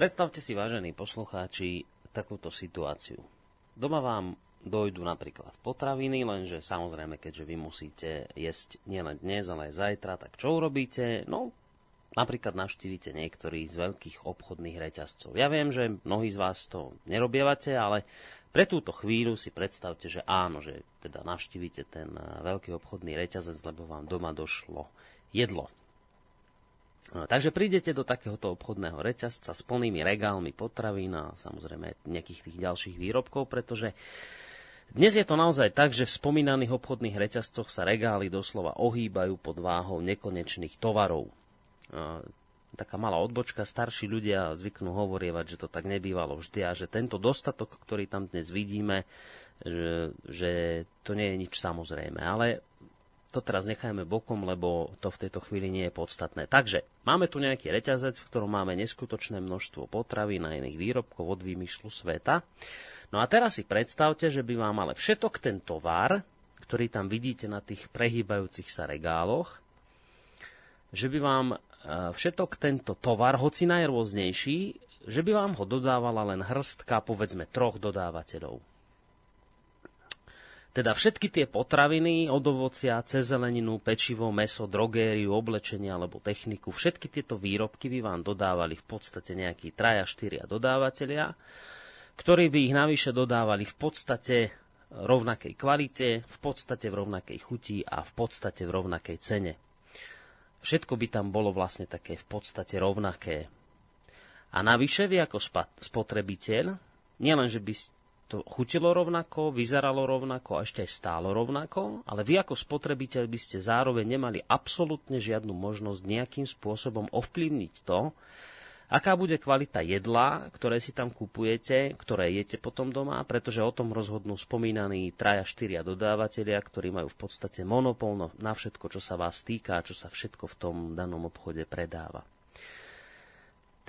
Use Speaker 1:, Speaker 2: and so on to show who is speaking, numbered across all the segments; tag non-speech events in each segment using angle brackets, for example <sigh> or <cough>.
Speaker 1: Predstavte si, vážení poslucháči, takúto situáciu. Doma vám dojdu napríklad potraviny, lenže samozrejme, keďže vy musíte jesť nielen dnes, ale aj zajtra, tak čo urobíte? No, napríklad navštívite niektorý z veľkých obchodných reťazcov. Ja viem, že mnohí z vás to nerobievate, ale pre túto chvíľu si predstavte, že áno, že teda navštívite ten eh, veľký obchodný reťazec, lebo vám doma došlo jedlo. No, takže prídete do takéhoto obchodného reťazca s plnými regálmi potravín a samozrejme nejakých tých ďalších výrobkov, pretože dnes je to naozaj tak, že v spomínaných obchodných reťazcoch sa regály doslova ohýbajú pod váhou nekonečných tovarov. Taká malá odbočka, starší ľudia zvyknú hovorievať, že to tak nebývalo vždy a že tento dostatok, ktorý tam dnes vidíme, že, že to nie je nič samozrejme. Ale to teraz nechajme bokom, lebo to v tejto chvíli nie je podstatné. Takže máme tu nejaký reťazec, v ktorom máme neskutočné množstvo potravy na iných výrobkov od výmyslu sveta. No a teraz si predstavte, že by vám ale všetok ten tovar, ktorý tam vidíte na tých prehýbajúcich sa regáloch, že by vám e, všetok tento tovar, hoci najrôznejší, že by vám ho dodávala len hrstka, povedzme, troch dodávateľov. Teda všetky tie potraviny od ovocia, cez zeleninu, pečivo, meso, drogériu, oblečenie alebo techniku, všetky tieto výrobky by vám dodávali v podstate nejakí traja, štyria dodávateľia, ktorí by ich navyše dodávali v podstate rovnakej kvalite, v podstate v rovnakej chuti a v podstate v rovnakej cene. Všetko by tam bolo vlastne také v podstate rovnaké. A navyše vy ako spotrebiteľ, nielen, že by to chutilo rovnako, vyzeralo rovnako a ešte aj stálo rovnako, ale vy ako spotrebiteľ by ste zároveň nemali absolútne žiadnu možnosť nejakým spôsobom ovplyvniť to, aká bude kvalita jedla, ktoré si tam kupujete, ktoré jete potom doma, pretože o tom rozhodnú spomínaní traja, štyria dodávateľia, ktorí majú v podstate monopol na všetko, čo sa vás týka, čo sa všetko v tom danom obchode predáva.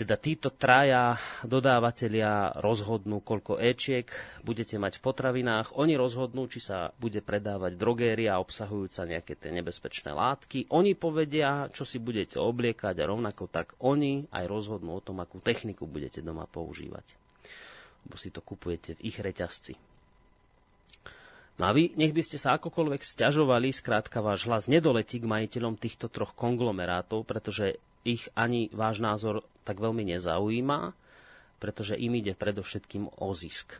Speaker 1: Teda títo traja dodávateľia rozhodnú, koľko éčiek budete mať v potravinách. Oni rozhodnú, či sa bude predávať drogéria obsahujúca nejaké tie nebezpečné látky. Oni povedia, čo si budete obliekať a rovnako tak oni aj rozhodnú o tom, akú techniku budete doma používať. Lebo si to kupujete v ich reťazci. No a vy, nech by ste sa akokoľvek stiažovali, skrátka váš hlas nedoletí k majiteľom týchto troch konglomerátov, pretože ich ani váš názor tak veľmi nezaujíma, pretože im ide predovšetkým o zisk.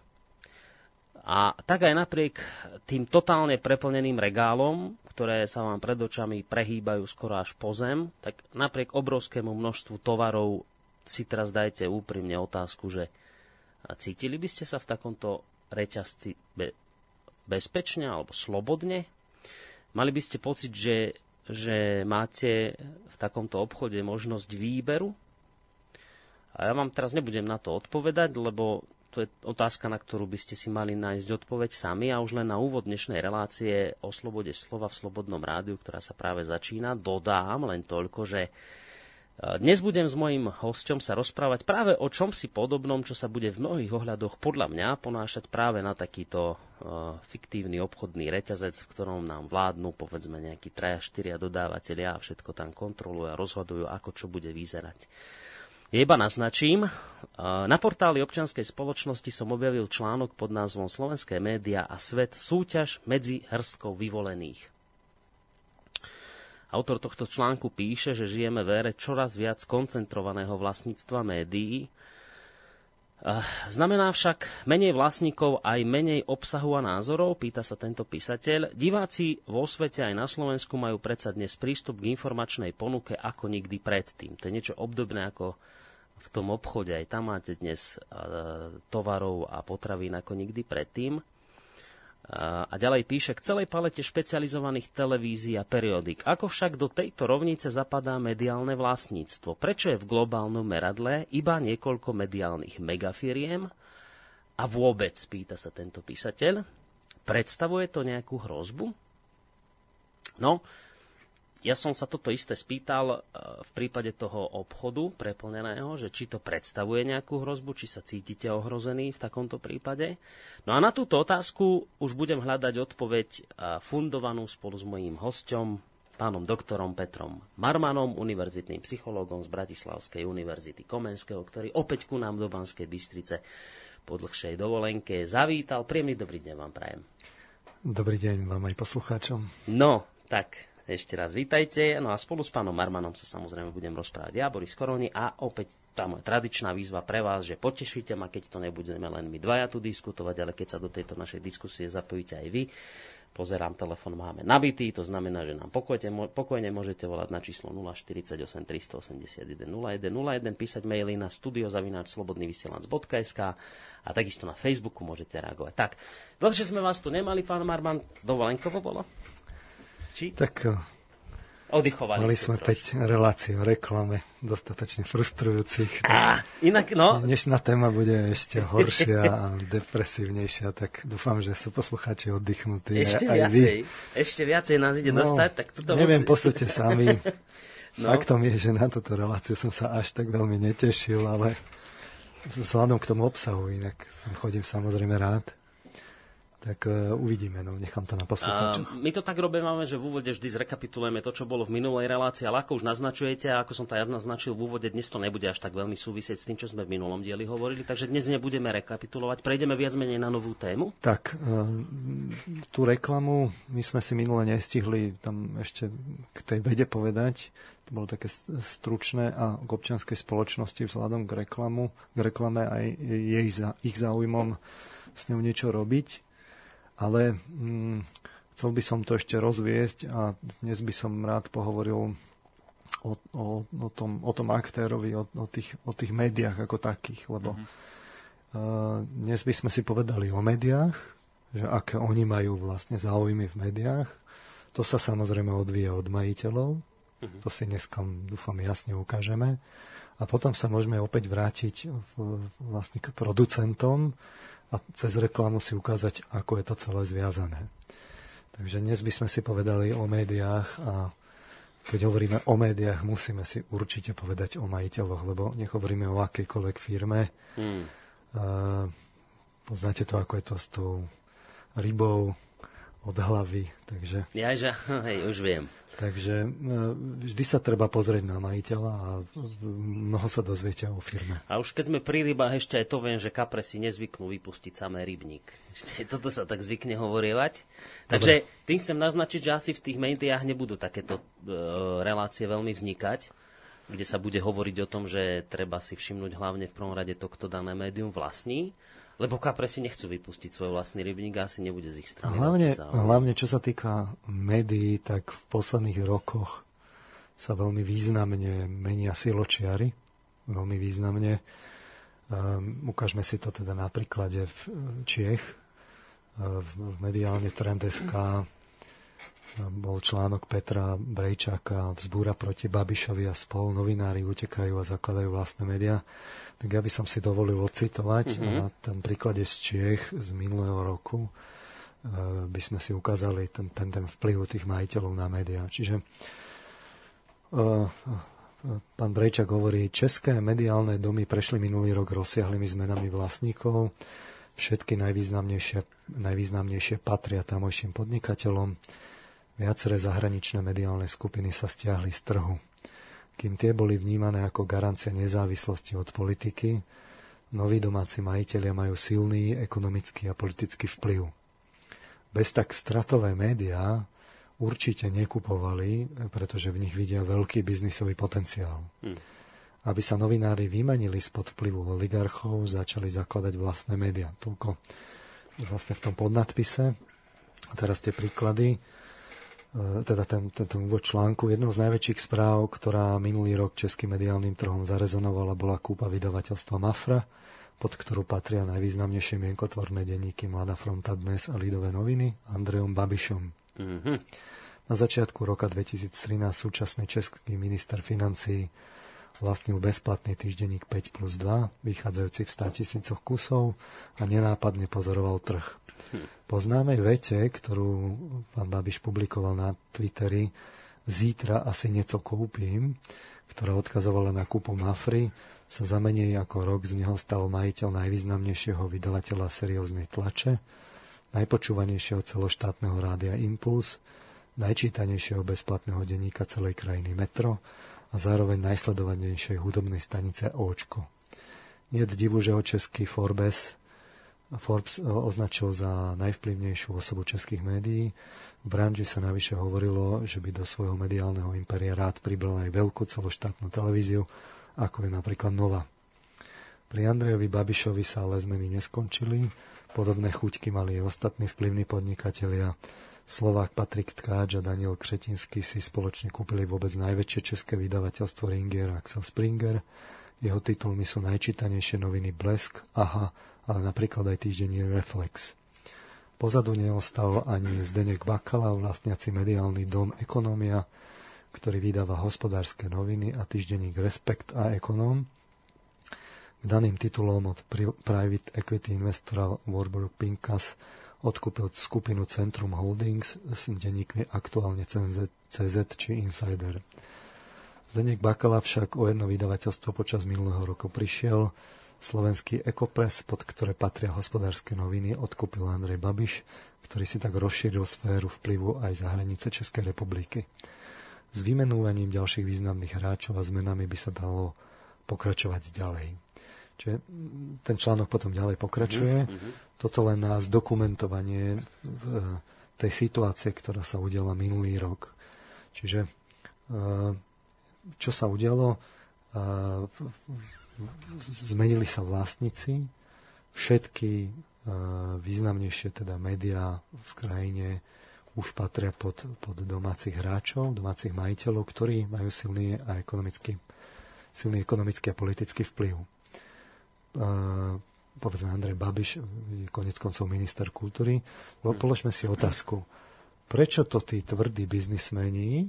Speaker 1: A tak aj napriek tým totálne preplneným regálom, ktoré sa vám pred očami prehýbajú skoro až po zem, tak napriek obrovskému množstvu tovarov si teraz dajte úprimne otázku, že cítili by ste sa v takomto reťazci be- bezpečne alebo slobodne? Mali by ste pocit, že že máte v takomto obchode možnosť výberu. A ja vám teraz nebudem na to odpovedať, lebo to je otázka, na ktorú by ste si mali nájsť odpoveď sami a už len na úvod dnešnej relácie o slobode slova v Slobodnom rádiu, ktorá sa práve začína, dodám len toľko, že dnes budem s mojim hosťom sa rozprávať práve o čom si podobnom, čo sa bude v mnohých ohľadoch podľa mňa ponášať práve na takýto uh, fiktívny obchodný reťazec, v ktorom nám vládnu povedzme nejakí 3-4 dodávateľia a všetko tam kontrolujú a rozhodujú, ako čo bude vyzerať. Iba naznačím, na portáli občianskej spoločnosti som objavil článok pod názvom Slovenské média a svet súťaž medzi hrstkou vyvolených. Autor tohto článku píše, že žijeme v ére čoraz viac koncentrovaného vlastníctva médií. Znamená však menej vlastníkov aj menej obsahu a názorov, pýta sa tento písateľ. Diváci vo svete aj na Slovensku majú predsa dnes prístup k informačnej ponuke ako nikdy predtým. To je niečo obdobné ako v tom obchode. Aj tam máte dnes tovarov a potravín ako nikdy predtým. A ďalej píše, k celej palete špecializovaných televízií a periodik. Ako však do tejto rovnice zapadá mediálne vlastníctvo? Prečo je v globálnom meradle iba niekoľko mediálnych megafiriem? A vôbec, pýta sa tento písateľ, predstavuje to nejakú hrozbu? No, ja som sa toto isté spýtal e, v prípade toho obchodu preplneného, že či to predstavuje nejakú hrozbu, či sa cítite ohrození v takomto prípade. No a na túto otázku už budem hľadať odpoveď e, fundovanú spolu s mojím hostom, pánom doktorom Petrom Marmanom, univerzitným psychológom z Bratislavskej univerzity Komenského, ktorý opäť ku nám do Banskej Bystrice po dlhšej dovolenke zavítal. Príjemný dobrý deň vám prajem.
Speaker 2: Dobrý deň vám aj poslucháčom.
Speaker 1: No, tak ešte raz vítajte. No a spolu s pánom Marmanom sa samozrejme budem rozprávať ja, Boris Koroni a opäť tá moja tradičná výzva pre vás, že potešíte ma, keď to nebudeme len my dvaja tu diskutovať, ale keď sa do tejto našej diskusie zapojíte aj vy. Pozerám, telefon máme nabitý, to znamená, že nám pokojne, pokojne môžete volať na číslo 048 381 0101, písať maily na studiozavináčslobodnyvysielac.sk a takisto na Facebooku môžete reagovať. Tak, dlhšie sme vás tu nemali, pán Marman, dovolenkovo bolo?
Speaker 2: Či? Tak eh,
Speaker 1: Oddychovali
Speaker 2: Mali sme teď reláciu o reklame, dostatočne frustrujúcich.
Speaker 1: Á, inak, no.
Speaker 2: Dnešná téma bude ešte horšia a depresívnejšia, tak dúfam, že sú poslucháči oddychnutí.
Speaker 1: Ešte
Speaker 2: aj
Speaker 1: viacej,
Speaker 2: vy.
Speaker 1: ešte viacej nás ide no, dostať, tak toto
Speaker 2: Neviem, musí... posúďte sami. <laughs> no. Faktom je, že na túto reláciu som sa až tak veľmi netešil, ale vzhľadom k tomu obsahu, inak som chodím samozrejme rád tak uh, uvidíme, no, nechám to na poslucháčoch.
Speaker 1: My to tak robíme, že v úvode vždy zrekapitulujeme to, čo bolo v minulej relácii, ale ako už naznačujete, a ako som to ja naznačil v úvode, dnes to nebude až tak veľmi súvisieť s tým, čo sme v minulom dieli hovorili, takže dnes nebudeme rekapitulovať, prejdeme viac menej na novú tému.
Speaker 2: Tak, uh, tú reklamu my sme si minule nestihli tam ešte k tej vede povedať, to bolo také stručné a k občianskej spoločnosti vzhľadom k reklamu, k reklame aj jej, ich záujmom s ňou niečo robiť ale mm, chcel by som to ešte rozviesť a dnes by som rád pohovoril o, o, o, tom, o tom aktérovi, o, o, tých, o tých médiách ako takých, lebo mm-hmm. uh, dnes by sme si povedali o médiách, že aké oni majú vlastne záujmy v médiách. To sa samozrejme odvíja od majiteľov, mm-hmm. to si dneska dúfam jasne ukážeme. A potom sa môžeme opäť vrátiť v, vlastne k producentom, a cez reklamu si ukázať, ako je to celé zviazané. Takže dnes by sme si povedali o médiách a keď hovoríme o médiách, musíme si určite povedať o majiteľoch, lebo nech hovoríme o akejkoľvek firme. Hmm. Uh, poznáte to, ako je to s tou rybou od hlavy. Takže...
Speaker 1: Ja, že, <laughs> hej, už viem.
Speaker 2: Takže e, vždy sa treba pozrieť na majiteľa a mnoho sa dozviete o firme.
Speaker 1: A už keď sme pri rybách, ešte aj to viem, že kapre si nezvyknú vypustiť samé rybník. <laughs> Ešte toto sa tak zvykne hovorievať. Takže Dobre. tým chcem naznačiť, že asi v tých médiách nebudú takéto e, relácie veľmi vznikať, kde sa bude hovoriť o tom, že treba si všimnúť hlavne v prvom rade to, kto dané médium vlastní lebo kapre si nechcú vypustiť svoj vlastný rybník a asi nebude z ich strany.
Speaker 2: Hlavne, hlavne čo sa týka médií, tak v posledných rokoch sa veľmi významne menia siločiary. Veľmi významne. Um, ukážme si to teda na príklade v Čiech. Uh, v, v mediálne Trend.sk bol článok Petra Brejčáka Vzbúra proti Babišovi a spol. Novinári utekajú a zakladajú vlastné médiá. Tak ja by som si dovolil ocitovať mm-hmm. na tom príklade z Čiech z minulého roku e, by sme si ukázali ten, ten, ten vplyv tých majiteľov na médiá. Čiže uh, pán Brejčak hovorí, české mediálne domy prešli minulý rok rozsiahlými zmenami vlastníkov. Všetky najvýznamnejšie, najvýznamnejšie patria tamojším podnikateľom Viaceré zahraničné mediálne skupiny sa stiahli z trhu. Kým tie boli vnímané ako garancia nezávislosti od politiky, noví domáci majiteľia majú silný ekonomický a politický vplyv. Bez tak stratové médiá určite nekupovali, pretože v nich vidia veľký biznisový potenciál. Hmm. Aby sa novinári vymenili spod vplyvu oligarchov, začali zakladať vlastné médiá. Toľko vlastne v tom podnadpise. A teraz tie príklady. E, teda ten, ten, ten úvod článku. Jednou z najväčších správ, ktorá minulý rok českým mediálnym trhom zarezonovala, bola kúpa vydavateľstva Mafra, pod ktorú patria najvýznamnejšie mienkotvorné denníky Mladá fronta dnes a Lidové noviny Andrejom Babišom. Mm-hmm. Na začiatku roka 2013 súčasný český minister financí vlastnil bezplatný týždenník 5 plus 2, vychádzajúci v 100 tisícoch kusov a nenápadne pozoroval trh. Po známej vete, ktorú pán Babiš publikoval na Twitteri, zítra asi nieco kúpim, ktorá odkazovala na kúpu Mafry, sa za menej ako rok z neho stal majiteľ najvýznamnejšieho vydavateľa serióznej tlače, najpočúvanejšieho celoštátneho rádia Impuls, najčítanejšieho bezplatného denníka celej krajiny Metro a zároveň najsledovanejšej hudobnej stanice Očko. Nie je divu, že ho český Forbes, Forbes označil za najvplyvnejšiu osobu českých médií. V branži sa navyše hovorilo, že by do svojho mediálneho impéria rád pribral aj veľkú celoštátnu televíziu, ako je napríklad Nova. Pri Andrejovi Babišovi sa ale zmeny neskončili. Podobné chuťky mali aj ostatní vplyvní podnikatelia. Slovák Patrik Tkáč a Daniel Křetinsky si spoločne kúpili vôbec najväčšie české vydavateľstvo Ringier Axel Springer. Jeho titulmi sú najčítanejšie noviny Blesk, Aha, ale napríklad aj týždenní Reflex. Pozadu neostal ani Zdenek Bakala, vlastniaci mediálny dom Ekonomia, ktorý vydáva hospodárske noviny a týždenník Respekt a Ekonom, k daným titulom od private equity investora Warburg Pincus odkúpil skupinu Centrum Holdings s denníkmi aktuálne CZ či Insider. Zdeněk Bakala však o jedno vydavateľstvo počas minulého roku prišiel. Slovenský Ekopres, pod ktoré patria hospodárske noviny, odkúpil Andrej Babiš, ktorý si tak rozšíril sféru vplyvu aj za hranice Českej republiky. S vymenúvaním ďalších významných hráčov a zmenami by sa dalo pokračovať ďalej. Čiže ten článok potom ďalej pokračuje. Mm-hmm. Toto len na zdokumentovanie v tej situácie, ktorá sa udiala minulý rok. Čiže eh, čo sa udialo? Eh, zmenili sa vlastníci, všetky významnejšie teda médiá v krajine už patria pod, pod domácich hráčov, domácich majiteľov, ktorí majú silný a ekonomický, silný ekonomický a politický vplyv povedzme Andrej Babiš, konec koncov minister kultúry, hm. položme si otázku, prečo to tí tvrdí biznismeni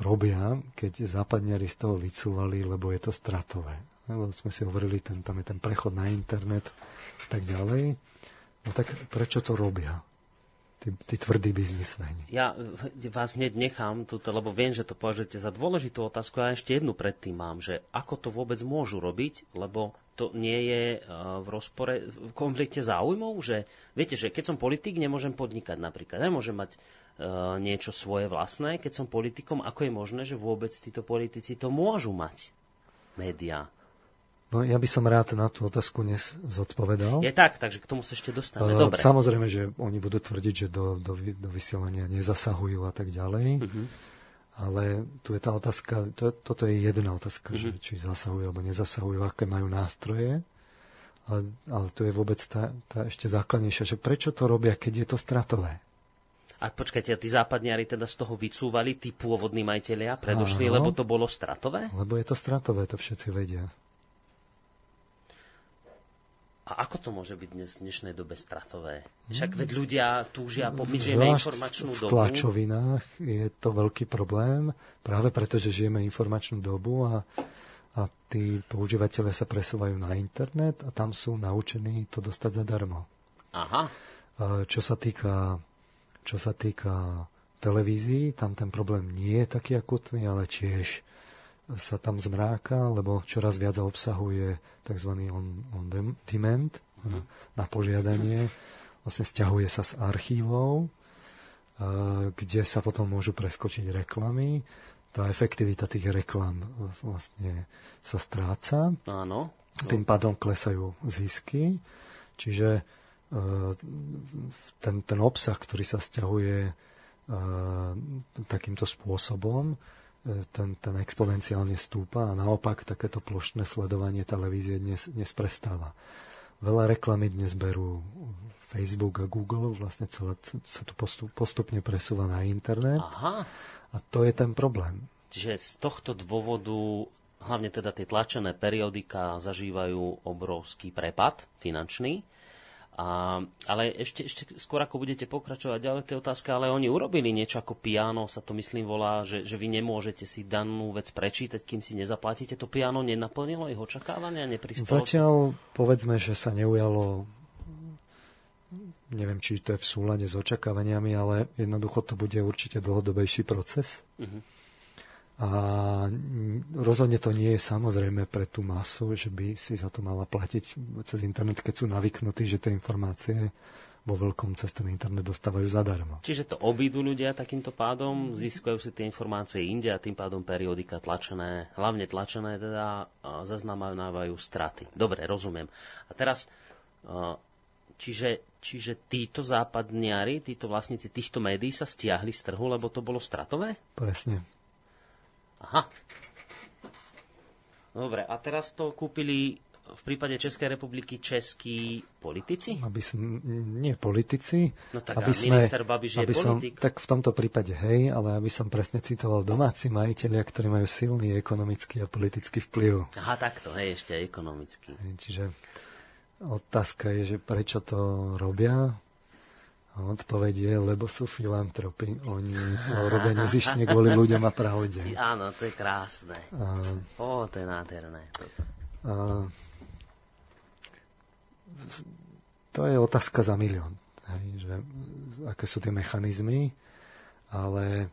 Speaker 2: robia, keď západniari z toho vycúvali, lebo je to stratové. Lebo sme si hovorili, ten, tam je ten prechod na internet a tak ďalej. No tak prečo to robia? tí, tí tvrdí biznismeni.
Speaker 1: Ja vás hneď nechám túto, lebo viem, že to považujete za dôležitú otázku a ešte jednu predtým mám, že ako to vôbec môžu robiť, lebo to nie je e, v rozpore, v konflikte záujmov, že viete, že keď som politik, nemôžem podnikať napríklad, nemôžem mať uh, niečo svoje vlastné, keď som politikom, ako je možné, že vôbec títo politici to môžu mať? Média.
Speaker 2: No ja by som rád na tú otázku dnes zodpovedal.
Speaker 1: Je tak, takže k tomu sa ešte dostaneme. Dobre.
Speaker 2: Samozrejme, že oni budú tvrdiť, že do, do, do vysielania nezasahujú a tak ďalej. Uh-huh. Ale tu je tá otázka, to, toto je jedna otázka, uh-huh. že či zasahujú alebo nezasahujú, aké majú nástroje. Ale, ale tu je vôbec tá, tá ešte základnejšia, že prečo to robia, keď je to stratové.
Speaker 1: A počkajte, a tí západniari teda z toho vycúvali, tí pôvodní majiteľia predošli, Áno, lebo to bolo stratové?
Speaker 2: Lebo je to stratové, to všetci vedia.
Speaker 1: A ako to môže byť dnes v dnešnej dobe stratové? Však veď ľudia túžia, žijeme informačnú
Speaker 2: dobu. V tlačovinách je to veľký problém, práve preto, že žijeme informačnú dobu a, a tí používateľe sa presúvajú na internet a tam sú naučení to dostať zadarmo.
Speaker 1: Aha.
Speaker 2: Čo sa týka, čo sa týka televízií, tam ten problém nie je taký akutný, ale tiež sa tam zmráka, lebo čoraz viac obsahuje tzv. on, on demand mm. na požiadanie. Vlastne stiahuje sa z archívov, kde sa potom môžu preskočiť reklamy. Tá efektivita tých reklam vlastne sa stráca.
Speaker 1: Áno.
Speaker 2: Tým pádom klesajú zisky. Čiže e, ten, ten obsah, ktorý sa stiahuje e, takýmto spôsobom, ten, ten exponenciálne stúpa a naopak takéto plošné sledovanie televízie dnes, dnes prestáva. Veľa reklamy dnes berú Facebook a Google, vlastne celé sa to postup, postupne presúva na internet.
Speaker 1: Aha.
Speaker 2: A to je ten problém.
Speaker 1: Čiže z tohto dôvodu hlavne teda tie tlačené periodika zažívajú obrovský prepad finančný a, ale ešte, ešte skôr ako budete pokračovať ďalej tej otázke, ale oni urobili niečo ako piano, sa to myslím volá, že, že vy nemôžete si danú vec prečítať, kým si nezaplatíte. To piano nenaplnilo ich očakávania, neprispelo?
Speaker 2: Zatiaľ povedzme, že sa neujalo neviem, či to je v súlade s očakávaniami, ale jednoducho to bude určite dlhodobejší proces. Uh-huh. A rozhodne to nie je samozrejme pre tú masu, že by si za to mala platiť cez internet, keď sú navyknutí, že tie informácie vo veľkom cez ten internet dostávajú zadarmo.
Speaker 1: Čiže to obídu ľudia takýmto pádom, získajú si tie informácie inde a tým pádom periodika tlačené, hlavne tlačené teda, zaznamenávajú straty. Dobre, rozumiem. A teraz, čiže, čiže títo západniari, títo vlastníci týchto médií sa stiahli z trhu, lebo to bolo stratové?
Speaker 2: Presne.
Speaker 1: Aha. Dobre, a teraz to kúpili v prípade Českej republiky českí politici?
Speaker 2: Aby som, nie politici.
Speaker 1: No tak
Speaker 2: aby
Speaker 1: sme, minister Babiš
Speaker 2: aby
Speaker 1: je
Speaker 2: som,
Speaker 1: politik?
Speaker 2: Tak v tomto prípade hej, ale aby som presne citoval domáci majiteľia, ktorí majú silný ekonomický a politický vplyv.
Speaker 1: Aha, takto, hej, ešte ekonomický.
Speaker 2: Čiže otázka je, že prečo to robia? A odpoveď je, lebo sú filantropi. Oni to robia nezišne kvôli ľuďom a pravde.
Speaker 1: Áno, to je krásne. A, o, to je nádherné. A,
Speaker 2: to je otázka za milión. Hej, že, aké sú tie mechanizmy, ale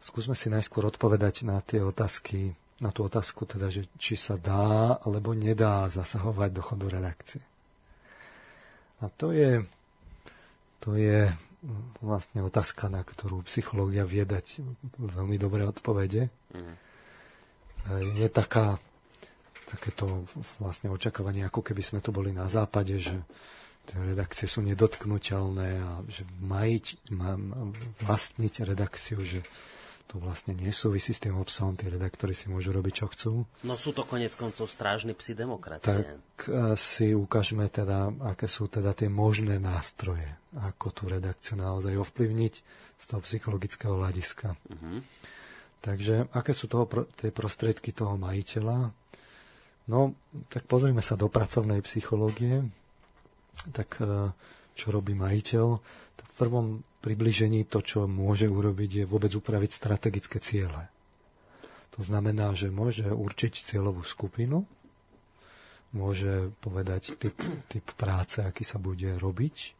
Speaker 2: skúsme si najskôr odpovedať na tie otázky, na tú otázku teda, že či sa dá alebo nedá zasahovať do chodu redakcie. A to je, to je vlastne otázka, na ktorú psychológia vie dať veľmi dobré odpovede. Mm. Je taká takéto vlastne očakávanie, ako keby sme to boli na západe, že tie redakcie sú nedotknutelné a že majiť, mám vlastniť redakciu, že to vlastne nesúvisí s tým obsahom, tí redaktori si môžu robiť, čo chcú.
Speaker 1: No sú to konec koncov strážni psi demokracie.
Speaker 2: Tak e, si ukážeme teda, aké sú teda tie možné nástroje, ako tú redakciu naozaj ovplyvniť z toho psychologického hľadiska. Uh-huh. Takže aké sú toho, tie prostriedky toho majiteľa, No, tak pozrime sa do pracovnej psychológie. Tak e, čo robí majiteľ? V prvom približení to, čo môže urobiť, je vôbec upraviť strategické ciele. To znamená, že môže určiť cieľovú skupinu, môže povedať typ, typ práce, aký sa bude robiť.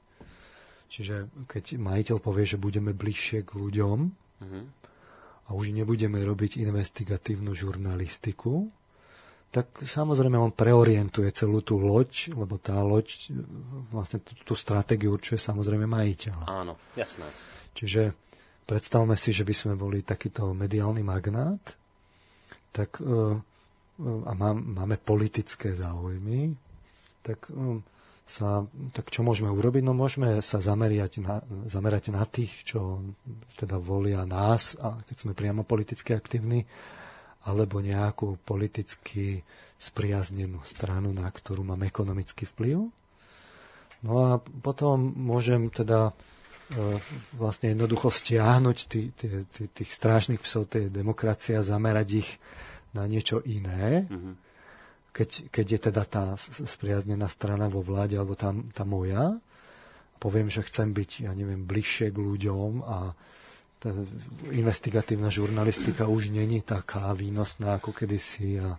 Speaker 2: Čiže keď majiteľ povie, že budeme bližšie k ľuďom mm-hmm. a už nebudeme robiť investigatívnu žurnalistiku, tak samozrejme on preorientuje celú tú loď, lebo tá loď vlastne tú, tú stratégiu určuje samozrejme majiteľ.
Speaker 1: Áno, jasné.
Speaker 2: Čiže predstavme si, že by sme boli takýto mediálny magnát, tak, e, e, a máme politické záujmy, tak, e, sa, tak čo môžeme urobiť? No môžeme sa zameriať na, zamerať na tých, čo teda volia nás, a keď sme priamo politicky aktívni, alebo nejakú politicky spriaznenú stranu, na ktorú mám ekonomický vplyv. No a potom môžem teda e, vlastne jednoducho stiahnuť tý, tý, tý, tých strážnych psov tej demokracie a zamerať ich na niečo iné. Mm-hmm. Keď, keď je teda tá spriaznená strana vo vláde alebo tá, tá moja, poviem, že chcem byť, ja neviem, bližšie k ľuďom a tá investigatívna žurnalistika už není taká výnosná ako kedysi a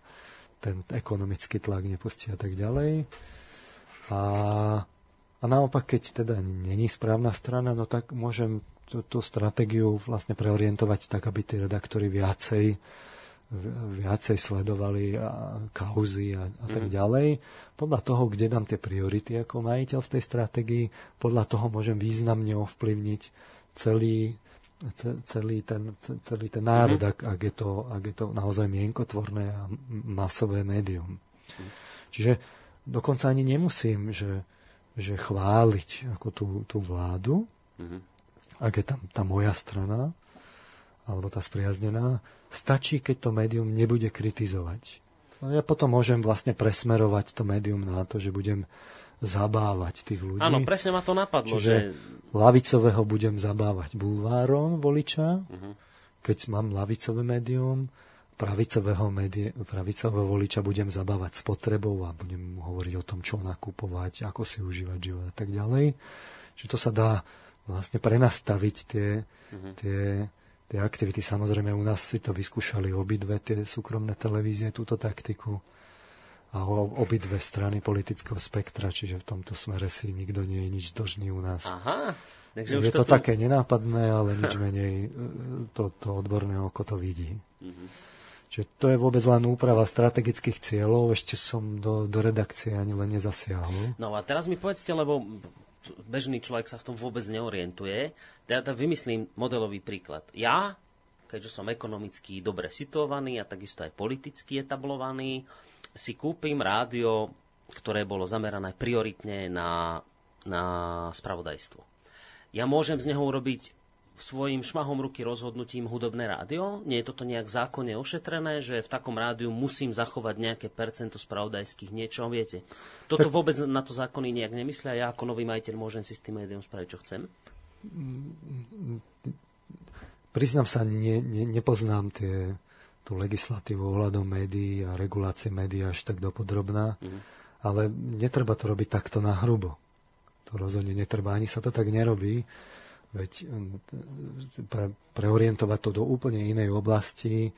Speaker 2: ten ekonomický tlak nepustí a tak ďalej. A, a naopak, keď teda není správna strana, no tak môžem tú, tú stratégiu vlastne preorientovať tak, aby tí redaktori viacej viacej sledovali a kauzy a, a tak mhm. ďalej. Podľa toho, kde dám tie priority ako majiteľ v tej stratégii, podľa toho môžem významne ovplyvniť celý celý ten, celý ten národ, mm-hmm. ak, ak, je to, ak je to naozaj mienkotvorné a masové médium. Čiže dokonca ani nemusím, že, že chváliť ako tú, tú vládu, mm-hmm. ak je tam tá moja strana, alebo tá spriaznená, stačí, keď to médium nebude kritizovať. No ja potom môžem vlastne presmerovať to médium na to, že budem zabávať tých ľudí.
Speaker 1: Áno, presne ma to napadlo.
Speaker 2: Čiže že... lavicového budem zabávať bulvárom voliča, uh-huh. keď mám lavicové médium, pravicového, médi- pravicového voliča budem zabávať spotrebou a budem mu hovoriť o tom, čo nakupovať, ako si užívať život a tak ďalej. Čiže to sa dá vlastne prenastaviť tie, uh-huh. tie, tie aktivity. Samozrejme, u nás si to vyskúšali obidve tie súkromné televízie, túto taktiku a obidve strany politického spektra, čiže v tomto smere si nikto nie je nič dlžný u nás.
Speaker 1: Aha.
Speaker 2: Takže je to, tu... také nenápadné, ale nič <laughs> menej e, to, to odborné oko to vidí. Mm-hmm. Čiže to je vôbec len úprava strategických cieľov, ešte som do, do redakcie ani len nezasiahol.
Speaker 1: No a teraz mi povedzte, lebo bežný človek sa v tom vôbec neorientuje. Ja teda vymyslím modelový príklad. Ja, keďže som ekonomicky dobre situovaný a takisto aj politicky etablovaný, si kúpim rádio, ktoré bolo zamerané prioritne na, na spravodajstvo. Ja môžem z neho urobiť svojim šmahom ruky rozhodnutím hudobné rádio? Nie je toto nejak zákonne ošetrené, že v takom rádiu musím zachovať nejaké percento spravodajských niečo? Viete, toto tak... vôbec na to zákony nejak nemyslia. Ja ako nový majiteľ môžem si s tým médium spraviť, čo chcem?
Speaker 2: Priznám sa, ne, ne, nepoznám tie, tú legislatívu ohľadom médií a regulácie médií až tak dopodrobná, mm. ale netreba to robiť takto na hrubo. To rozhodne netreba, ani sa to tak nerobí Veď eh, pre, preorientovať to do úplne inej oblasti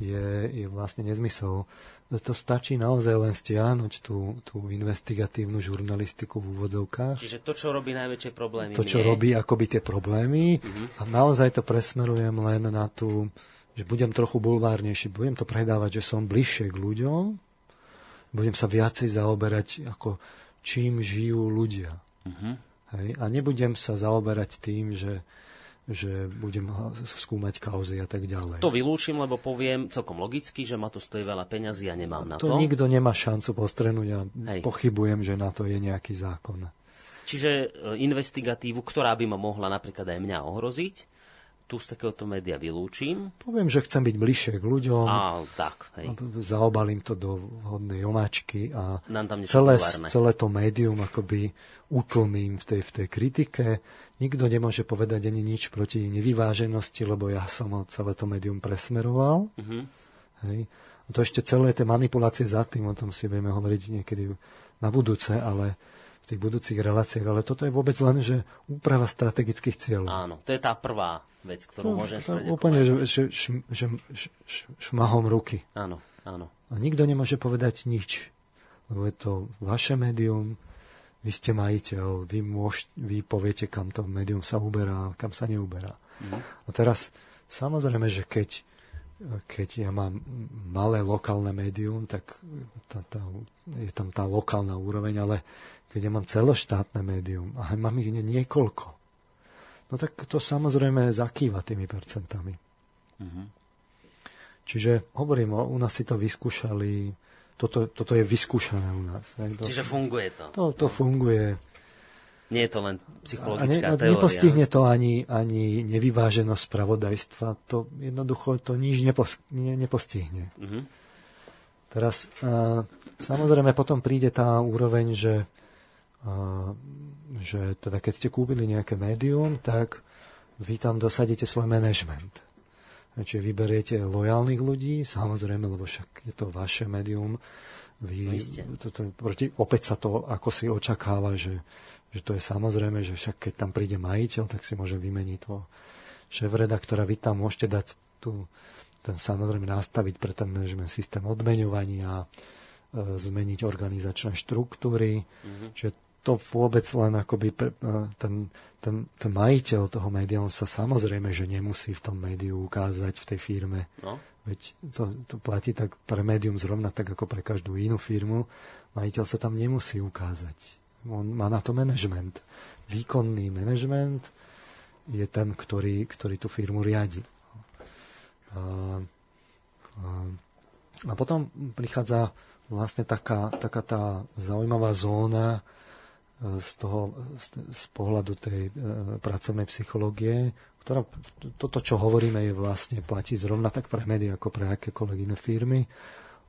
Speaker 2: je, je vlastne nezmysel. To stačí naozaj len stiahnuť tú, tú investigatívnu žurnalistiku v úvodzovkách.
Speaker 1: Čiže to, čo robí najväčšie problémy.
Speaker 2: To, čo nie? robí akoby tie problémy uh-huh. a naozaj to presmerujem len na tú, že budem trochu bulvárnejší, budem to predávať, že som bližšie k ľuďom, budem sa viacej zaoberať, ako čím žijú ľudia. Uh-huh. Hej? A nebudem sa zaoberať tým, že že budem skúmať kauzy a tak ďalej.
Speaker 1: To vylúčim, lebo poviem celkom logicky, že ma to stojí veľa peňazí a nemám na
Speaker 2: to. To nikto nemá šancu postrenúť a Hej. pochybujem, že na to je nejaký zákon.
Speaker 1: Čiže e, investigatívu, ktorá by ma mohla napríklad aj mňa ohroziť, tu z takéhoto média vylúčim.
Speaker 2: Poviem, že chcem byť bližšie k ľuďom.
Speaker 1: Á, tak, hej.
Speaker 2: Zaobalím to do vhodnej omáčky a celé, celé to médium akoby utlmím v tej, v tej kritike. Nikto nemôže povedať ani nič proti nevyváženosti, lebo ja som celé to médium presmeroval. Mm-hmm. Hej. A to ešte celé tie manipulácie za tým, o tom si budeme hovoriť niekedy na budúce, ale v tých budúcich reláciách, ale toto je vôbec len, že úprava strategických cieľov.
Speaker 1: Áno, to je tá prvá vec, ktorú no, môžem
Speaker 2: spraviť. Úplne, že, že, že, že šmahom ruky.
Speaker 1: Áno, áno.
Speaker 2: A nikto nemôže povedať nič, lebo je to vaše médium, vy ste majiteľ, vy, môž, vy poviete, kam to médium sa uberá, kam sa neuberá. Mhm. A teraz, samozrejme, že keď keď ja mám malé lokálne médium, tak tá, tá, je tam tá lokálna úroveň, ale keď ja mám celoštátne médium a mám ich niekoľko, no tak to samozrejme zakýva tými percentami. Mm-hmm. Čiže hovorím, u nás si to vyskúšali, toto, toto je vyskúšané u nás.
Speaker 1: To, Čiže funguje to.
Speaker 2: To, to funguje.
Speaker 1: Nie je to len psychologická a ne, teória.
Speaker 2: Nepostihne to ani, ani nevyváženosť spravodajstva. To jednoducho to nič nepos, ne, nepostihne. Mm-hmm. Teraz a, samozrejme potom príde tá úroveň, že že teda keď ste kúpili nejaké médium, tak vy tam dosadíte svoj management. Čiže vyberiete lojálnych ľudí, samozrejme, lebo však je to vaše médium. Vy, no to, to, proti, opäť sa to ako si očakáva, že, že to je samozrejme, že však keď tam príde majiteľ, tak si môže vymeniť to šéf-redaktora. Vy tam môžete dať tu, ten samozrejme nastaviť pre ten management systém odmeňovania, e, zmeniť organizačné štruktúry. Mm-hmm. Čiže to vôbec len akoby ten, ten, ten majiteľ toho média, on sa samozrejme, že nemusí v tom médiu ukázať v tej firme. No. Veď to, to platí tak pre médium zrovna tak ako pre každú inú firmu. Majiteľ sa tam nemusí ukázať. On má na to management. Výkonný management je ten, ktorý, ktorý tú firmu riadi. A, a, a potom prichádza vlastne taká, taká tá zaujímavá zóna, z toho, z pohľadu tej e, pracovnej psychológie, ktorá, toto, čo hovoríme, je vlastne platí zrovna tak pre médiá, ako pre akékoľvek iné firmy,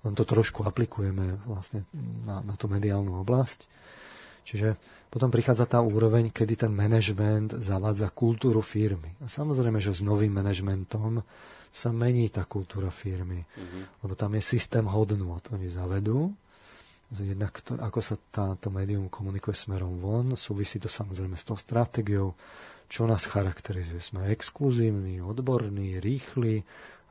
Speaker 2: len to trošku aplikujeme vlastne na, na tú mediálnu oblasť. Čiže potom prichádza tá úroveň, kedy ten manažment zavádza kultúru firmy. A samozrejme, že s novým manažmentom sa mení tá kultúra firmy, mm-hmm. lebo tam je systém hodnôt. Oni zavedú Jednak to, ako sa táto médium komunikuje smerom von, súvisí to samozrejme s tou stratégiou, čo nás charakterizuje. Sme exkluzívni, odborní, rýchli,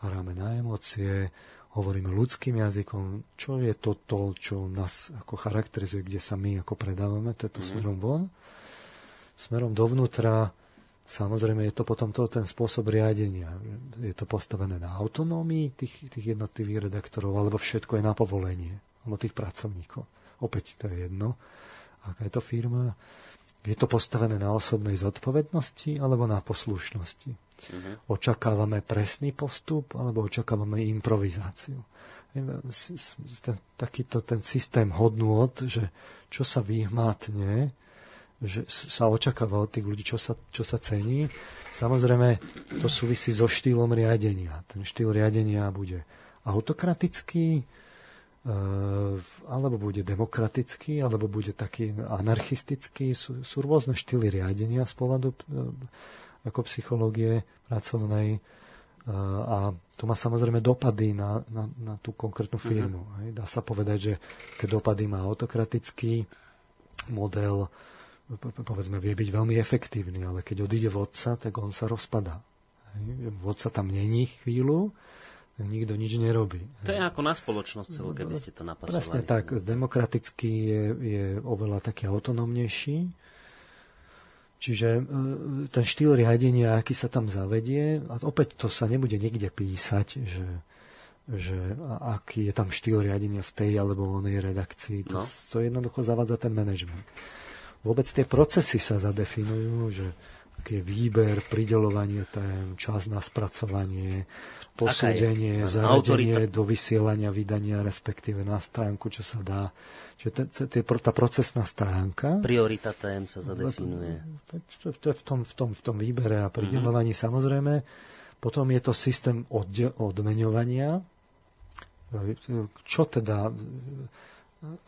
Speaker 2: hráme na emócie, hovoríme ľudským jazykom, čo je to, to čo nás ako charakterizuje, kde sa my ako predávame, to je to mm. smerom von. Smerom dovnútra, samozrejme je to potom to, ten spôsob riadenia. Je to postavené na autonómii tých, tých jednotlivých redaktorov, alebo všetko je na povolenie alebo tých pracovníkov. Opäť to je jedno, aká je to firma. Je to postavené na osobnej zodpovednosti alebo na poslušnosti? Uh-huh. Očakávame presný postup alebo očakávame improvizáciu? Ten, takýto ten systém hodnôt, že čo sa vyhmátne, že sa očakáva od tých ľudí, čo sa, čo sa cení. Samozrejme, to súvisí so štýlom riadenia. Ten štýl riadenia bude autokratický, alebo bude demokratický, alebo bude taký anarchistický. Sú, sú rôzne štýly riadenia z pohľadu eh, ako psychológie pracovnej eh, a to má samozrejme dopady na, na, na tú konkrétnu mhm. firmu. Uh-huh. Dá sa povedať, že keď dopady má autokratický model, povedzme, vie byť veľmi efektívny, ale keď odíde vodca, tak on sa rozpadá. Vodca tam není chvíľu, nikto nič nerobí.
Speaker 1: To je ako na spoločnosť celú, keby ste to napasovali.
Speaker 2: Presne tak, demokratický je, je oveľa taký autonomnejší. Čiže e, ten štýl riadenia, aký sa tam zavedie, a opäť to sa nebude niekde písať, že, že aký je tam štýl riadenia v tej alebo onej redakcii. To, no. to jednoducho zavádza ten manažment. Vôbec tie procesy sa zadefinujú, že aký je výber, pridelovanie tém, čas na spracovanie, posúdenie, zavedenie do vysielania, vydania, respektíve na stránku, čo sa dá. Čiže tá procesná stránka...
Speaker 1: Priorita tém sa zadefinuje.
Speaker 2: To, to, v, tom, v, tom, v tom výbere a pridelovaní mm-hmm. samozrejme. Potom je to systém odmeňovania. Čo teda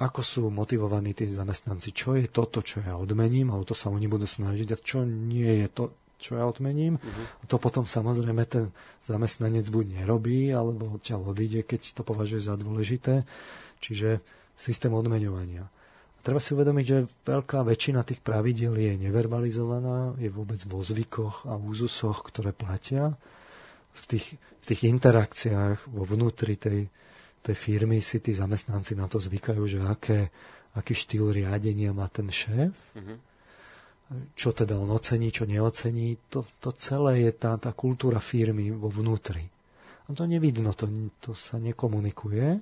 Speaker 2: ako sú motivovaní tí zamestnanci, čo je toto, čo ja odmením, a o to sa oni budú snažiť, a čo nie je to, čo ja odmením. Uh-huh. A to potom samozrejme ten zamestnanec buď nerobí, alebo odtiaľ odíde, keď to považuje za dôležité. Čiže systém odmeňovania. A treba si uvedomiť, že veľká väčšina tých pravidiel je neverbalizovaná, je vôbec vo zvykoch a úzusoch, ktoré platia v tých, v tých interakciách vo vnútri tej, tej firmy si tí zamestnanci na to zvykajú, že aké, aký štýl riadenia má ten šéf, mm-hmm. čo teda on ocení, čo neocení. To, to celé je tá, tá kultúra firmy vo vnútri. A to nevidno, to, to sa nekomunikuje.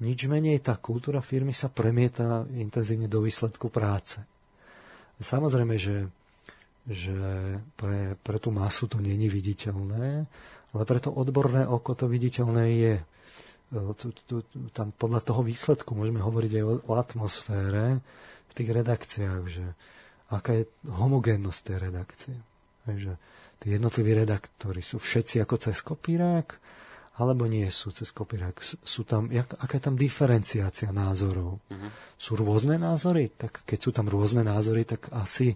Speaker 2: Nič menej tá kultúra firmy sa premieta intenzívne do výsledku práce. Samozrejme, že, že pre, pre tú masu to není viditeľné, ale pre to odborné oko to viditeľné je tu, tu, tam podľa toho výsledku môžeme hovoriť aj o, o atmosfére v tých redakciách, že aká je homogénnosť tej redakcie. Takže tí jednotliví redaktori sú všetci ako cez kopírák, alebo nie sú cez kopírák. Sú tam, jak, aká je tam diferenciácia názorov? Uh-huh. Sú rôzne názory? Tak keď sú tam rôzne názory, tak asi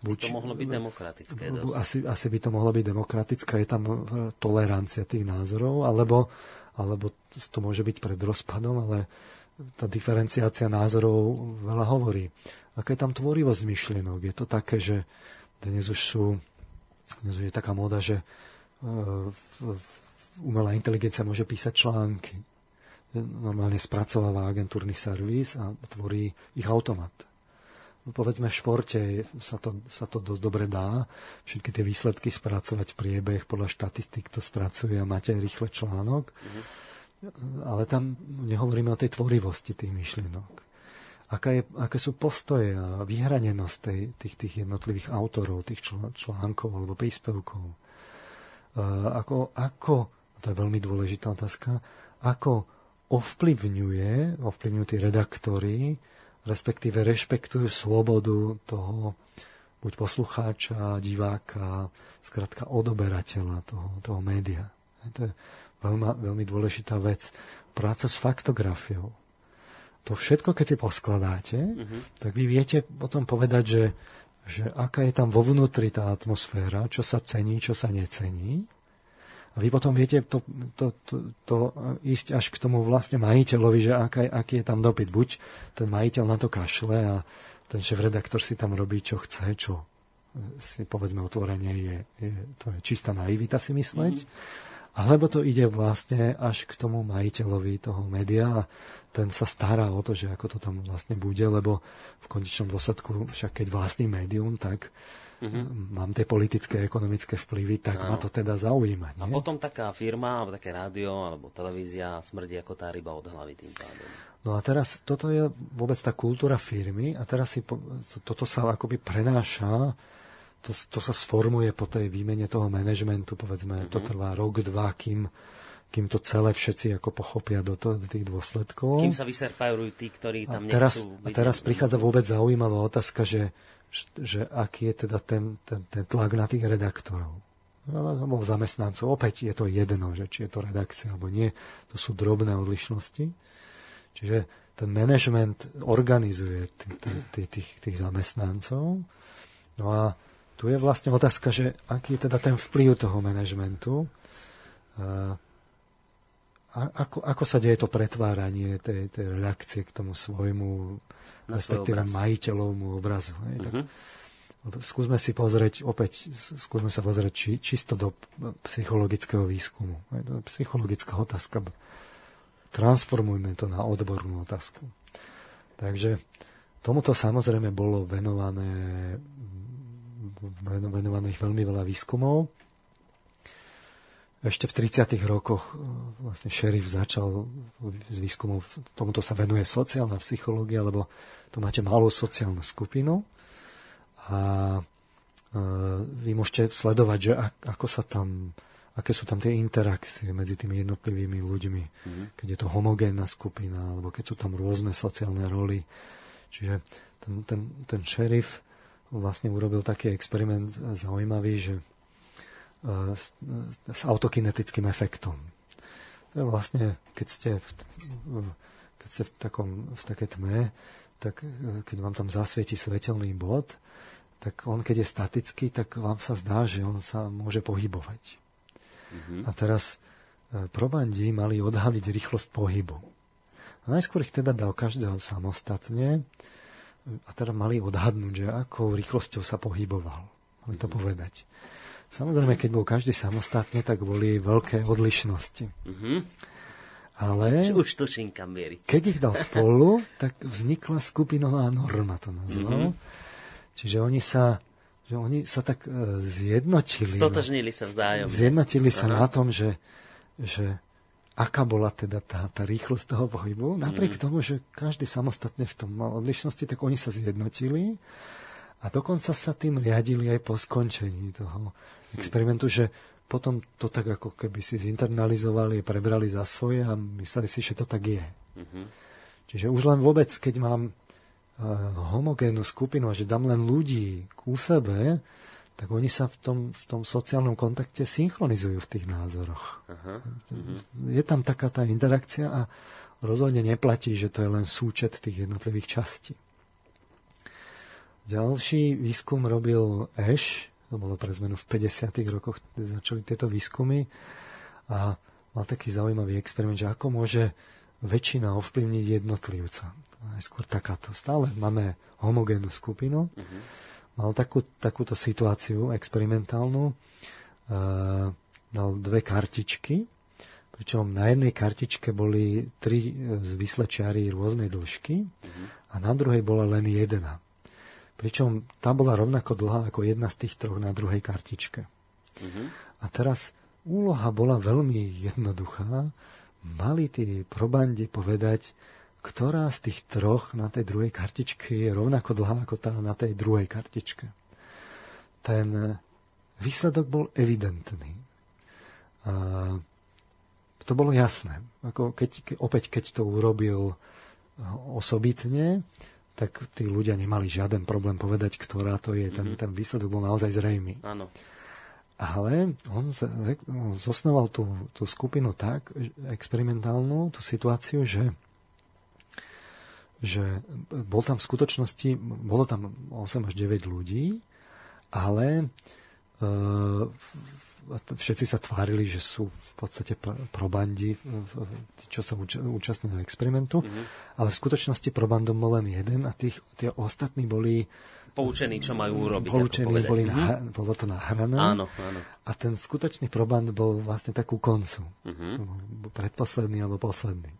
Speaker 1: Buď, by to mohlo byť demokratické.
Speaker 2: Asi, asi by to mohlo byť demokratické, je tam tolerancia tých názorov, alebo alebo to môže byť pred rozpadom, ale tá diferenciácia názorov veľa hovorí. Aká je tam tvorivosť myšlienok? Je to také, že dnes už sú, dnes už je taká móda, že e, umelá inteligencia môže písať články. Normálne spracováva agentúrny servis a tvorí ich automat povedzme v športe sa to, sa to dosť dobre dá. Všetky tie výsledky spracovať priebeh podľa štatistik to spracuje a máte rýchle článok. Mm-hmm. Ale tam nehovoríme o tej tvorivosti tých myšlienok. Aká je, aké sú postoje a vyhranenosť tej, tých, tých jednotlivých autorov, tých článkov alebo príspevkov. Uh, ako, ako, to je veľmi dôležitá otázka, ako ovplyvňuje, ovplyvňujú tí redaktori respektíve rešpektujú slobodu toho buď poslucháča, diváka, zkrátka odoberateľa toho, toho média. To je veľmi, veľmi dôležitá vec. Práca s faktografiou. To všetko, keď si poskladáte, uh-huh. tak vy viete potom povedať, že, že aká je tam vo vnútri tá atmosféra, čo sa cení, čo sa necení a vy potom viete to, to, to, to ísť až k tomu vlastne majiteľovi, že aký, aký je tam dopyt. Buď ten majiteľ na to kašle a ten šéf-redaktor si tam robí, čo chce, čo si povedzme otvorenie je, je to je čistá naivita si mysleť. Mm-hmm. Alebo to ide vlastne až k tomu majiteľovi toho média a ten sa stará o to, že ako to tam vlastne bude, lebo v konečnom dôsledku však keď vlastný médium, tak mm-hmm. mám tie politické, ekonomické vplyvy, tak Áno. ma to teda zaujíma. Nie?
Speaker 1: A potom taká firma, alebo také rádio, alebo televízia smrdí ako tá ryba od hlavy tým pádom.
Speaker 2: No a teraz toto je vôbec tá kultúra firmy a teraz si toto sa akoby prenáša, to, to sa sformuje po tej výmene toho manažmentu, povedzme, mm-hmm. to trvá rok, dva, kým, kým to celé všetci ako pochopia do, to, do tých dôsledkov.
Speaker 1: Kým sa vyserpajú tí, ktorí tam
Speaker 2: a teraz,
Speaker 1: nechcú
Speaker 2: byť. A teraz prichádza vôbec zaujímavá otázka, že, že aký je teda ten, ten, ten tlak na tých redaktorov alebo zamestnancov. Opäť je to jedno, že či je to redakcia alebo nie. To sú drobné odlišnosti. Čiže ten management organizuje tých, tých, tých zamestnancov. No a tu je vlastne otázka, že aký je teda ten vplyv toho manažmentu. A ako, ako sa deje to pretváranie tej, tej reakcie k tomu svojmu,
Speaker 1: Na
Speaker 2: respektíve majiteľovmu obrazu. Hej?
Speaker 1: Uh-huh.
Speaker 2: Tak skúsme si pozrieť, opäť skúsme sa pozrieť či, čisto do psychologického výskumu. Hej? Je psychologická otázka transformujme to na odbornú otázku. Takže tomuto samozrejme bolo venované, venovaných veľmi veľa výskumov. Ešte v 30. rokoch e, vlastne šerif začal s výskumom, tomuto sa venuje sociálna psychológia, lebo tu máte malú sociálnu skupinu a e, vy môžete sledovať, že ako sa tam aké sú tam tie interakcie medzi tými jednotlivými ľuďmi, mm-hmm. keď je to homogénna skupina, alebo keď sú tam rôzne sociálne roly. Čiže ten, ten, ten šerif vlastne urobil taký experiment zaujímavý, že s, s autokinetickým efektom. To je vlastne, keď ste v, keď ste v, takom, v takej tme, tak e, keď vám tam zasvieti svetelný bod, tak on, keď je statický, tak vám sa zdá, že on sa môže pohybovať. Mm-hmm. A teraz e, probandi mali odhaliť rýchlosť pohybu. A najskôr ich teda dal každého samostatne a teda mali odhadnúť, že akou rýchlosťou sa pohyboval. Mali to mm-hmm. povedať. Samozrejme, keď bol každý samostatne, tak boli veľké odlišnosti. Mm-hmm. Ale
Speaker 1: už tuším, kam
Speaker 2: keď ich dal spolu, tak vznikla skupinová norma, to nazval. Mm-hmm. Čiže oni sa že oni sa tak uh, zjednotili.
Speaker 1: Stotožnili sa vzájomne.
Speaker 2: Zjednotili sa Aha. na tom, že, že aká bola teda tá, tá rýchlosť toho pohybu. Napriek mm. tomu, že každý samostatne v tom mal odlišnosti, tak oni sa zjednotili a dokonca sa tým riadili aj po skončení toho experimentu, že potom to tak ako keby si zinternalizovali, prebrali za svoje a mysleli si, že to tak je. Mm-hmm. Čiže už len vôbec, keď mám homogénnu skupinu a že dám len ľudí ku sebe, tak oni sa v tom, v tom sociálnom kontakte synchronizujú v tých názoroch. Aha, uh-huh. Je tam taká tá interakcia a rozhodne neplatí, že to je len súčet tých jednotlivých častí. Ďalší výskum robil Ash, to bolo pre zmenu v 50. rokoch, začali tieto výskumy a mal taký zaujímavý experiment, že ako môže väčšina ovplyvniť jednotlivca najskôr takáto. Stále máme homogénnu skupinu. Uh-huh. Mal takú, takúto situáciu experimentálnu. Uh, dal dve kartičky, pričom na jednej kartičke boli tri z vyslečiary rôznej dĺžky uh-huh. a na druhej bola len jedna. Pričom tá bola rovnako dlhá ako jedna z tých troch na druhej kartičke. Uh-huh. A teraz úloha bola veľmi jednoduchá. Mali tí probandi povedať, ktorá z tých troch na tej druhej kartičke je rovnako dlhá ako tá na tej druhej kartičke. Ten výsledok bol evidentný. A to bolo jasné. Ako keď, opäť, keď to urobil osobitne, tak tí ľudia nemali žiaden problém povedať, ktorá to je. Ten, mm-hmm. ten výsledok bol naozaj zrejmý.
Speaker 1: Áno.
Speaker 2: Ale on, zosnoval tú, tú skupinu tak, experimentálnu, tú situáciu, že že bol tam v skutočnosti, bolo tam 8 až 9 ľudí, ale uh, všetci sa tvárili, že sú v podstate probandi, čo sa účastnili experimentu, mm-hmm. ale v skutočnosti probandom bol len jeden a tých, tie ostatní boli
Speaker 1: poučení, čo majú urobiť.
Speaker 2: Poučení, boli na, mhm. bolo to nahrané.
Speaker 1: Áno, áno.
Speaker 2: A ten skutočný proband bol vlastne takú koncu. Mm-hmm. Predposledný alebo posledný.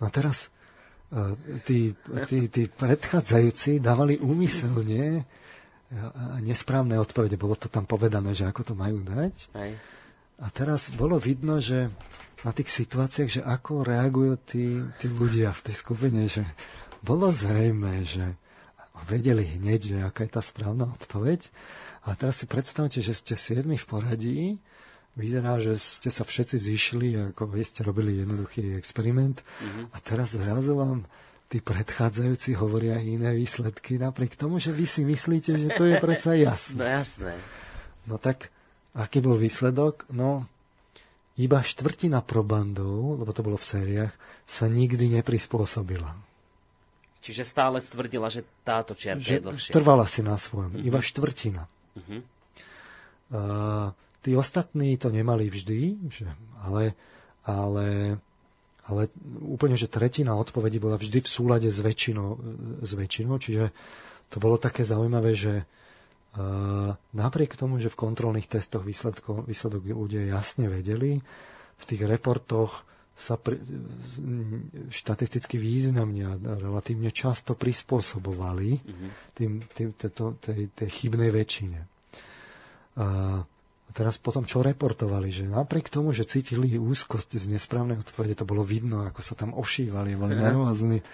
Speaker 2: No a teraz tí, tí, tí predchádzajúci dávali úmyselne nesprávne odpovede. Bolo to tam povedané, že ako to majú dať.
Speaker 1: Aj.
Speaker 2: a teraz bolo vidno, že na tých situáciách, že ako reagujú tí, tí ľudia v tej skupine, že bolo zrejme, že vedeli hneď, že aká je tá správna odpoveď. A teraz si predstavte, že ste siedmi v poradí, vyzerá, že ste sa všetci zišli, ako vy ste robili jednoduchý experiment mm-hmm. a teraz zrazu vám tí predchádzajúci hovoria iné výsledky, napriek tomu, že vy si myslíte, že to je predsa <laughs> jasné.
Speaker 1: No jasné.
Speaker 2: No tak, aký bol výsledok? No, iba štvrtina probandov, lebo to bolo v sériách, sa nikdy neprispôsobila.
Speaker 1: Čiže stále tvrdila, že táto čiarka že je dlhšia.
Speaker 2: Trvala si na svojom. Uh-huh. Iba štvrtina. Uh-huh. Uh, tí ostatní to nemali vždy, že, ale, ale, ale úplne, že tretina odpovedí bola vždy v súlade s väčšinou, s väčšinou čiže to bolo také zaujímavé, že uh, napriek tomu, že v kontrolných testoch výsledko, výsledok ľudia jasne vedeli, v tých reportoch sa pri, štatisticky významne a relatívne často prispôsobovali mm-hmm. tým, tým, tejto, tej, tej chybnej väčšine. A, a teraz potom, čo reportovali, že napriek tomu, že cítili úzkosť z nesprávnej odpovede, to bolo vidno, ako sa tam ošívali, boli nervózni.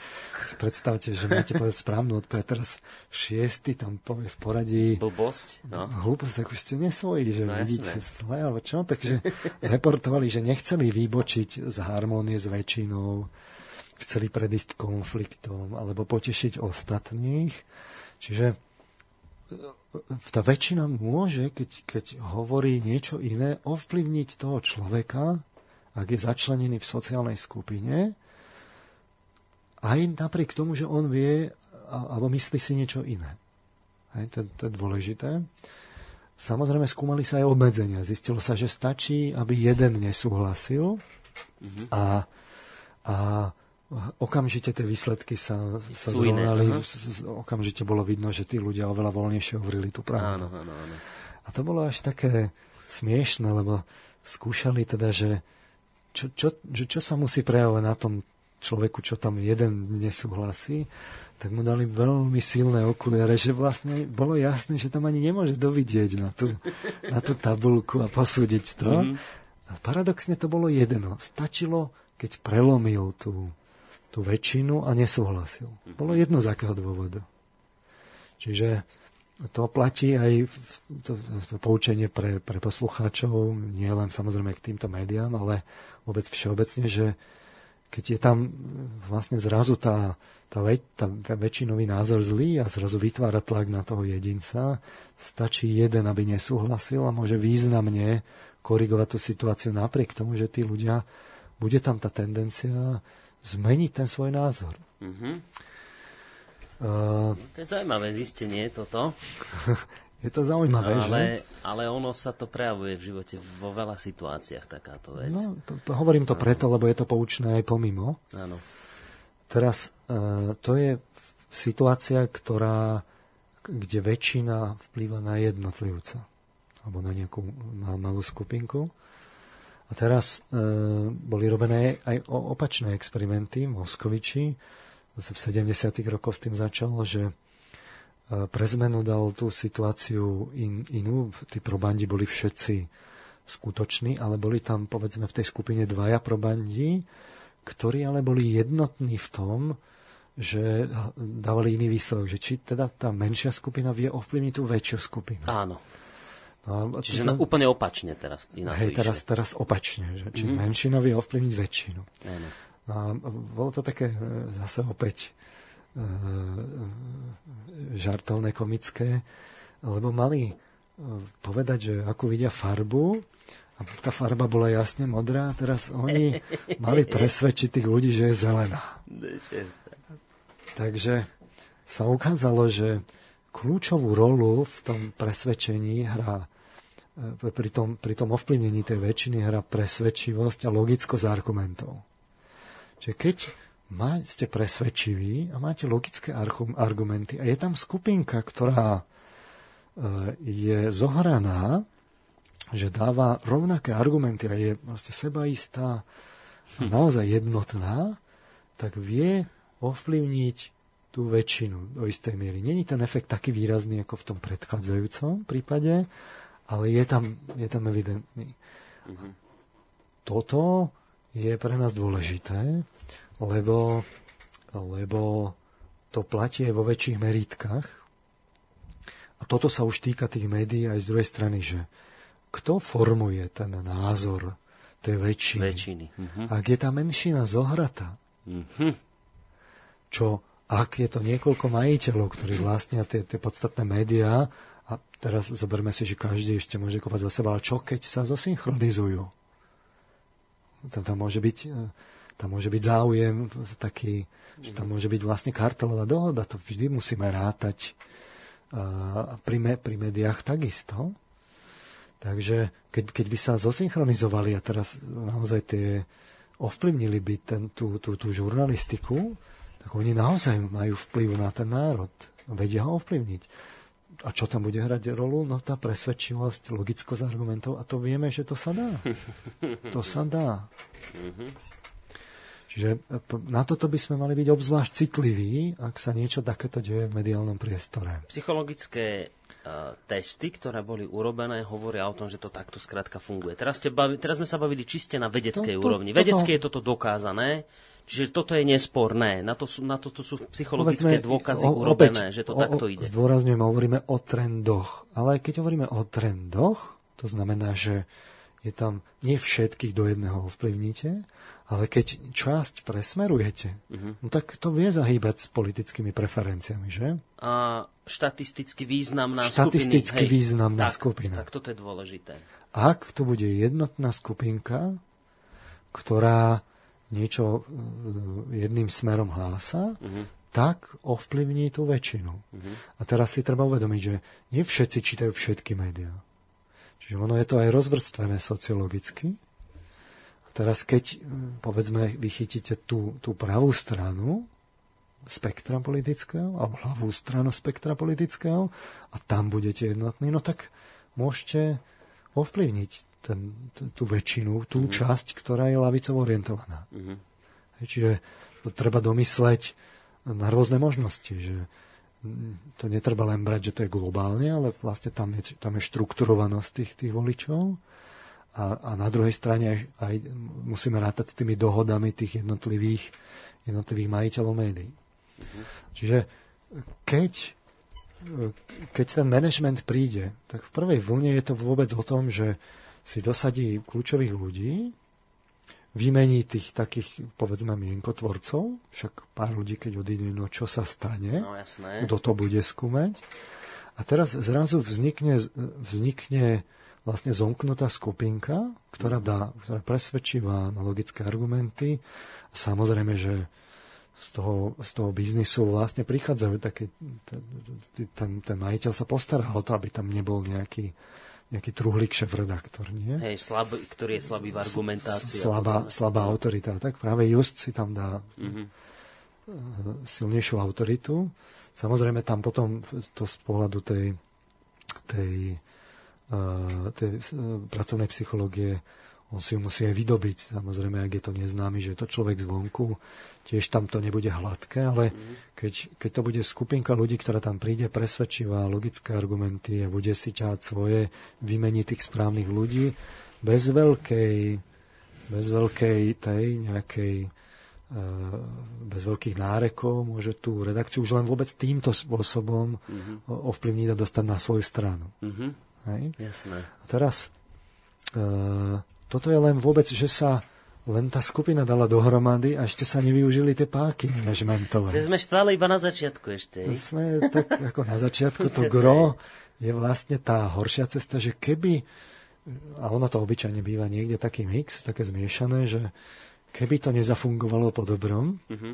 Speaker 2: Si predstavte, že máte povedať správnu odpoveď, teraz šiestý tam povie v poradí.
Speaker 1: Blbosť, no.
Speaker 2: Hlúposť, ako ste nesvojí, že no, vidíte zle, alebo čo, takže reportovali, že nechceli výbočiť z harmónie s väčšinou, chceli predísť konfliktom, alebo potešiť ostatných. Čiže tá väčšina môže, keď, keď hovorí niečo iné, ovplyvniť toho človeka, ak je začlenený v sociálnej skupine, aj napriek tomu, že on vie alebo myslí si niečo iné. Hej, to, to je dôležité. Samozrejme, skúmali sa aj obmedzenia. Zistilo sa, že stačí, aby jeden nesúhlasil mm-hmm. a, a okamžite tie výsledky sa, sa zrovnali, okamžite bolo vidno, že tí ľudia oveľa voľnejšie hovorili tú pravdu.
Speaker 1: Áno, áno, áno.
Speaker 2: A to bolo až také smiešne, lebo skúšali teda, že čo, čo, že čo sa musí prejavovať na tom človeku, čo tam jeden nesúhlasí, tak mu dali veľmi silné okuliare, že vlastne bolo jasné, že tam ani nemôže dovidieť na tú, na tú tabulku a posúdiť to. Mm-hmm. A paradoxne to bolo jedno. Stačilo, keď prelomil tú, tú väčšinu a nesúhlasil. Bolo jedno z akého dôvodu. Čiže to platí aj to, to poučenie pre, pre poslucháčov, nie len samozrejme k týmto médiám, ale vôbec všeobecne, že keď je tam vlastne zrazu tá, tá, väč, tá väčšinový názor zlý a zrazu vytvára tlak na toho jedinca, stačí jeden, aby nesúhlasil a môže významne korigovať tú situáciu napriek tomu, že tí ľudia, bude tam tá tendencia zmeniť ten svoj názor. Mm-hmm.
Speaker 1: Uh, to je zaujímavé zistenie toto. <laughs>
Speaker 2: je to zaujímavé,
Speaker 1: ale,
Speaker 2: že?
Speaker 1: Ale ono sa to prejavuje v živote vo veľa situáciách, takáto vec.
Speaker 2: No, to, to, hovorím to preto, lebo je to poučné aj pomimo.
Speaker 1: Áno.
Speaker 2: Teraz, uh, to je situácia, ktorá, kde väčšina vplýva na jednotlivca alebo na nejakú malú skupinku. A teraz e, boli robené aj opačné experimenty Moskoviči. Zase v 70. rokoch s tým začalo, že e, pre zmenu dal tú situáciu in, inú. Tí probandi boli všetci skutoční, ale boli tam povedzme v tej skupine dvaja probandi, ktorí ale boli jednotní v tom, že dávali iný výsledok, že či teda tá menšia skupina vie ovplyvniť tú väčšiu skupinu.
Speaker 1: Áno. No, Čiže to, úplne opačne teraz.
Speaker 2: Hej, teraz, teraz opačne. Že, či mm-hmm. menšina vie ovplyvniť väčšinu.
Speaker 1: Áno.
Speaker 2: No, a bolo to také e, zase opäť e, žartovné, komické, lebo mali e, povedať, že akú vidia farbu a tá farba bola jasne modrá, teraz oni <laughs> mali presvedčiť tých ľudí, že je zelená. Takže sa ukázalo, že kľúčovú rolu v tom presvedčení hrá E, pri tom, pri tom ovplyvnení tej väčšiny hra presvedčivosť a logickosť argumentov. Čiže keď má, ste presvedčiví a máte logické argumenty a je tam skupinka, ktorá e, je zohraná, že dáva rovnaké argumenty a je vlastne sebaistá a hm. naozaj jednotná, tak vie ovplyvniť tú väčšinu do istej miery. Není ten efekt taký výrazný ako v tom predchádzajúcom prípade, ale je tam, je tam evidentný. Uh-huh. Toto je pre nás dôležité, lebo, lebo to platí aj vo väčších meritkách. A toto sa už týka tých médií aj z druhej strany, že kto formuje ten názor tej väčšiny?
Speaker 1: väčšiny. Uh-huh.
Speaker 2: Ak je tá menšina zohratá, uh-huh. čo ak je to niekoľko majiteľov, ktorí vlastnia tie, tie podstatné médiá, a teraz zoberme si, že každý ešte môže kopať za seba, ale čo keď sa zosynchronizujú? Tam, tam, môže byť, tam môže byť záujem taký, že tam môže byť vlastne kartelová dohoda, to vždy musíme rátať a pri, pri médiách takisto. Takže keď, keď by sa zosynchronizovali a teraz naozaj tie ovplyvnili by ten, tú, tú, tú žurnalistiku, tak oni naozaj majú vplyv na ten národ. Vedia ho ovplyvniť. A čo tam bude hrať rolu? No tá presvedčivosť, logickosť argumentov. A to vieme, že to sa dá. <laughs> To sa dá. Čiže na toto by sme mali byť obzvlášť citliví, ak sa niečo takéto deje v mediálnom priestore.
Speaker 1: Psychologické uh, testy, ktoré boli urobené, hovoria o tom, že to takto skrátka funguje. Teraz, bavi, teraz sme sa bavili čiste na vedeckej to, to, úrovni. Vedecky toto... je toto dokázané. Čiže toto je nesporné. Na to sú, na to, to sú psychologické Povedzme, dôkazy o, urobené, opäť, že to o, takto ide.
Speaker 2: Zdôrazňujem, hovoríme o trendoch. Ale keď hovoríme o trendoch, to znamená, že je tam nie všetkých do jedného ovplyvníte, ale keď časť presmerujete, uh-huh. no tak to vie zahýbať s politickými preferenciami, že?
Speaker 1: A štatisticky významná
Speaker 2: štatisticky
Speaker 1: skupiny.
Speaker 2: významná
Speaker 1: tak,
Speaker 2: skupina.
Speaker 1: Tak toto je dôležité.
Speaker 2: Ak to bude jednotná skupinka, ktorá niečo e, jedným smerom hlása, uh-huh. tak ovplyvní tú väčšinu. Uh-huh. A teraz si treba uvedomiť, že nie všetci čítajú všetky médiá. Čiže ono je to aj rozvrstvené sociologicky. A teraz keď, e, povedzme, vychytíte tú, tú pravú stranu spektra politického, alebo hlavú stranu spektra politického a tam budete jednotní, no tak môžete ovplyvniť ten, tú väčšinu, tú mm-hmm. časť, ktorá je lavicovo orientovaná. Mm-hmm. Čiže to treba domysleť na rôzne možnosti, že to netreba len brať, že to je globálne, ale vlastne tam je, tam je štrukturovanosť tých, tých voličov a, a na druhej strane aj, aj musíme rátať s tými dohodami tých jednotlivých, jednotlivých majiteľov médií. Mm-hmm. Čiže keď, keď ten management príde, tak v prvej vlne je to vôbec o tom, že si dosadí kľúčových ľudí, vymení tých takých, povedzme, mienkotvorcov, však pár ľudí, keď odíde, no čo sa stane,
Speaker 1: no, jasné.
Speaker 2: kto to bude skúmať. A teraz zrazu vznikne, vznikne vlastne zomknutá skupinka, ktorá, dá, ktorá presvedčí vám logické argumenty. Samozrejme, že z toho, z toho biznisu vlastne prichádzajú také, ten, ten majiteľ sa postará o to, aby tam nebol nejaký nejaký truhlík šéf-redaktor, nie?
Speaker 1: Hej, slab, ktorý je slabý v argumentácii.
Speaker 2: Slabá, slabá autorita. Tak práve Just si tam dá mm-hmm. silnejšiu autoritu. Samozrejme tam potom to z pohľadu tej, tej, uh, tej uh, pracovnej psychológie on si ju musí aj vydobiť. Samozrejme, ak je to neznámy, že je to človek zvonku, tiež tam to nebude hladké, ale keď, keď to bude skupinka ľudí, ktorá tam príde, presvedčivá, logické argumenty a bude si ťahať svoje, vymeniť tých správnych ľudí, bez veľkej, bez veľkej tej nejakej eh, bez veľkých nárekov môže tú redakciu už len vôbec týmto spôsobom mm-hmm. ovplyvniť a dostať na svoju stranu.
Speaker 1: Mm-hmm. Hej? Jasné.
Speaker 2: A teraz uh, toto je len vôbec, že sa len tá skupina dala dohromady a ešte sa nevyužili tie páky manažmentové.
Speaker 1: Že sme stále iba na začiatku ešte.
Speaker 2: Sme tak <laughs> ako na začiatku, to gro je vlastne tá horšia cesta, že keby, a ono to obyčajne býva niekde taký mix, také zmiešané, že keby to nezafungovalo po dobrom, uh-huh.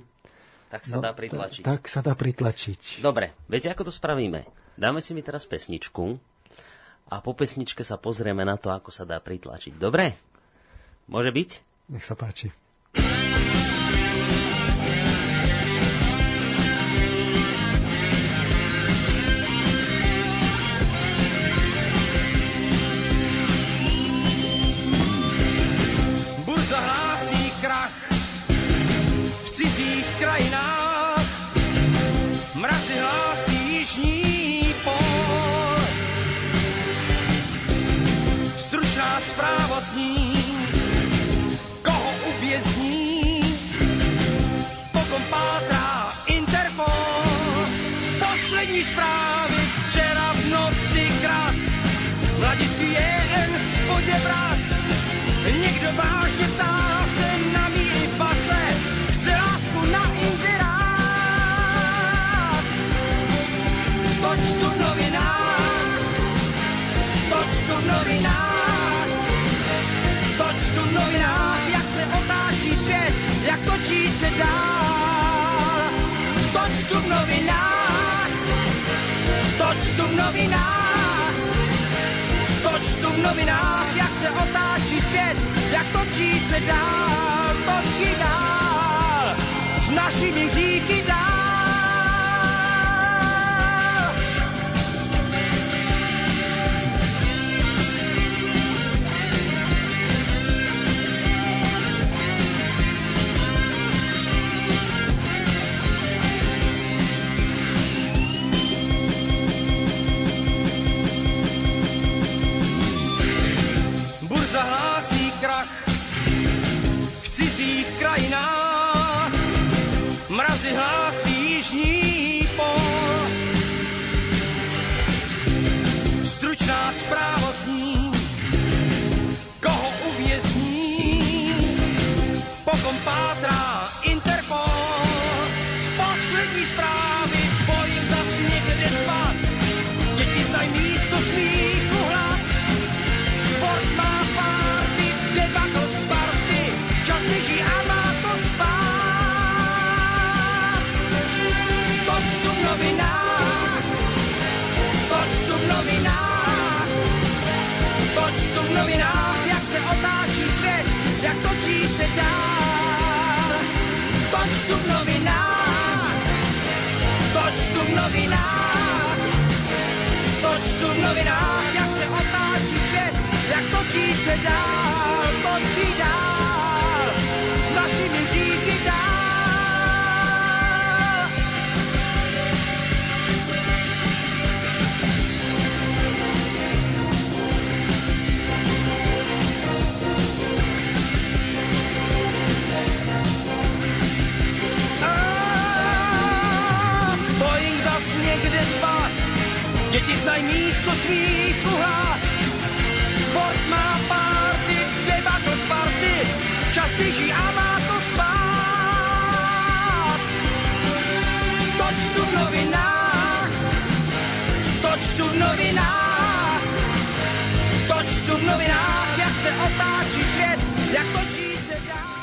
Speaker 1: tak sa no, dá pritlačiť.
Speaker 2: tak sa dá pritlačiť.
Speaker 1: Dobre, viete, ako to spravíme? Dáme si mi teraz pesničku a po pesničke sa pozrieme na to, ako sa dá pritlačiť. Dobre? Môže byť?
Speaker 2: Nech sa páči.
Speaker 3: Novinách, toč tu v novinách, toč tu v novinách, jak se otáčí svět, jak točí se dál, točí dál, s našimi říky dál. Mrazy hlásí jižní pol. Stručná zpráva zní, koho uvězní, potom pátrá dál. Toč tu v novinách, toč tu v novinách, toč tu v novinách, jak se otáčí svět, jak točí se dál, točí znají místo smíchu hlad. Ford má párty, debakl z party, čas běží a má to spát. Toč tu v novinách, toč tu v novinách, toč tu v novinách, jak se otáčí svět, jak točí.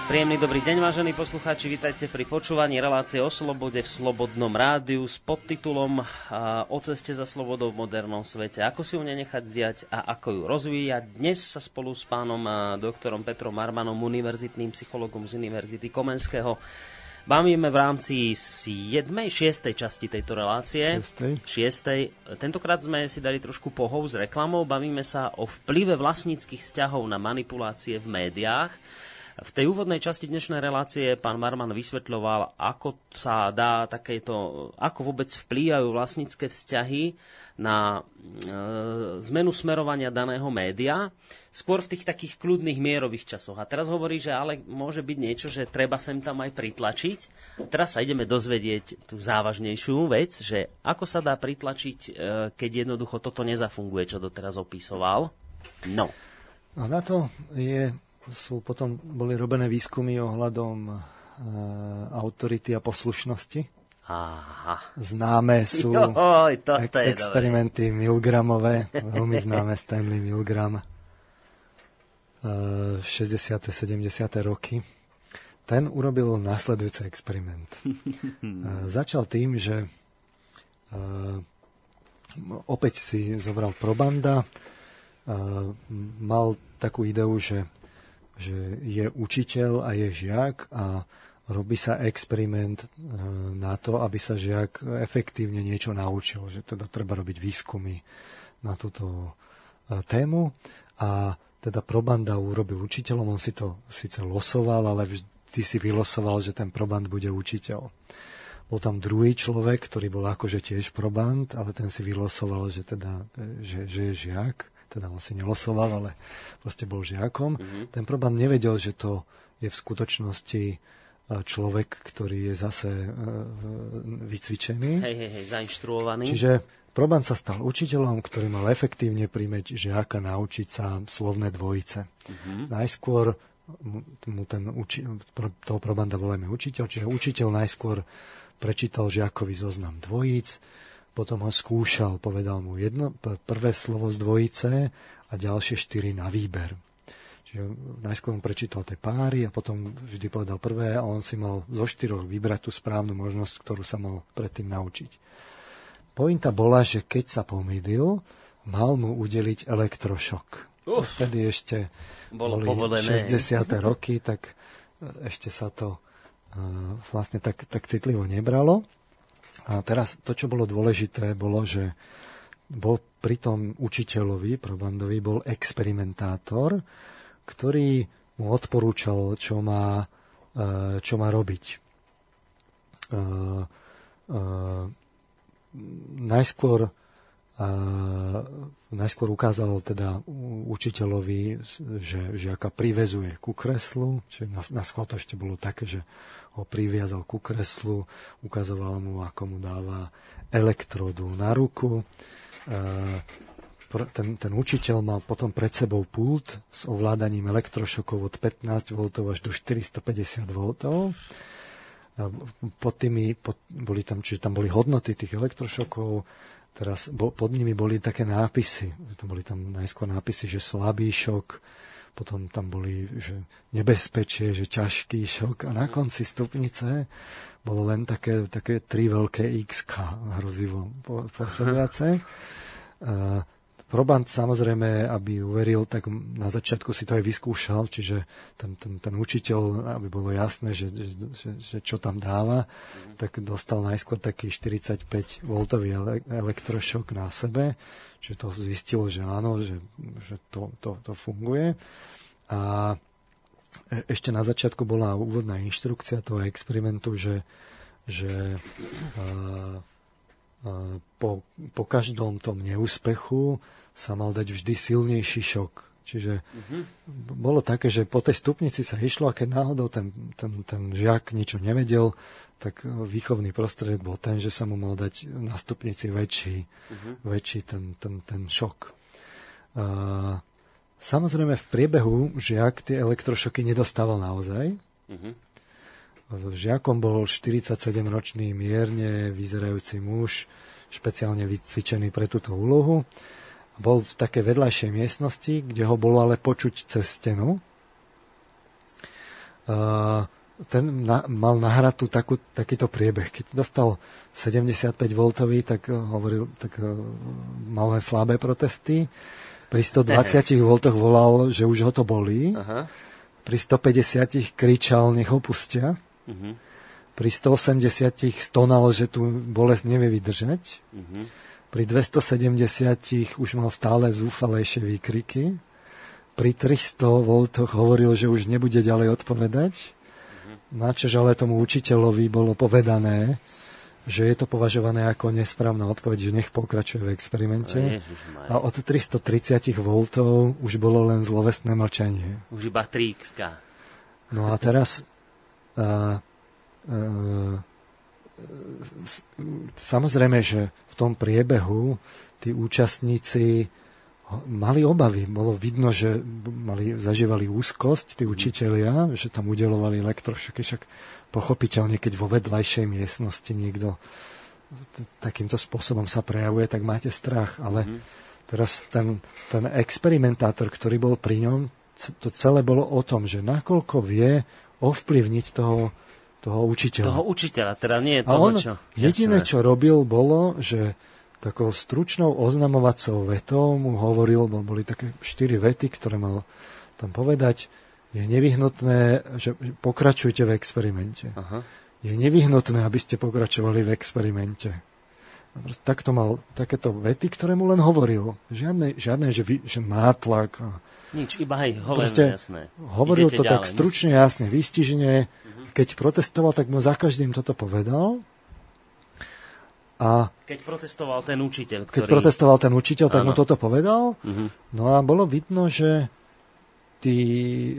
Speaker 1: Príjemný dobrý deň, vážení poslucháči, vítajte pri počúvaní relácie o slobode v Slobodnom rádiu s podtitulom O ceste za slobodou v modernom svete. Ako si ju nenechať zdiať a ako ju rozvíjať. Dnes sa spolu s pánom doktorom Petrom Marmanom, univerzitným psychologom z Univerzity Komenského, bavíme v rámci 7. 6. časti tejto relácie.
Speaker 2: Šiestej.
Speaker 1: 6. Tentokrát sme si dali trošku pohov s reklamou. Bavíme sa o vplyve vlastníckých vzťahov na manipulácie v médiách. V tej úvodnej časti dnešnej relácie pán Marman vysvetľoval, ako sa dá takéto, ako vôbec vplývajú vlastnícke vzťahy na e, zmenu smerovania daného média, skôr v tých takých kľudných mierových časoch. A teraz hovorí, že ale môže byť niečo, že treba sem tam aj pritlačiť. Teraz sa ideme dozvedieť tú závažnejšiu vec, že ako sa dá pritlačiť, e, keď jednoducho toto nezafunguje, čo doteraz opisoval. No.
Speaker 2: A na to je, sú potom boli robené výskumy ohľadom e, autority a poslušnosti.
Speaker 1: Aha.
Speaker 2: Známe sú <laughs>
Speaker 1: Joj,
Speaker 2: ek- experimenty Milgramové, veľmi známe Stanley Milgram, e, 60. 70. roky. Ten urobil následujúci experiment. <laughs> E, Začal tým, že e, opäť si zobral probanda, e, mal takú ideu, že, že je učiteľ a je žiak a robí sa experiment e, na to, aby sa žiak efektívne niečo naučil, že teda treba robiť výskumy na túto e, tému a teda probanda urobil učiteľom, on si to síce losoval, ale vždy si vylosoval, že ten proband bude učiteľ. Bol tam druhý človek, ktorý bol akože tiež proband, ale ten si vylosoval, že teda, e, že, že je žiak, teda on si nelosoval, ale proste bol žiakom. Mm-hmm. Ten proband nevedel, že to je v skutočnosti e, človek, ktorý je zase e, vycvičený.
Speaker 1: Hej, hej, hej, zainštruovaný.
Speaker 2: Čiže Proban sa stal učiteľom, ktorý mal efektívne príjmeť žiaka naučiť sa slovné dvojice. Mm-hmm. Najskôr mu ten uči, toho probanda voláme učiteľ, čiže učiteľ najskôr prečítal žiakovi zoznam dvojíc, potom ho skúšal, povedal mu jedno, prvé slovo z dvojice a ďalšie štyri na výber. Čiže najskôr mu prečítal tie páry a potom vždy povedal prvé a on si mal zo štyroch vybrať tú správnu možnosť, ktorú sa mal predtým naučiť. Pointa bola, že keď sa pomýlil, mal mu udeliť elektrošok. Uf. Vtedy ešte
Speaker 1: Bolo
Speaker 2: boli
Speaker 1: povolené.
Speaker 2: 60. roky, tak e, ešte sa to uh, vlastne tak, tak citlivo nebralo. A teraz to, čo bolo dôležité, bolo, že bol pri tom učiteľovi, probandovi, bol experimentátor, ktorý mu odporúčal, čo má, e, čo má robiť. E, e, najskôr, najskôr ukázal teda učiteľovi, že žiaka privezuje ku kreslu, čiže na, na to ešte bolo také, že ho priviazal ku kreslu, ukazoval mu, ako mu dáva elektrodu na ruku. Ten, ten učiteľ mal potom pred sebou pult s ovládaním elektrošokov od 15 V až do 450 V. Pod tými, pod, boli tam, čiže tam boli hodnoty tých elektrošokov, teraz bo, pod nimi boli také nápisy. To boli tam najskôr nápisy, že slabý šok, potom tam boli že nebezpečie, že ťažký šok a na konci stupnice bolo len také, také tri veľké XK hrozivo pôsobiace. <laughs> Probant samozrejme, aby uveril, tak na začiatku si to aj vyskúšal, čiže ten, ten, ten učiteľ, aby bolo jasné, že, že, že čo tam dáva, mm. tak dostal najskôr taký 45 V elektrošok na sebe, že to zistil, že áno, že, že to, to, to funguje. A e, ešte na začiatku bola úvodná inštrukcia toho experimentu, že, že a, a, po, po každom tom neúspechu sa mal dať vždy silnejší šok. Čiže uh-huh. bolo také, že po tej stupnici sa išlo a keď náhodou ten, ten, ten žiak niečo nevedel, tak výchovný prostriedok bol ten, že sa mu mal dať na stupnici väčší, uh-huh. väčší ten, ten, ten šok. A, samozrejme v priebehu žiak tie elektrošoky nedostával naozaj. Uh-huh. Žiakom bol 47-ročný mierne vyzerajúci muž, špeciálne vycvičený pre túto úlohu. Bol v také vedľajšej miestnosti, kde ho bolo ale počuť cez stenu. Uh, ten na, mal nahratú takú, takýto priebeh. Keď dostal 75 V, tak eh, hovoril, tak eh, mal len slabé protesty. Pri 120 <laughs> V volal, že už ho to bolí. Aha. Pri 150 kričal, nech ho pustia. Uh-huh. Pri 180 stonal, že tu bolesť nevie vydržať. Uh-huh. Pri 270 už mal stále zúfalejšie výkriky. Pri 300 V hovoril, že už nebude ďalej odpovedať Načož ale tomu učiteľovi bolo povedané, že je to považované ako nesprávna odpoveď, že nech pokračuje v experimente. A od 330 V už bolo len zlovestné mlčanie.
Speaker 1: Už iba 3
Speaker 2: No a teraz a, a, samozrejme, že v tom priebehu tí účastníci mali obavy. Bolo vidno, že mali, zažívali úzkosť, tí mhm. učitelia, že tam udelovali elektrošoky, však pochopiteľne, keď vo vedľajšej miestnosti niekto takýmto spôsobom sa prejavuje, tak máte strach. Ale mm. teraz ten, ten experimentátor, ktorý bol pri ňom, to celé bolo o tom, že nakoľko vie ovplyvniť toho, toho učiteľa.
Speaker 1: Toho učiteľa, teda nie je toho,
Speaker 2: A on
Speaker 1: čo...
Speaker 2: Jediné, čo robil, bolo, že takou stručnou oznamovacou vetou mu hovoril, boli také štyri vety, ktoré mal tam povedať, je nevyhnutné, že pokračujte v experimente. Aha. Je nevyhnutné, aby ste pokračovali v experimente. Tak to mal takéto vety, ktoré mu len hovoril. Žiadne, žiadne že, vy, že nátlak. A
Speaker 1: Nič, iba aj hovoril jasné.
Speaker 2: Hovoril Idete to ďalej, tak stručne, jasne, výstižne. Uh-huh. Keď protestoval, tak mu za každým toto povedal A
Speaker 1: Keď protestoval ten učiteľ, ktorý...
Speaker 2: keď protestoval ten učiteľ, tak mu
Speaker 1: Áno.
Speaker 2: toto povedal.
Speaker 1: Mhm.
Speaker 2: No a bolo vidno, že tí,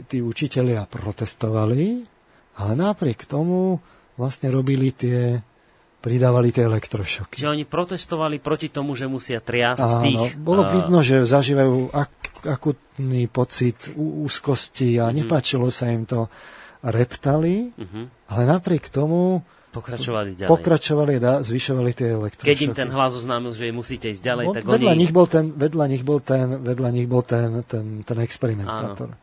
Speaker 2: tí učitelia protestovali, ale napriek tomu vlastne robili tie, pridávali tie elektrošoky.
Speaker 1: Že oni protestovali proti tomu, že musia triasť
Speaker 2: Áno,
Speaker 1: tých...
Speaker 2: bolo
Speaker 1: a,
Speaker 2: vidno, že zažívajú ak, akutný pocit úzkosti a nepáčilo sa im to. Reptali,
Speaker 1: Mhm.
Speaker 2: ale napriek tomu
Speaker 1: Pokračovali ďalej.
Speaker 2: pokračovali a zvyšovali tie elektrošoky.
Speaker 1: Keď im ten hlas oznámil, že musíte ísť ďalej,
Speaker 2: No,
Speaker 1: tak
Speaker 2: vedľa,
Speaker 1: oni...
Speaker 2: nich bol ten, vedľa nich bol ten, vedľa nich bol ten, ten, ten experimentátor.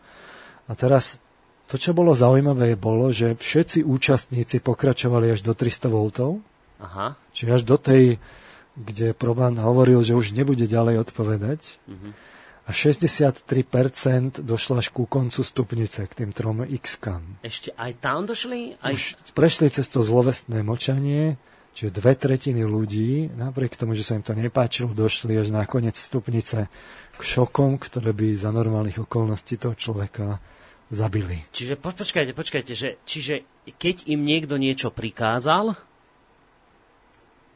Speaker 2: A teraz to, čo bolo zaujímavé, bolo, že všetci účastníci pokračovali až do 300 V,
Speaker 1: Aha.
Speaker 2: čiže až do tej, kde Proban hovoril, že už nebude ďalej odpovedať.
Speaker 1: Mhm.
Speaker 2: A 63% došlo až ku koncu stupnice, k tým trom x
Speaker 1: Ešte aj tam došli? Aj...
Speaker 2: Už prešli cez to zlovestné mlčanie, čiže dve tretiny ľudí, napriek tomu, že sa im to nepáčilo, došli až na koniec stupnice k šokom, ktoré by za normálnych okolností toho človeka zabili.
Speaker 1: Čiže po, počkajte, počkajte, že, čiže keď im niekto niečo prikázal,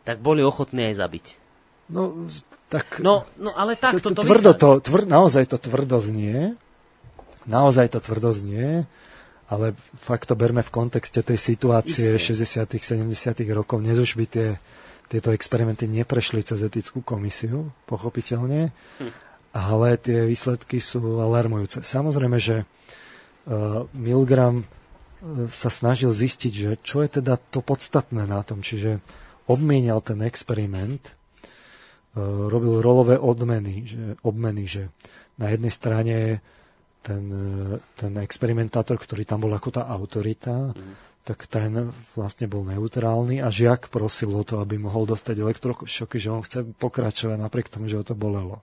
Speaker 1: tak boli ochotní aj zabiť.
Speaker 2: No, tak...
Speaker 1: No, no ale tak,
Speaker 2: to,
Speaker 1: toto
Speaker 2: tvrdo
Speaker 1: vychádza.
Speaker 2: to, tvr, naozaj to tvrdo znie, naozaj to tvrdo znie, ale fakt to berme v kontexte tej situácie
Speaker 1: Isté.
Speaker 2: 60 70 rokov, dnes už by tie, tieto experimenty neprešli cez etickú komisiu, pochopiteľne,
Speaker 1: Hm.
Speaker 2: ale tie výsledky sú alarmujúce. Samozrejme, že uh, Milgram uh, sa snažil zistiť, že čo je teda to podstatné na tom, čiže obmienial ten experiment, uh, robil rolové odmeny, že, obmeny, že na jednej strane ten, uh, ten experimentátor, ktorý tam bol ako tá autorita, tak ten vlastne bol neutrálny a žiak prosil o to, aby mohol dostať elektrošoky, že on chce pokračovať napriek tomu, že ho to bolelo.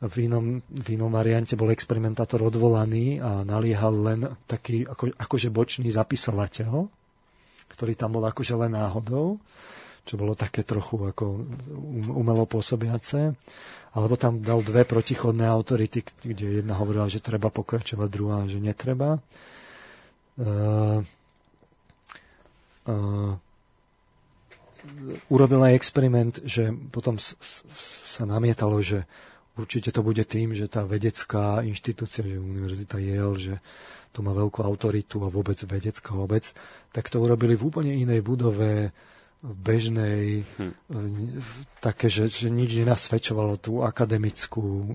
Speaker 2: V inom, v inom variante bol experimentátor odvolaný a naliehal len taký ako, akože bočný zapisovateľ, ktorý tam bol akože len náhodou, čo bolo také trochu ako um- umelo pôsobiace. Alebo tam dal dve protichodné autority, kde jedna hovorila, že treba pokračovať, druhá, že netreba. Uh, uh, urobil aj experiment, že potom sa namietalo, že určite to bude tým, že tá vedecká inštitúcia, že Univerzita Yale, že to má veľkú autoritu a vôbec vedecká obec, tak to urobili v úplne inej budove, bežnej, hm. také, že, že nič nenasvedčovalo tú akademickú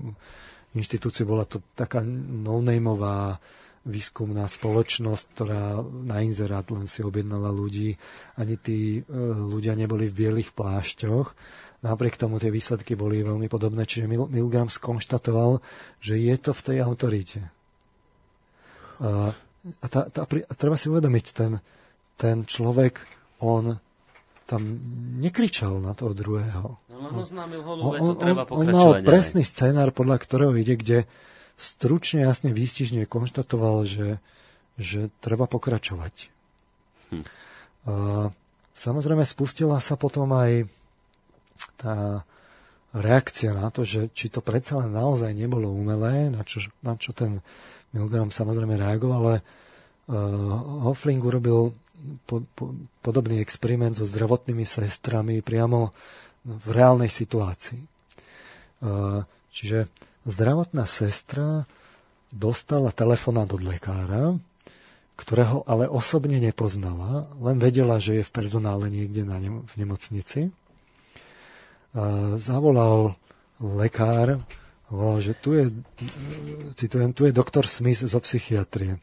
Speaker 2: inštitúciu. Bola to taká no-nameová výskumná spoločnosť, ktorá na inzerát len si objednala ľudí. Ani tí e, ľudia neboli v bielých plášťoch. Napriek tomu tie výsledky boli veľmi podobné. Čiže Mil- Milgram skonštatoval, že je to v tej autorite. A, a, tá, tá, a treba si uvedomiť, ten, ten človek, on tam nekričal na toho druhého.
Speaker 1: No len oznámil
Speaker 2: On, on,
Speaker 1: treba
Speaker 2: on, on mal presný scenár, podľa ktorého ide, kde stručne, jasne, výstižne konštatoval, že, že treba pokračovať.
Speaker 1: Hm.
Speaker 2: A, samozrejme, spustila sa potom aj tá reakcia na to, že či to predsa len naozaj nebolo umelé, na čo, na čo ten Milgram samozrejme reagoval, ale uh, Hoffling urobil po, po, podobný experiment so zdravotnými sestrami priamo v reálnej situácii. Uh, čiže zdravotná sestra dostala telefonát od lekára, ktorého ale osobne nepoznala, len vedela, že je v personále niekde na nem- v nemocnici. Uh, zavolal lekár, volal, že tu je, citujem, tu je doktor Smith zo psychiatrie.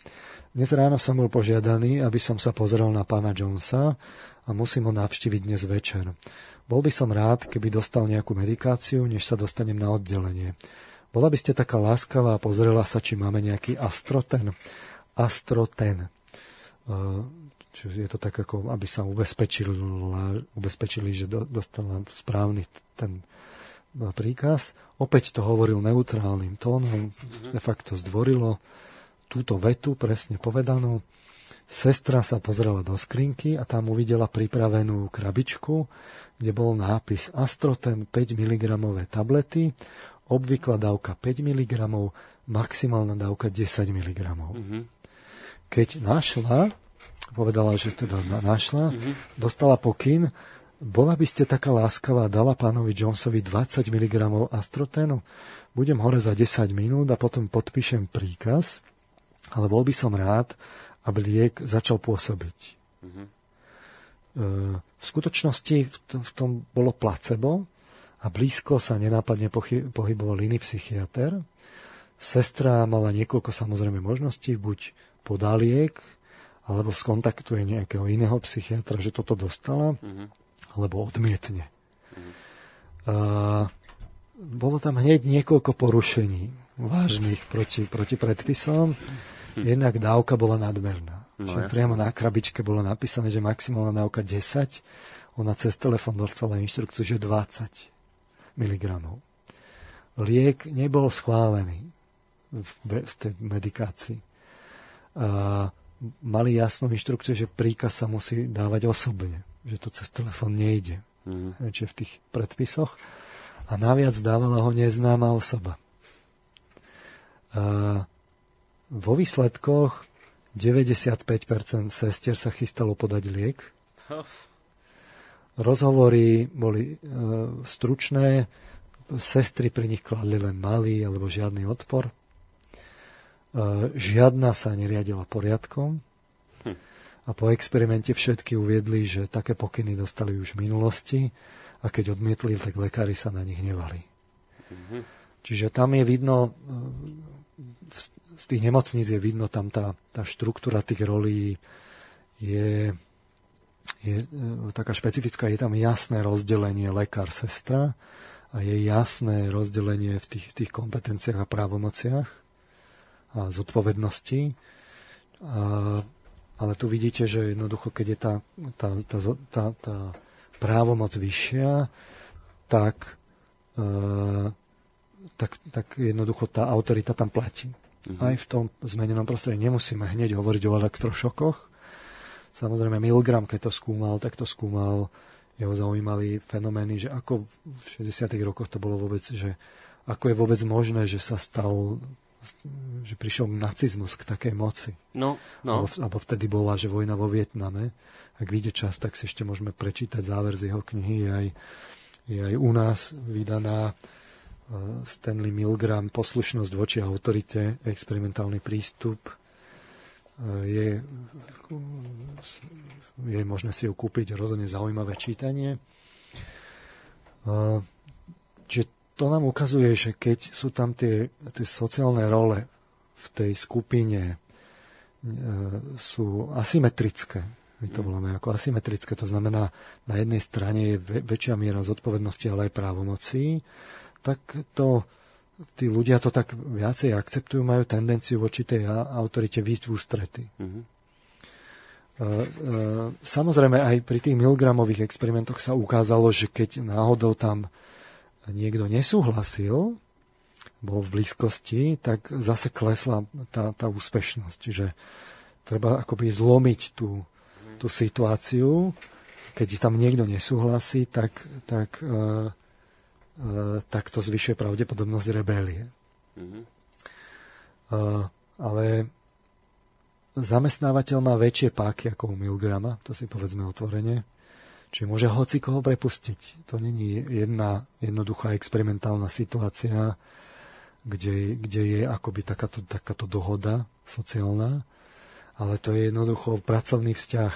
Speaker 2: Dnes ráno som bol požiadaný, aby som sa pozrel na pána Jonesa a musím ho navštíviť dnes večer. Bol by som rád, keby dostal nejakú medikáciu, než sa dostanem na oddelenie. Bola by ste taká láskavá a pozrela sa, či máme nejaký astroten. Astroten. Uh, Čiže je to tak, ako aby sa ubezpečili, ubezpečili že do, dostala správny ten príkaz. Opäť to hovoril neutrálnym tónom, de facto zdvorilo túto vetu, presne povedanú. Sestra sa pozrela do skrinky a tam uvidela pripravenú krabičku, kde bol nápis Astroten 5 mg tablety, obvyklá dávka 5 mg, maximálna dávka 10 mg.
Speaker 1: Mhm.
Speaker 2: Keď našla povedala, že teda na- našla,
Speaker 1: Mhm.
Speaker 2: dostala pokyn, bola by ste taká láskavá, dala pánovi Jonesovi 20 mg astroténu? Budem hore za 10 minút a potom podpíšem príkaz, ale bol by som rád, aby liek začal pôsobiť. Mm-hmm. V skutočnosti v tom bolo placebo a blízko sa nenápadne pohyboval iný psychiatr. Sestra mala niekoľko samozrejme možností, buď podá liek, alebo skontaktuje nejakého iného psychiatra, že toto dostala, mm-hmm. Alebo odmietne. A, bolo tam hneď niekoľko porušení vážnych proti, proti predpisom. Jednak dávka bola nadmerná. No, Čiže priamo na krabičke bolo napísané, že maximálna dávka 10. Ona cez telefón dostala inštrukciu, že 20 mg. Liek nebol schválený v, v tej medikácii. A mali jasnú inštrukciu, že príkaz sa musí dávať osobne, že to cez telefón nejde. Mm. Čiže v tých predpisoch. A naviac dávala ho neznáma osoba. A vo výsledkoch 95% sestier sa chystalo podať liek. Rozhovory boli e, stručné, sestry pri nich kladli len malý alebo žiadny odpor. E, žiadna sa neriadila poriadkom. A po experimente všetky uviedli, že také pokyny dostali už v minulosti a keď odmietli, tak lekári sa na nich nevali. Čiže tam je vidno, e, z tých nemocníc je vidno tam tá, tá štruktúra tých rolí je, je e, taká špecifická, je tam jasné rozdelenie lekár-sestra a je jasné rozdelenie v tých, v tých kompetenciách a právomociach a zodpovednosti. A, ale tu vidíte, že jednoducho, keď je tá, tá, tá, tá, tá právomoc vyššia, tak, e, tak, tak jednoducho tá autorita tam platí. Mm-hmm. Aj v tom zmenenom prostredí nemusíme hneď hovoriť o elektrošokoch. Samozrejme, Milgram, keď to skúmal, tak to skúmal, jeho zaujímali fenomény, že ako v 60. rokoch to bolo vôbec, že ako je vôbec možné, že sa stal že prišiel nacizmus k takej moci.
Speaker 1: No, no.
Speaker 2: Alebo, alebo vtedy bola, že vojna vo Vietname. Ak vyjde čas, tak si ešte môžeme prečítať záver z jeho knihy. Je aj, je aj u nás vydaná uh, Stanley Milgram Poslušnosť voči autorite, experimentálny prístup. Uh, je, je možné si ju kúpiť, rozhodne zaujímavé čítanie. Uh, čiže to nám ukazuje, že keď sú tam tie, tie sociálne role v tej skupine e, sú asymetrické, my to mm. voláme ako asymetrické, to znamená, na jednej strane je väčšia miera zodpovednosti, ale aj právomocí, tak to tí ľudia to tak viacej akceptujú, majú tendenciu voči tej autorite výjsť v ústrety. Mm-hmm. Samozrejme, aj pri tých milgramových experimentoch sa ukázalo, že keď náhodou tam niekto nesúhlasil, bol v blízkosti, tak zase klesla tá, tá úspešnosť. Čiže treba akoby zlomiť tú, tú situáciu. Keď tam niekto nesúhlasí, tak, tak, uh, uh, tak to zvyšuje pravdepodobnosť rebelie. Mm-hmm. Uh, ale zamestnávateľ má väčšie páky ako u Milgrama, to si povedzme otvorene. Čiže môže hoci koho prepustiť. To není jedna jednoduchá experimentálna situácia, kde, kde je akoby takáto, takáto dohoda sociálna, ale to je jednoducho pracovný vzťah.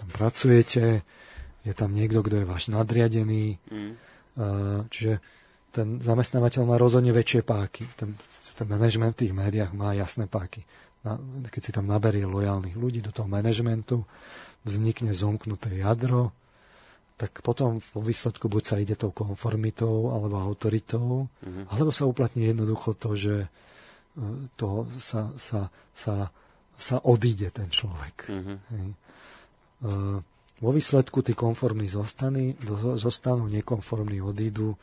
Speaker 2: Tam pracujete, je tam niekto, kto je váš nadriadený, mm. čiže ten zamestnávateľ má rozhodne väčšie páky. Ten, ten management v tých médiách má jasné páky. Keď si tam naberie lojálnych ľudí do toho manažmentu, vznikne zomknuté jadro, tak potom vo výsledku buď sa ide tou konformitou alebo autoritou, mm-hmm. alebo sa uplatní jednoducho to, že e, to sa, sa, sa, sa odíde ten človek. Mm-hmm. Hej. Uh, vo výsledku tí konformní zostaní, zostanú, nekonformní odídu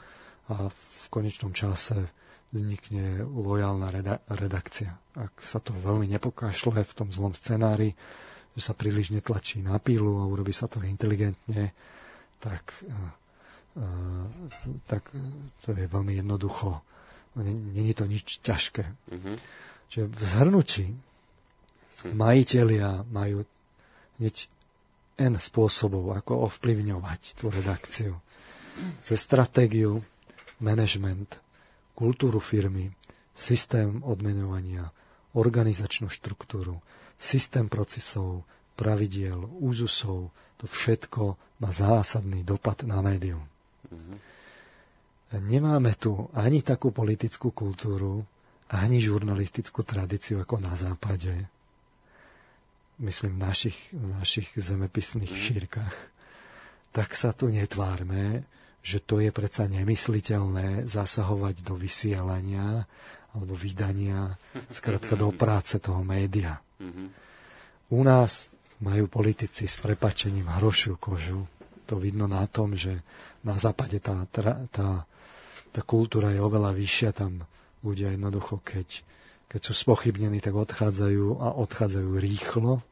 Speaker 2: a v konečnom čase vznikne lojálna reda- redakcia. Ak sa to veľmi nepokašle v tom zlom scenári, že sa príliš netlačí na pílu a urobí sa to inteligentne, tak, eh, eh, tak to je veľmi jednoducho. Není to nič ťažké. Mm-hmm. Čiže v zhrnutí majiteľia majú hneď N spôsobov, ako ovplyvňovať tú redakciu. Cez stratégiu, management, kultúru firmy, systém odmenovania, organizačnú štruktúru, systém procesov, pravidiel, úzusov, to všetko má zásadný dopad na médium. Mm-hmm. Nemáme tu ani takú politickú kultúru, ani žurnalistickú tradíciu ako na západe. Myslím v našich, v našich zemepisných mm. šírkach. Tak sa tu netvárme, že to je predsa nemysliteľné zasahovať do vysielania alebo vydania, <laughs> skrátka do práce toho média. Mm-hmm. U nás majú politici s prepačením hrošiu kožu. To vidno na tom, že na západe tá, tá, tá kultúra je oveľa vyššia, tam ľudia jednoducho, keď, keď sú spochybnení, tak odchádzajú a odchádzajú rýchlo.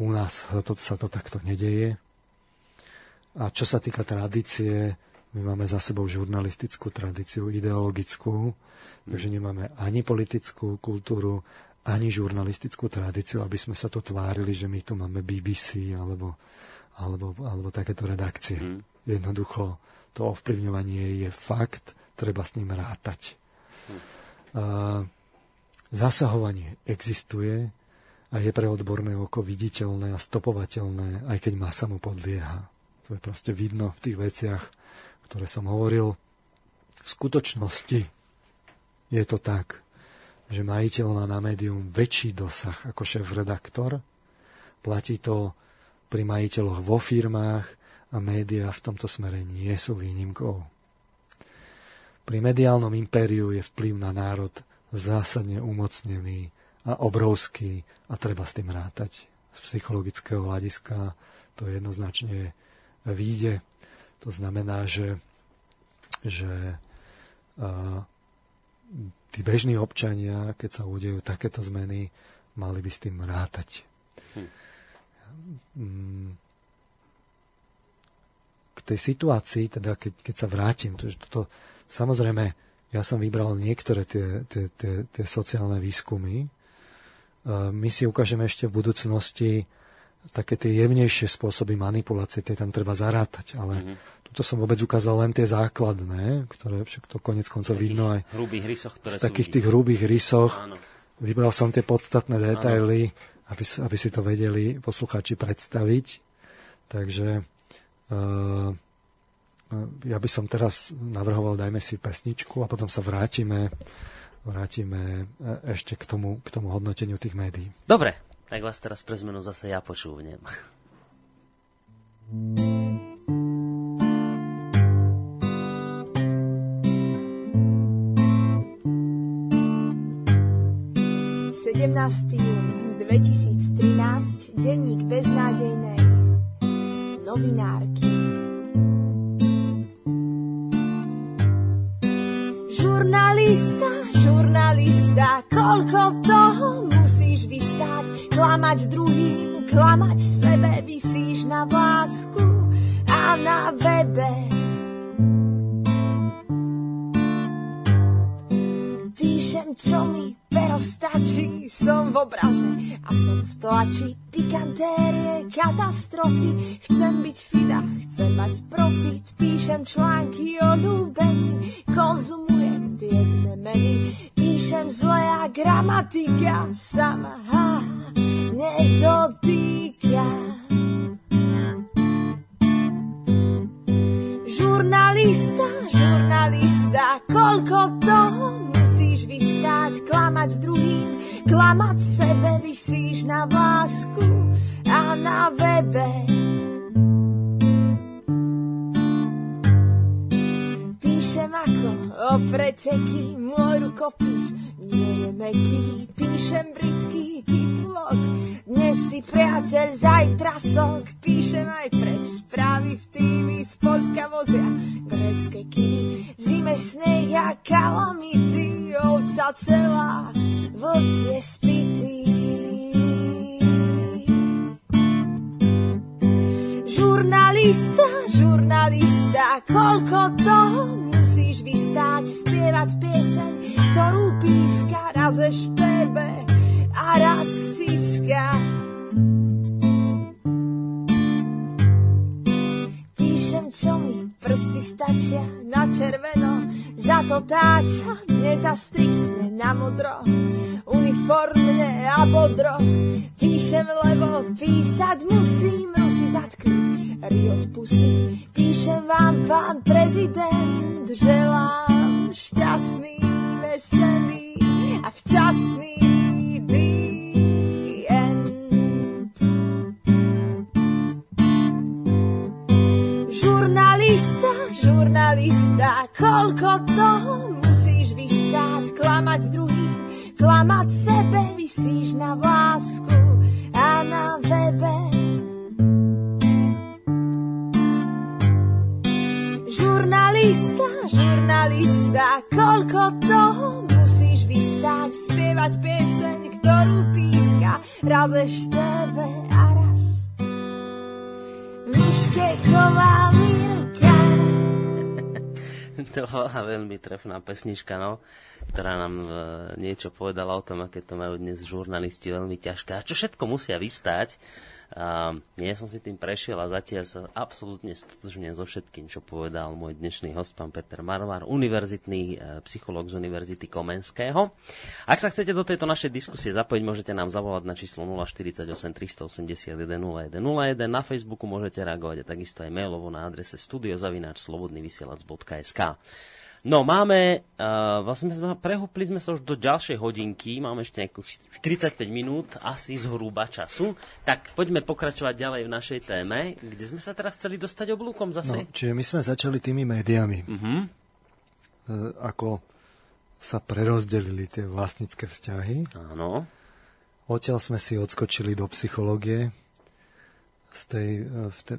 Speaker 2: U nás sa to, sa to takto nedeje. A čo sa týka tradície, my máme za sebou žurnalistickú tradíciu, ideologickú, takže nemáme ani politickú kultúru, ani žurnalistickú tradíciu, aby sme sa to tvárili, že my tu máme BBC alebo, alebo, alebo takéto redakcie. Mm. Jednoducho to ovplyvňovanie je fakt treba s ním rátať. A zasahovanie existuje a je pre odborné oko viditeľné a stopovateľné, aj keď masa mu podlieha. To je proste vidno v tých veciach, ktoré som hovoril. V skutočnosti je to tak, že majiteľ má na médium väčší dosah ako šéf-redaktor. Platí to pri majiteľoch vo firmách a médiá v tomto smere nie sú výnimkou. Pri mediálnom impériu je vplyv na národ zásadne umocnený a obrovský a treba s tým rátať. Z psychologického hľadiska to jednoznačne výjde. To znamená, že, že a, tí bežní občania, keď sa udejú takéto zmeny, mali by s tým rátať. Hm. K tej situácii, teda keď, keď sa vrátim, to, to, Samozrejme, ja som vybral niektoré tie, tie, tie, tie sociálne výskumy. My si ukážeme ešte v budúcnosti také tie jemnejšie spôsoby manipulácie, tie tam treba zarátať, ale mm-hmm. tuto som vôbec ukázal len tie základné, ktoré však to konec koncov vidno aj
Speaker 3: hrubých rysoch, ktoré
Speaker 2: v takých sú... tých hrubých rysoch. Áno. Vybral som tie podstatné detaily, aby, aby si to vedeli poslucháči predstaviť. Takže uh, ja by som teraz navrhoval, dajme si pesničku a potom sa vrátime, vrátime e, ešte k tomu, k tomu hodnoteniu tých médií.
Speaker 3: Dobre, tak vás teraz pre zmenu zase ja počúvnem. júni 2013, denník beznádejnej novinárky. Žurnalista, žurnalista, koľko toho musíš vystať, klamať druhým, klamať sebe, vysíš na vlásku a na webe. Píšem, čo mi pero stačí, som v obraze a som v tlači pikantérie, katastrofy. Chcem byť fida, chcem mať profit, píšem články o ľúbení, konzumujem tie meny, píšem zle a gramatika sama ha, nedotýka. Žurnalista, žurnalista, koľko toho vystáť, klamať druhým, klamať sebe, vysíš na vlásku a na webe. Ako o preteky, môj rukopis nie je meký, píšem britký titulok, dnes si priateľ, zajtra sok, píšem aj pre správy v tými z Polska vozia grecké kiny, v zime sneh a kalamity, ovca celá, vlk je spitý. Žurnalista, žurnalista, koľko toho musíš vystáť, spievať pieseň, ktorú píška raz tebe a raz síska. Píšem, čo mi siska. zatia na červeno, za to táča nezastriktne na modro. Uniformne a bodro, píšem levo, písať musím, Rusi zatkni, riot pusy. Píšem vám, pán prezident, želám šťastný,
Speaker 1: bola veľmi trefná pesnička, no, ktorá nám e, niečo povedala o tom, aké to majú dnes žurnalisti veľmi ťažké. A čo všetko musia vystať, a ja som si tým prešiel a zatiaľ sa absolútne stotožňujem so všetkým, čo povedal môj dnešný host, pán Peter Marvar, univerzitný e, psychológ z Univerzity Komenského. Ak sa chcete do tejto našej diskusie zapojiť, môžete nám zavolať na číslo 048 381 0101. Na Facebooku môžete reagovať a takisto aj mailovo na adrese studiozavináčslobodnyvysielac.sk. No, máme, uh, vlastne sme prehúpli sme sa už do ďalšej hodinky, máme ešte nejakých 45 minút, asi zhruba času. Tak poďme pokračovať ďalej v našej téme, kde sme sa teraz chceli dostať oblúkom zase.
Speaker 2: No, čiže my sme začali tými médiami.
Speaker 1: Uh-huh.
Speaker 2: E, ako sa prerozdelili tie vlastnícke vzťahy.
Speaker 1: Áno.
Speaker 2: Odtiaľ sme si odskočili do psychológie, z tej, e, v te,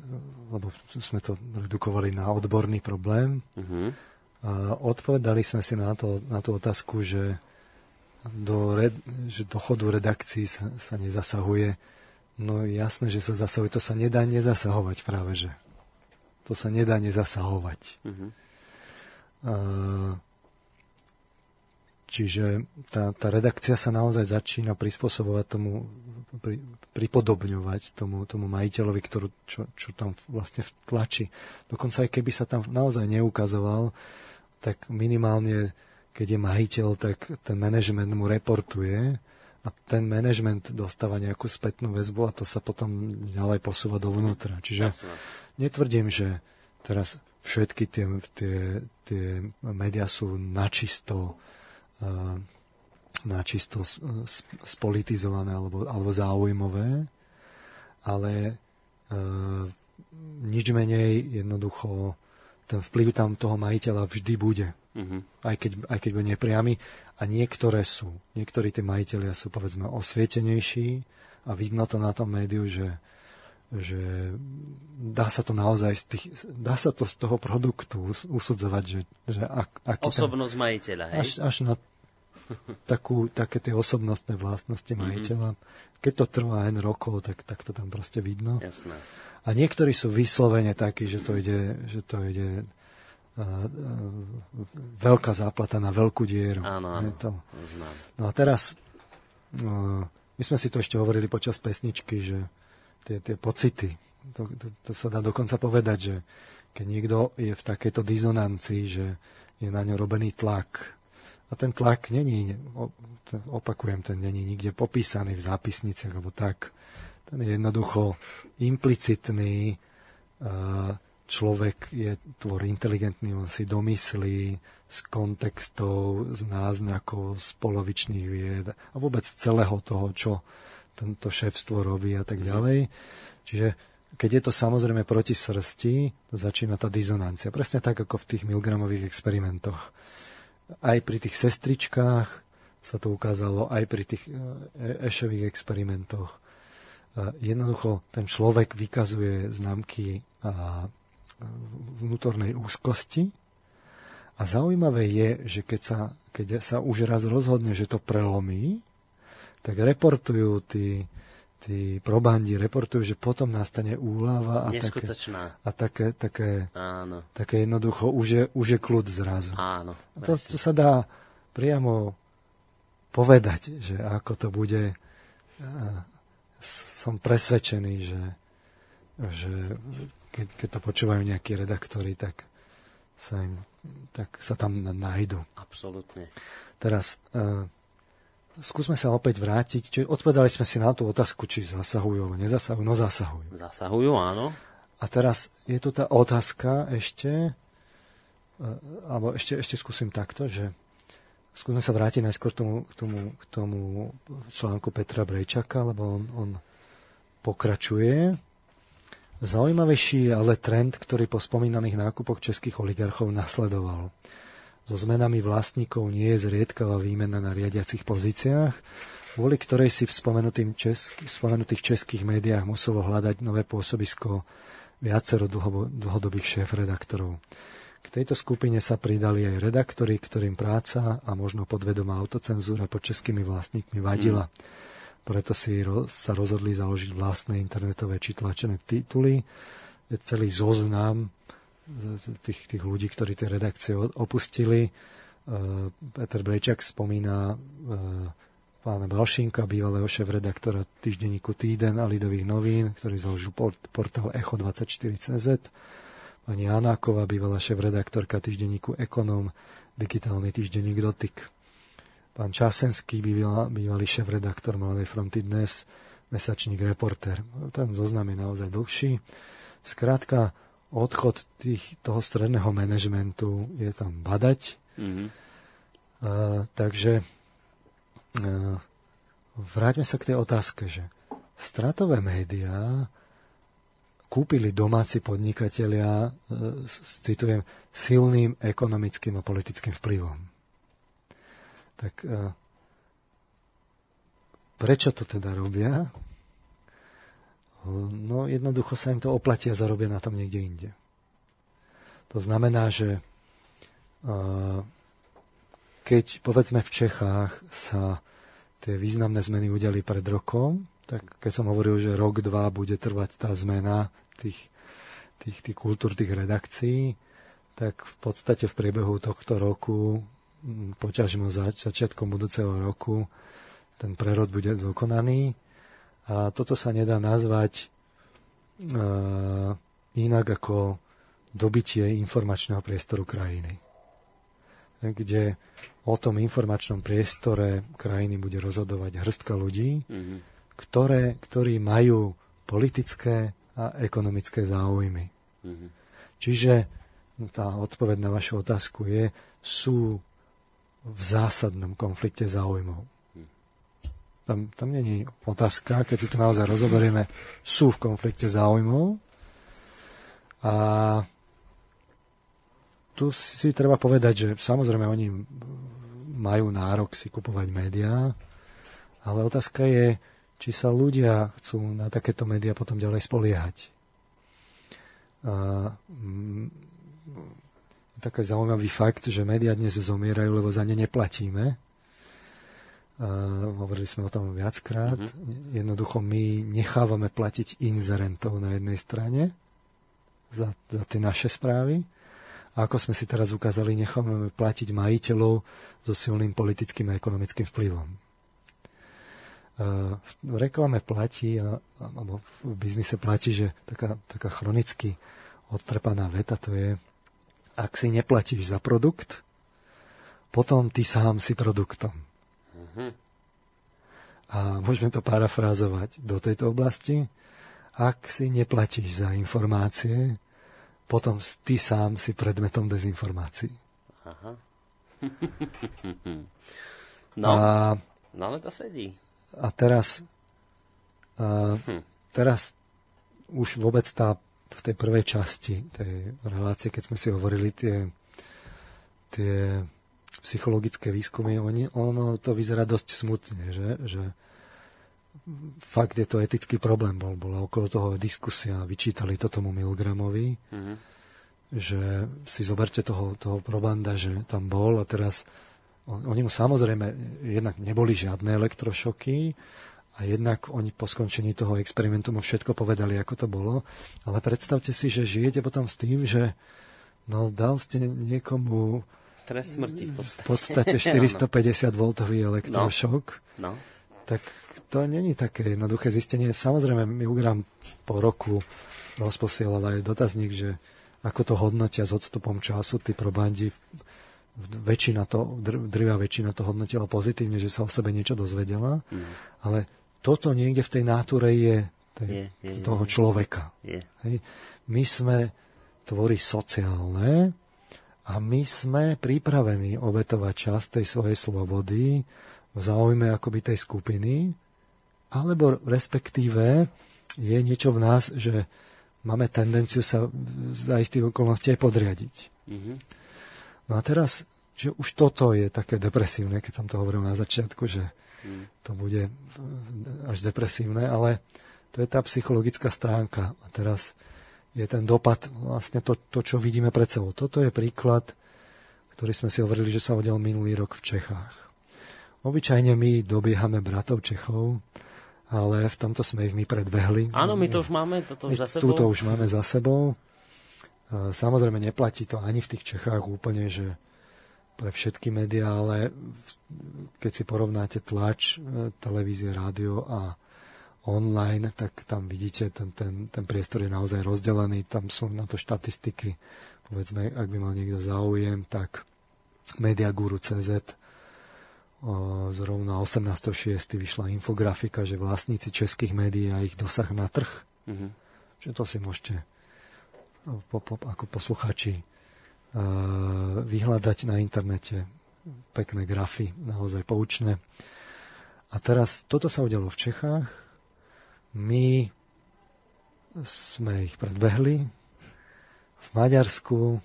Speaker 2: lebo sme to redukovali na odborný problém.
Speaker 1: Uh-huh.
Speaker 2: A odpovedali sme si na, to, na tú otázku, že do, red, že do chodu redakcií sa, sa nezasahuje. No jasné, že sa zasahuje. To sa nedá nezasahovať práve, že. To sa nedá nezasahovať. A, čiže tá, tá redakcia sa naozaj začína prispôsobovať tomu, pri, pripodobňovať tomu, tomu majiteľovi, ktorú, čo, čo tam vlastne tlačí. Dokonca aj keby sa tam naozaj neukazoval, tak minimálne, keď je majiteľ, tak ten manažment mu reportuje a ten manažment dostáva nejakú spätnú väzbu a to sa potom ďalej posúva dovnútra. Čiže netvrdím, že teraz všetky tie, tie, tie médiá sú načisto uh, načisto spolitizované alebo, alebo záujmové, ale uh, nič menej jednoducho ten vplyv tam toho majiteľa vždy bude.
Speaker 1: Uh-huh.
Speaker 2: Aj, keď, aj keď bude nepriamy. A niektoré sú. Niektorí tí majiteľia sú povedzme osvietenejší a vidno to na tom médiu, že, že dá sa to naozaj z tých, dá sa to z toho produktu usudzovať, že, že ak, aký
Speaker 1: Osobnosť ten, majiteľa, hej?
Speaker 2: Až, až na takú, také tie osobnostné vlastnosti mhm. majiteľa. Mm-hmm. Keď to trvá N rokov, tak, tak to tam proste vidno.
Speaker 1: Jasné.
Speaker 2: A niektorí sú vyslovene takí, že to ide, že to ide uh, uh, veľká záplata na veľkú dieru.
Speaker 1: Áno, áno.
Speaker 2: To.
Speaker 1: Znám.
Speaker 2: No a teraz, uh, my sme si to ešte hovorili počas pesničky, že tie, tie pocity, to, to, to sa dá dokonca povedať, že keď niekto je v takejto dizonancii, že je na ňo robený tlak, a ten tlak není, opakujem, ten není nikde popísaný v zápisniciach, alebo tak, ten je jednoducho implicitný. Človek je tvor inteligentný, on si domyslí z kontextov, z náznakov, z polovičných vied a vôbec celého toho, čo tento šéfstvo robí a tak ďalej. Čiže keď je to samozrejme proti srsti, začína tá dizonancia. Presne tak, ako v tých milgramových experimentoch. Aj pri tých sestričkách sa to ukázalo, aj pri tých e, ešových experimentoch jednoducho ten človek vykazuje známky vnútornej úzkosti a zaujímavé je, že keď sa, keď sa už raz rozhodne, že to prelomí, tak reportujú tí, tí probandi, reportujú, že potom nastane úlava a také, a také, také,
Speaker 1: Áno.
Speaker 2: také jednoducho už je, už je kľud zrazu.
Speaker 1: Áno,
Speaker 2: a to, to sa dá priamo povedať, že ako to bude som presvedčený, že, že keď, keď to počúvajú nejakí redaktori, tak sa, im, tak sa tam nájdu.
Speaker 1: Absolútne.
Speaker 2: Teraz uh, skúsme sa opäť vrátiť. Čiže odpovedali sme si na tú otázku, či zasahujú alebo nezasahujú. No zasahujú.
Speaker 1: Zasahujú, áno.
Speaker 2: A teraz je tu tá otázka ešte, uh, alebo ešte, ešte skúsim takto, že skúsme sa vrátiť najskôr k tomu, k tomu, k tomu článku Petra Brejčaka, lebo on, on pokračuje. Zaujímavejší je ale trend, ktorý po spomínaných nákupoch českých oligarchov nasledoval. So zmenami vlastníkov nie je zriedkavá výmena na riadiacich pozíciách, kvôli ktorej si v česk, spomenutých českých médiách muselo hľadať nové pôsobisko viacero dlhodobých šéf-redaktorov. K tejto skupine sa pridali aj redaktori, ktorým práca a možno podvedomá autocenzúra pod českými vlastníkmi vadila. Mm preto si sa rozhodli založiť vlastné internetové či tlačené tituly. Je celý zoznam tých, tých ľudí, ktorí tie redakcie opustili. E, Peter Brejčak spomína e, pána Balšinka, bývalého šéf-redaktora týždenníku Týden a Lidových novín, ktorý založil portál Echo24CZ. Pani Janáková, bývalá šéf-redaktorka týždenníku Ekonom, digitálny týždenník Dotyk pán Časenský, bývalý šéf-redaktor Mladej fronty dnes, mesačník reporter. Ten zoznam je naozaj dlhší. Skrátka, odchod tých, toho stredného manažmentu je tam badať. Mm-hmm. Uh, takže uh, vráťme sa k tej otázke, že stratové médiá kúpili domáci podnikatelia, uh, citujem, silným ekonomickým a politickým vplyvom tak e, prečo to teda robia? No jednoducho sa im to oplatí a zarobia na tom niekde inde. To znamená, že e, keď povedzme v Čechách sa tie významné zmeny udeli pred rokom, tak keď som hovoril, že rok, dva bude trvať tá zmena tých, tých, tých kultúr, tých redakcií, tak v podstate v priebehu tohto roku poťažmo za začiatkom budúceho roku ten prerod bude dokonaný a toto sa nedá nazvať uh, inak ako dobitie informačného priestoru krajiny. Kde o tom informačnom priestore krajiny bude rozhodovať hrstka ľudí, mm-hmm. Ktoré, ktorí majú politické a ekonomické záujmy. Mm-hmm. Čiže tá odpoveď na vašu otázku je, sú v zásadnom konflikte záujmov. Tam, tam není otázka, keď si to naozaj rozoberieme, sú v konflikte záujmov a tu si treba povedať, že samozrejme oni majú nárok si kupovať médiá, ale otázka je, či sa ľudia chcú na takéto médiá potom ďalej spoliehať. A, taký zaujímavý fakt, že médiá dnes zomierajú, lebo za ne neplatíme. Uh, hovorili sme o tom viackrát. Mm-hmm. Jednoducho my nechávame platiť inzerentov na jednej strane za, za tie naše správy. A ako sme si teraz ukázali, nechávame platiť majiteľov so silným politickým a ekonomickým vplyvom. V reklame platí, alebo v biznise platí, že taká, taká chronicky odtrpaná veta to je, ak si neplatíš za produkt, potom ty sám si produktom. Uh-huh. A môžeme to parafrázovať do tejto oblasti. Ak si neplatíš za informácie, potom ty sám si predmetom dezinformácií. Aha. <laughs>
Speaker 1: no, a, no ale to sedí.
Speaker 2: A teraz, a, hm. teraz už vôbec tá v tej prvej časti tej relácie, keď sme si hovorili tie, tie psychologické výskumy, oni, ono to vyzerá dosť smutne, že, že fakt je to etický problém. Bol, bola okolo toho diskusia, vyčítali to tomu Milgramovi, mm-hmm. že si zoberte toho, toho probanda, že tam bol a teraz oni mu samozrejme jednak neboli žiadne elektrošoky, a jednak oni po skončení toho experimentu mu všetko povedali, ako to bolo. Ale predstavte si, že žijete potom s tým, že no, dal ste niekomu
Speaker 1: trest smrti v podstate.
Speaker 2: V podstate <laughs> 450 V elektrošok. No. No. Tak to není také jednoduché zistenie. Samozrejme, Milgram po roku rozposielal aj dotazník, že ako to hodnotia s odstupom času, tí probandi, väčšina to, drvia väčšina to hodnotila pozitívne, že sa o sebe niečo dozvedela, mm. ale toto niekde v tej náture je, tej, je, je toho je, človeka. Je. Hej. My sme tvory sociálne a my sme pripravení obetovať čas tej svojej slobody v záujme akoby tej skupiny, alebo respektíve je niečo v nás, že máme tendenciu sa za istých okolností aj podriadiť. Mm-hmm. No a teraz, že už toto je také depresívne, keď som to hovoril na začiatku, že mm. to bude až depresívne, ale to je tá psychologická stránka. A teraz je ten dopad, vlastne to, to, čo vidíme pred sebou. Toto je príklad, ktorý sme si hovorili, že sa odel minulý rok v Čechách. Obyčajne my dobiehame bratov Čechov, ale v tomto sme ich my predbehli.
Speaker 1: Áno, my to už máme toto už za sebou.
Speaker 2: Túto už máme za sebou. Samozrejme, neplatí to ani v tých Čechách úplne, že pre všetky médiá, ale keď si porovnáte tlač, e, televízie, rádio a online, tak tam vidíte, ten, ten, ten priestor je naozaj rozdelený, tam sú na to štatistiky. Povedzme, ak by mal niekto záujem, tak Mediaguru.cz zrovna 18.6. vyšla infografika, že vlastníci českých médií a ich dosah na trh. Mm-hmm. Čiže to si môžete po, po, ako posluchači uh, vyhľadať na internete. Pekné grafy, naozaj poučné. A teraz toto sa udialo v Čechách. My sme ich predbehli. V Maďarsku uh,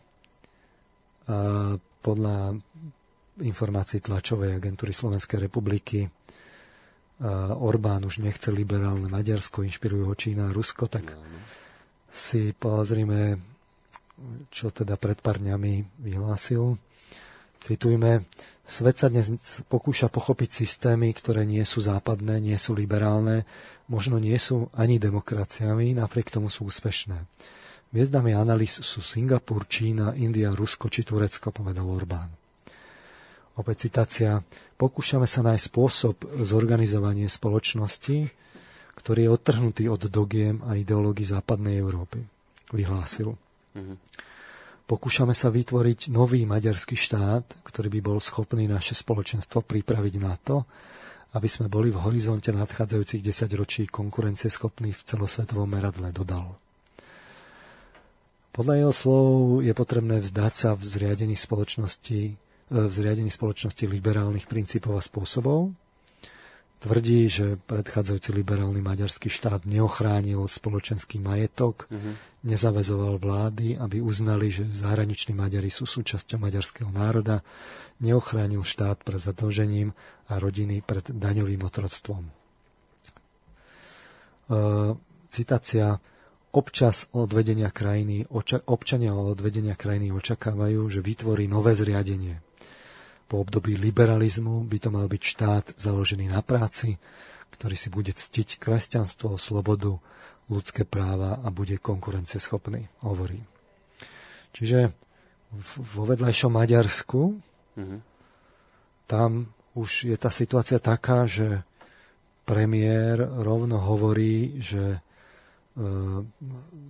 Speaker 2: podľa informácií tlačovej agentúry Slovenskej republiky Orbán už nechce liberálne Maďarsko, inšpirujú ho Čína a Rusko, tak si pozrime, čo teda pred pár dňami vyhlásil. Citujme, svet sa dnes pokúša pochopiť systémy, ktoré nie sú západné, nie sú liberálne, možno nie sú ani demokraciami, napriek tomu sú úspešné. Hviezdami analýz sú Singapur, Čína, India, Rusko či Turecko, povedal Orbán. Opäť citácia. Pokúšame sa nájsť spôsob zorganizovania spoločnosti, ktorý je odtrhnutý od dogiem a ideológií západnej Európy. Vyhlásil. Mm-hmm. Pokúšame sa vytvoriť nový maďarský štát, ktorý by bol schopný naše spoločenstvo pripraviť na to, aby sme boli v horizonte nadchádzajúcich 10 ročí konkurencieschopní v celosvetovom meradle, dodal. Podľa jeho slov je potrebné vzdať sa v zriadení spoločnosti v zriadení spoločnosti liberálnych princípov a spôsobov. Tvrdí, že predchádzajúci liberálny maďarský štát neochránil spoločenský majetok, uh-huh. nezavezoval vlády, aby uznali, že zahraniční Maďari sú súčasťou maďarského národa, neochránil štát pred zadlžením a rodiny pred daňovým otroctvom. E, citácia občas od vedenia krajiny, občania od vedenia krajiny očakávajú, že vytvorí nové zriadenie. Po období liberalizmu by to mal byť štát založený na práci, ktorý si bude ctiť kresťanstvo, slobodu, ľudské práva a bude konkurenceschopný, hovorí. Čiže vo vedľajšom Maďarsku mm-hmm. tam už je tá situácia taká, že premiér rovno hovorí, že e,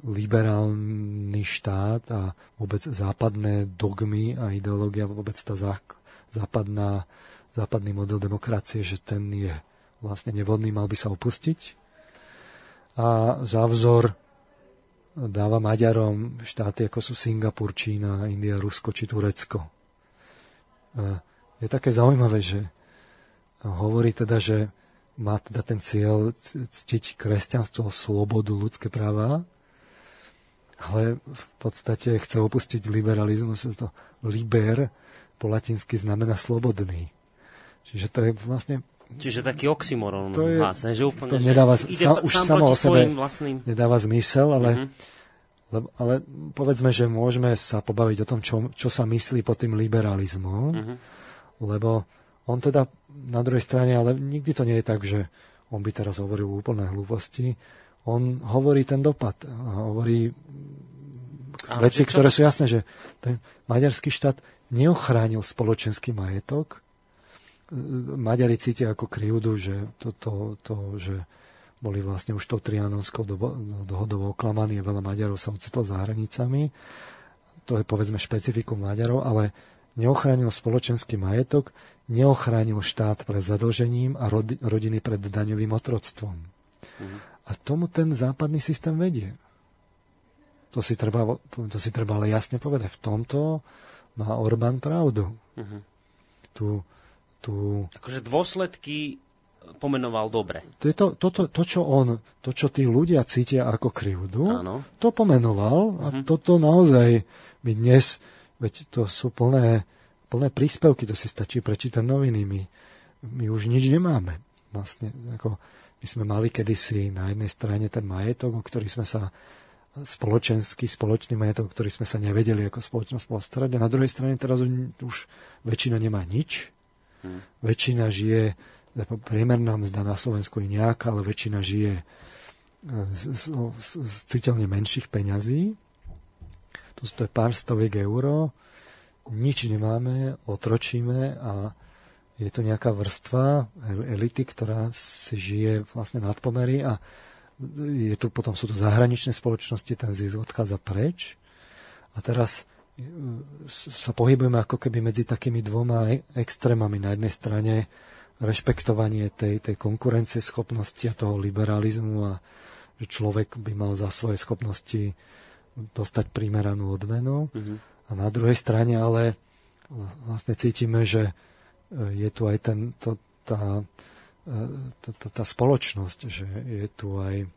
Speaker 2: liberálny štát a vôbec západné dogmy a ideológia, vôbec tá západná, západný model demokracie, že ten je vlastne nevhodný, mal by sa opustiť. A za vzor dáva Maďarom štáty ako sú Singapur, Čína, India, Rusko či Turecko. Je také zaujímavé, že hovorí teda, že má teda ten cieľ ctiť kresťanstvo, slobodu, ľudské práva, ale v podstate chce opustiť liberalizmus, to liber, po latinsky znamená slobodný. Čiže to je vlastne
Speaker 1: Čiže taký oxymoron to je, vlastne, že úplne,
Speaker 2: to nedáva, že sa, už samo o sebe vlastným... nedáva zmysel, ale, mm-hmm. le, ale povedzme, že môžeme sa pobaviť o tom, čo, čo sa myslí pod tým liberalizmom, mm-hmm. lebo on teda na druhej strane, ale nikdy to nie je tak, že on by teraz hovoril úplné hlúposti, on hovorí ten dopad, hovorí ale veci, ktoré sú jasné, že ten maďarský štát neochránil spoločenský majetok. Maďari cítia ako krivdu, že to, to, to že boli vlastne už tou trianonskou dohodou oklamaní a veľa Maďarov sa ocitlo za hranicami. to je povedzme špecifikum Maďarov, ale neochránil spoločenský majetok, neochránil štát pred zadlžením a rodi, rodiny pred daňovým otroctvom. Mm. A tomu ten západný systém vedie. To si treba, to si treba ale jasne povedať. V tomto má Orbán pravdu. Mm-hmm. Tu, tu...
Speaker 1: Akože dôsledky pomenoval dobre.
Speaker 2: To, to, to, to, to, čo on, to, čo tí ľudia cítia ako krivdu, Áno. to pomenoval a uh-huh. toto naozaj my dnes, veď to sú plné, plné príspevky, to si stačí prečítať noviny, my, my už nič nemáme. Vlastne, ako my sme mali kedysi na jednej strane ten majetok, o ktorý sme sa spoločenský, spoločný majetok, ktorý sme sa nevedeli ako spoločnosť postarať. A na druhej strane teraz už väčšina nemá nič. Hmm. Väčšina žije priemerná mzda na Slovensku je nejaká, ale väčšina žije e, z, z, z, z citeľne menších peňazí. To, to je pár stoviek eur. Nič nemáme, otročíme a je tu nejaká vrstva elity, ktorá si žije vlastne nad pomery a je tu, potom sú tu zahraničné spoločnosti, ten zisk odchádza preč. A teraz e, sa pohybujeme ako keby medzi takými dvoma e, extrémami. Na jednej strane rešpektovanie tej, tej konkurencie schopnosti a toho liberalizmu a že človek by mal za svoje schopnosti dostať primeranú odmenu. Mm-hmm. A na druhej strane ale vlastne cítime, že e, je tu aj ten, to, tá, tá, spoločnosť, že je tu aj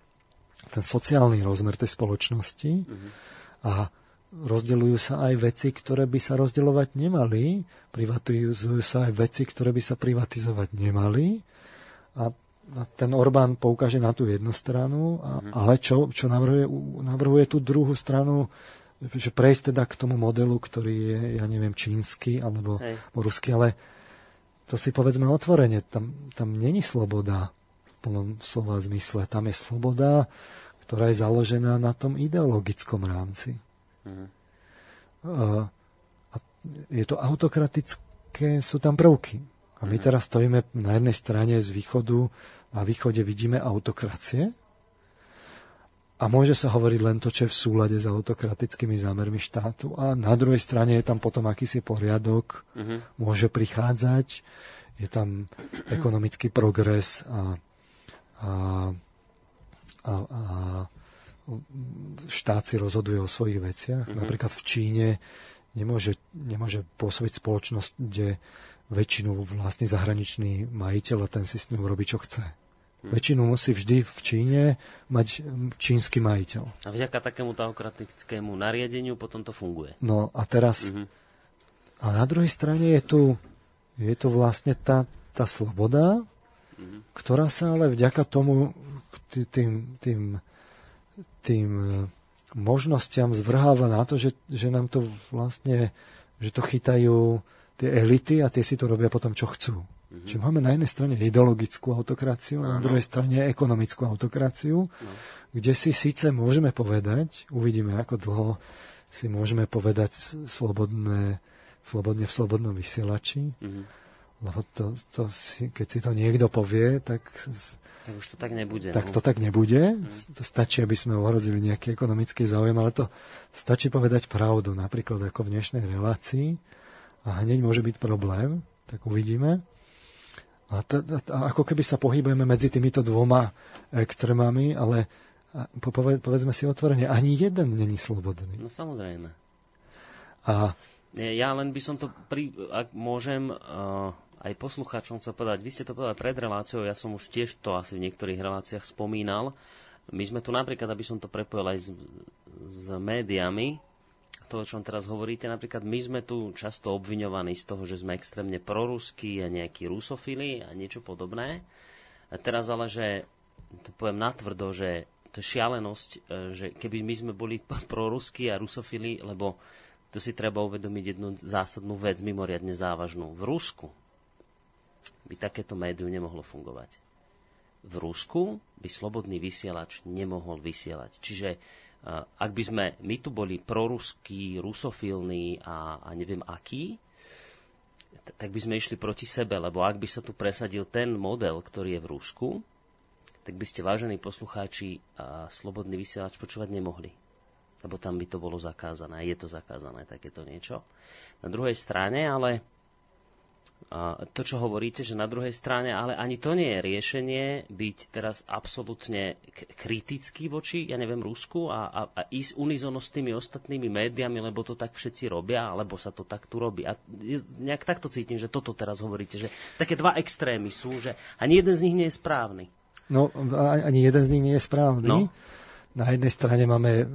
Speaker 2: ten sociálny rozmer tej spoločnosti mm-hmm. a rozdeľujú sa aj veci, ktoré by sa rozdeľovať nemali, privatizujú sa aj veci, ktoré by sa privatizovať nemali. A ten Orbán poukáže na tú jednu stranu, a, mm. ale čo, čo navrhuje, navrhuje tú druhú stranu, že prejsť teda k tomu modelu, ktorý je, ja neviem, čínsky alebo Hej. ruský, ale to si povedzme otvorene, tam, tam není sloboda v plnom slova zmysle. Tam je sloboda, ktorá je založená na tom ideologickom rámci. Uh, a je to autokratické, sú tam prvky. A my mhm. teraz stojíme na jednej strane z východu, na východe vidíme autokracie a môže sa hovoriť len to, čo je v súlade s autokratickými zámermi štátu a na druhej strane je tam potom akýsi poriadok, uh-huh. môže prichádzať, je tam ekonomický progres a, a, a, a štát si rozhoduje o svojich veciach. Mm-hmm. Napríklad v Číne nemôže, nemôže pôsobiť spoločnosť, kde väčšinu vlastne zahraničný majiteľ a ten si s ňou robí, čo chce. Hmm. Väčšinu musí vždy v Číne mať čínsky majiteľ.
Speaker 1: A vďaka takému autokratickému nariadeniu potom to funguje.
Speaker 2: No a teraz... Mm-hmm. A na druhej strane je tu, je tu vlastne tá, tá sloboda, mm-hmm. ktorá sa ale vďaka tomu, tým, tým tým e, možnostiam zvrháva na to, že, že nám to vlastne, že to chytajú tie elity a tie si to robia potom, čo chcú. Mm-hmm. Čiže máme na jednej strane ideologickú autokraciu, a na druhej strane ekonomickú autokraciu, no. kde si síce môžeme povedať, uvidíme ako dlho si môžeme povedať slobodné, slobodne v slobodnom vysielači, mm-hmm. lebo to, to si, keď si to niekto povie, tak
Speaker 1: tak už to tak nebude.
Speaker 2: Tak no. to tak nebude. Mm. To stačí, aby sme ohrozili nejaký ekonomický záujem, ale to stačí povedať pravdu, napríklad ako v dnešnej relácii a hneď môže byť problém, tak uvidíme. A, to, a ako keby sa pohybujeme medzi týmito dvoma extrémami, ale povedzme si otvorene, ani jeden není slobodný.
Speaker 1: No samozrejme.
Speaker 2: A
Speaker 1: ja len by som to, pri, ak môžem, uh, aj poslucháčom chcel povedať, vy ste to povedali pred reláciou, ja som už tiež to asi v niektorých reláciách spomínal. My sme tu napríklad, aby som to prepojil aj s, s médiami, to, o čom teraz hovoríte, napríklad my sme tu často obviňovaní z toho, že sme extrémne proruskí a nejakí rusofili a niečo podobné. A teraz ale, že to poviem natvrdo, že to je šialenosť, e, že keby my sme boli <laughs> proruskí a rusofili, lebo tu si treba uvedomiť jednu zásadnú vec, mimoriadne závažnú. V Rusku by takéto médium nemohlo fungovať. V Rusku by slobodný vysielač nemohol vysielať. Čiže ak by sme my tu boli proruskí, rusofilní a, a neviem akí, tak by sme išli proti sebe, lebo ak by sa tu presadil ten model, ktorý je v Rusku, tak by ste, vážení poslucháči, a slobodný vysielač počúvať nemohli. lebo tam by to bolo zakázané. Je to zakázané takéto niečo. Na druhej strane, ale a to, čo hovoríte, že na druhej strane, ale ani to nie je riešenie byť teraz absolútne kritický voči, ja neviem, Rusku a, a, a ísť unizono s tými ostatnými médiami, lebo to tak všetci robia, alebo sa to tak tu robí. A nejak takto cítim, že toto teraz hovoríte, že také dva extrémy sú, že ani jeden z nich nie je správny.
Speaker 2: No, ani jeden z nich nie je správny.
Speaker 1: No.
Speaker 2: Na jednej strane máme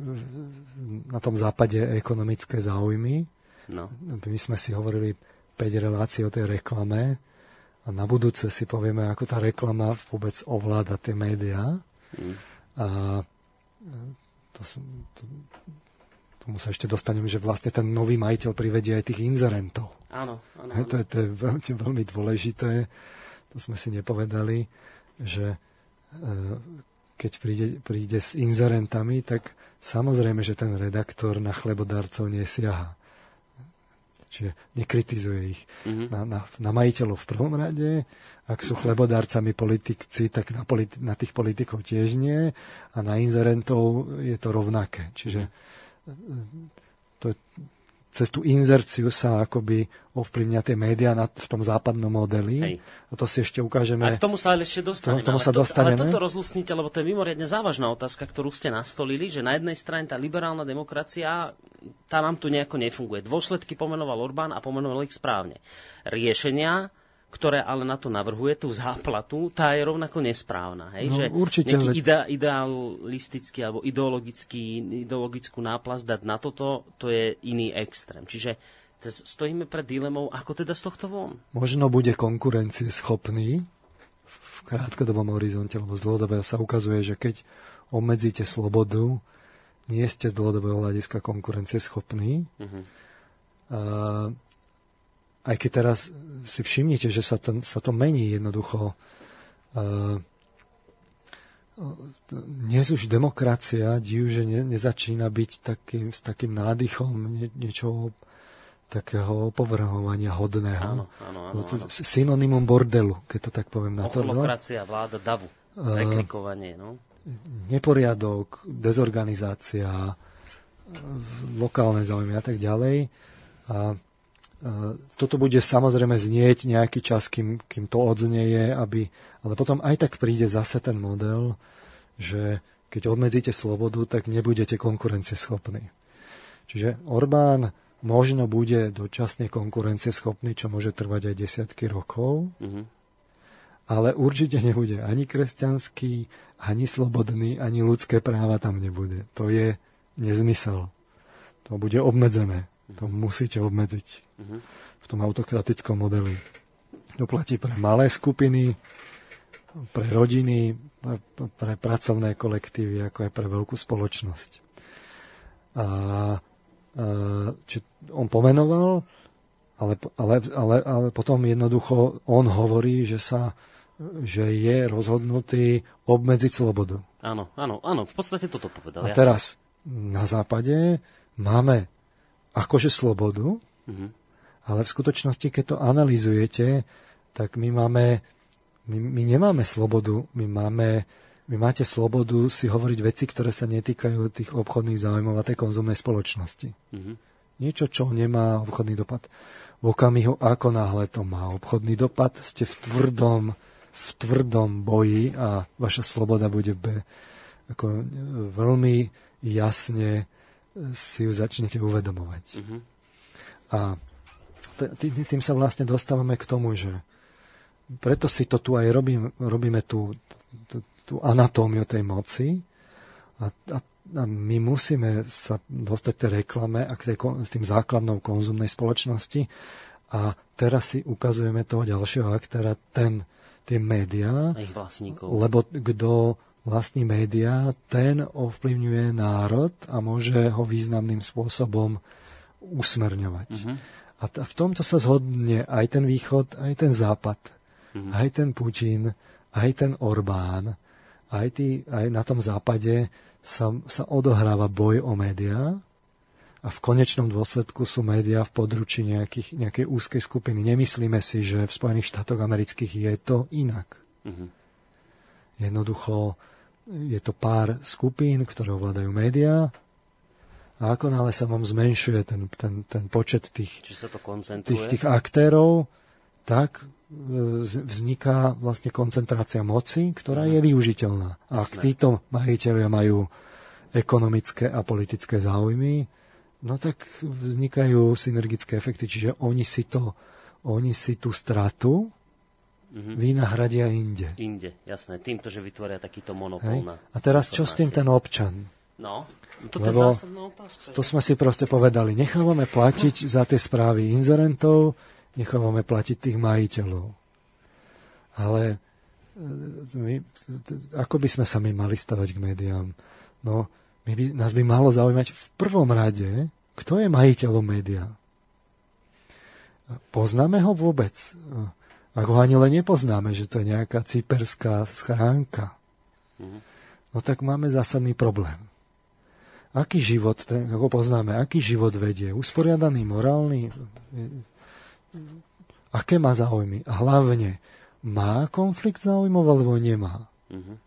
Speaker 2: na tom západe ekonomické záujmy.
Speaker 1: No.
Speaker 2: My sme si hovorili 5 relácií o tej reklame a na budúce si povieme, ako tá reklama vôbec ovláda tie médiá. Mm. A to, to, tomu sa ešte dostaneme, že vlastne ten nový majiteľ privedie aj tých inzerentov.
Speaker 1: Áno, áno.
Speaker 2: áno. To je, to je veľmi, veľmi dôležité. To sme si nepovedali, že keď príde, príde s inzerentami, tak samozrejme, že ten redaktor na chlebodarcov nesiaha. Čiže nekritizuje ich. Mm-hmm. Na, na, na majiteľov v prvom rade, ak sú chlebodárcami politici, tak na, politi- na tých politikov tiež nie a na inzerentov je to rovnaké. Čiže to, cez tú inzerciu sa akoby ovplyvňa tie médiá na, v tom západnom modeli. Hej. A to si ešte ukážeme.
Speaker 1: A k tomu sa ale ešte dostaneme.
Speaker 2: K tomu sa
Speaker 1: ale, to,
Speaker 2: dostaneme.
Speaker 1: ale toto rozlusnite, lebo to je mimoriadne závažná otázka, ktorú ste nastolili, že na jednej strane tá liberálna demokracia, tá nám tu nejako nefunguje. Dôsledky pomenoval Orbán a pomenoval ich správne. Riešenia ktoré ale na to navrhuje, tú záplatu, tá je rovnako nesprávna. Hej?
Speaker 2: No,
Speaker 1: že
Speaker 2: určite,
Speaker 1: nejaký ide, idealistický alebo ideologický, ideologickú náplast dať na toto, to je iný extrém. Čiže stojíme pred dilemou, ako teda z tohto von?
Speaker 2: Možno bude konkurencie schopný v krátkodobom horizonte, lebo z dlhodobého sa ukazuje, že keď obmedzíte slobodu, nie ste z dlhodobého hľadiska konkurencie schopní. Uh-huh. A aj keď teraz si všimnite, že sa, ten, sa to mení jednoducho. Uh, dnes už demokracia, div, že ne, nezačína byť takým, s takým nádychom nie, niečoho takého povrhovania hodného.
Speaker 1: Áno, áno, áno, áno.
Speaker 2: Synonymum bordelu, keď to tak poviem na to.
Speaker 1: No? vláda davu, preklikovanie. No?
Speaker 2: Neporiadok, dezorganizácia, lokálne záujmy a tak ďalej. A toto bude samozrejme znieť nejaký čas, kým, kým to odznieje, aby, ale potom aj tak príde zase ten model, že keď obmedzíte slobodu, tak nebudete konkurencieschopní. Čiže Orbán možno bude dočasne konkurencieschopný, čo môže trvať aj desiatky rokov, mm-hmm. ale určite nebude ani kresťanský, ani slobodný, ani ľudské práva tam nebude. To je nezmysel. To bude obmedzené. To musíte obmedziť v tom autokratickom modeli. To platí pre malé skupiny, pre rodiny, pre, pracovné kolektívy, ako aj pre veľkú spoločnosť. A, či on pomenoval, ale, ale, ale, ale potom jednoducho on hovorí, že sa že je rozhodnutý obmedziť slobodu.
Speaker 1: Áno, áno, áno, v podstate toto povedal.
Speaker 2: A teraz na západe máme akože slobodu, mm-hmm. ale v skutočnosti, keď to analizujete, tak my máme, my, my nemáme slobodu, my máme, my máte slobodu si hovoriť veci, ktoré sa netýkajú tých obchodných záujmov a tej konzumnej spoločnosti. Mm-hmm. Niečo, čo nemá obchodný dopad. V okamihu, ako náhle to má obchodný dopad, ste v tvrdom, v tvrdom boji a vaša sloboda bude be, ako veľmi jasne si ju začnete uvedomovať. Uh-huh. A t- tým sa vlastne dostávame k tomu, že preto si to tu aj robím, robíme tú, tú, tú anatómiu tej moci a, a, a my musíme sa dostať tej reklame a k tej, s tým základnou konzumnej spoločnosti a teraz si ukazujeme toho ďalšieho aktéra, ten, tie médiá, lebo kto vlastní médiá, ten ovplyvňuje národ a môže ho významným spôsobom usmerňovať. Uh-huh. A t- v tomto sa zhodne aj ten východ, aj ten západ, uh-huh. aj ten Putin, aj ten Orbán, aj, tí, aj na tom západe sa, sa odohráva boj o médiá a v konečnom dôsledku sú médiá v područí nejakých, nejakej úzkej skupiny. Nemyslíme si, že v Spojených štátoch amerických je to inak. Uh-huh. Jednoducho je to pár skupín, ktoré ovládajú médiá. A ako náhle sa vám zmenšuje ten, ten, ten počet tých, tých, tých aktérov, tak e, vzniká vlastne koncentrácia moci, ktorá je využiteľná. A ak títo majiteľia majú ekonomické a politické záujmy, no tak vznikajú synergické efekty, čiže oni si, to, oni si tú stratu
Speaker 1: Mhm.
Speaker 2: vynahradia inde.
Speaker 1: Inde, jasné. Týmto, že vytvoria takýto monopol
Speaker 2: Hej?
Speaker 1: na
Speaker 2: A teraz čo s tým ten občan?
Speaker 1: No, toto
Speaker 2: Lebo
Speaker 1: je otázka.
Speaker 2: To sme si proste povedali, nechávame platiť za tie správy inzerentov, nechávame platiť tých majiteľov. Ale e, my, ako by sme sa my mali stavať k médiám? No, my by, nás by malo zaujímať v prvom rade, kto je majiteľom média. Poznáme ho vôbec? Ak ho ani len nepoznáme, že to je nejaká cyperská schránka, no tak máme zásadný problém. Aký život, ten, ako poznáme, aký život vedie? Usporiadaný, morálny? Aké má záujmy? A hlavne, má konflikt záujmov alebo nemá?
Speaker 1: Mhm.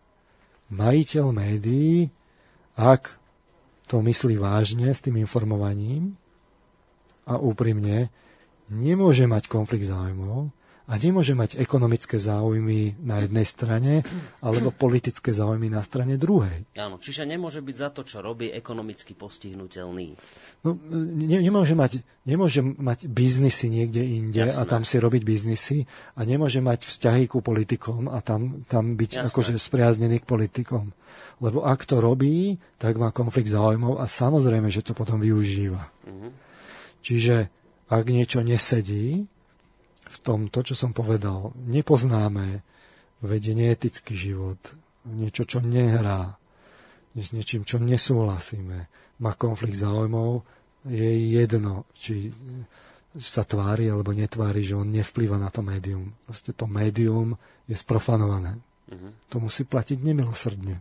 Speaker 2: Majiteľ médií, ak to myslí vážne s tým informovaním a úprimne, nemôže mať konflikt záujmov a nemôže mať ekonomické záujmy na jednej strane alebo politické záujmy na strane druhej.
Speaker 1: Áno, čiže nemôže byť za to, čo robí, ekonomicky postihnutelný.
Speaker 2: No, ne, nemôže, mať, nemôže mať biznisy niekde inde
Speaker 1: Jasné.
Speaker 2: a tam si robiť biznisy a nemôže mať vzťahy ku politikom a tam, tam byť
Speaker 1: Jasné.
Speaker 2: akože spriaznený k politikom. Lebo ak to robí, tak má konflikt záujmov a samozrejme, že to potom využíva.
Speaker 1: Mhm.
Speaker 2: Čiže ak niečo nesedí v tomto, čo som povedal, nepoznáme, vedie neetický život, niečo, čo nehrá, s niečím, čo nesúhlasíme, má konflikt záujmov, je jedno, či sa tvári alebo netvári, že on nevplýva na to médium. Proste to médium je sprofanované.
Speaker 1: Mhm.
Speaker 2: To musí platiť nemilosrdne.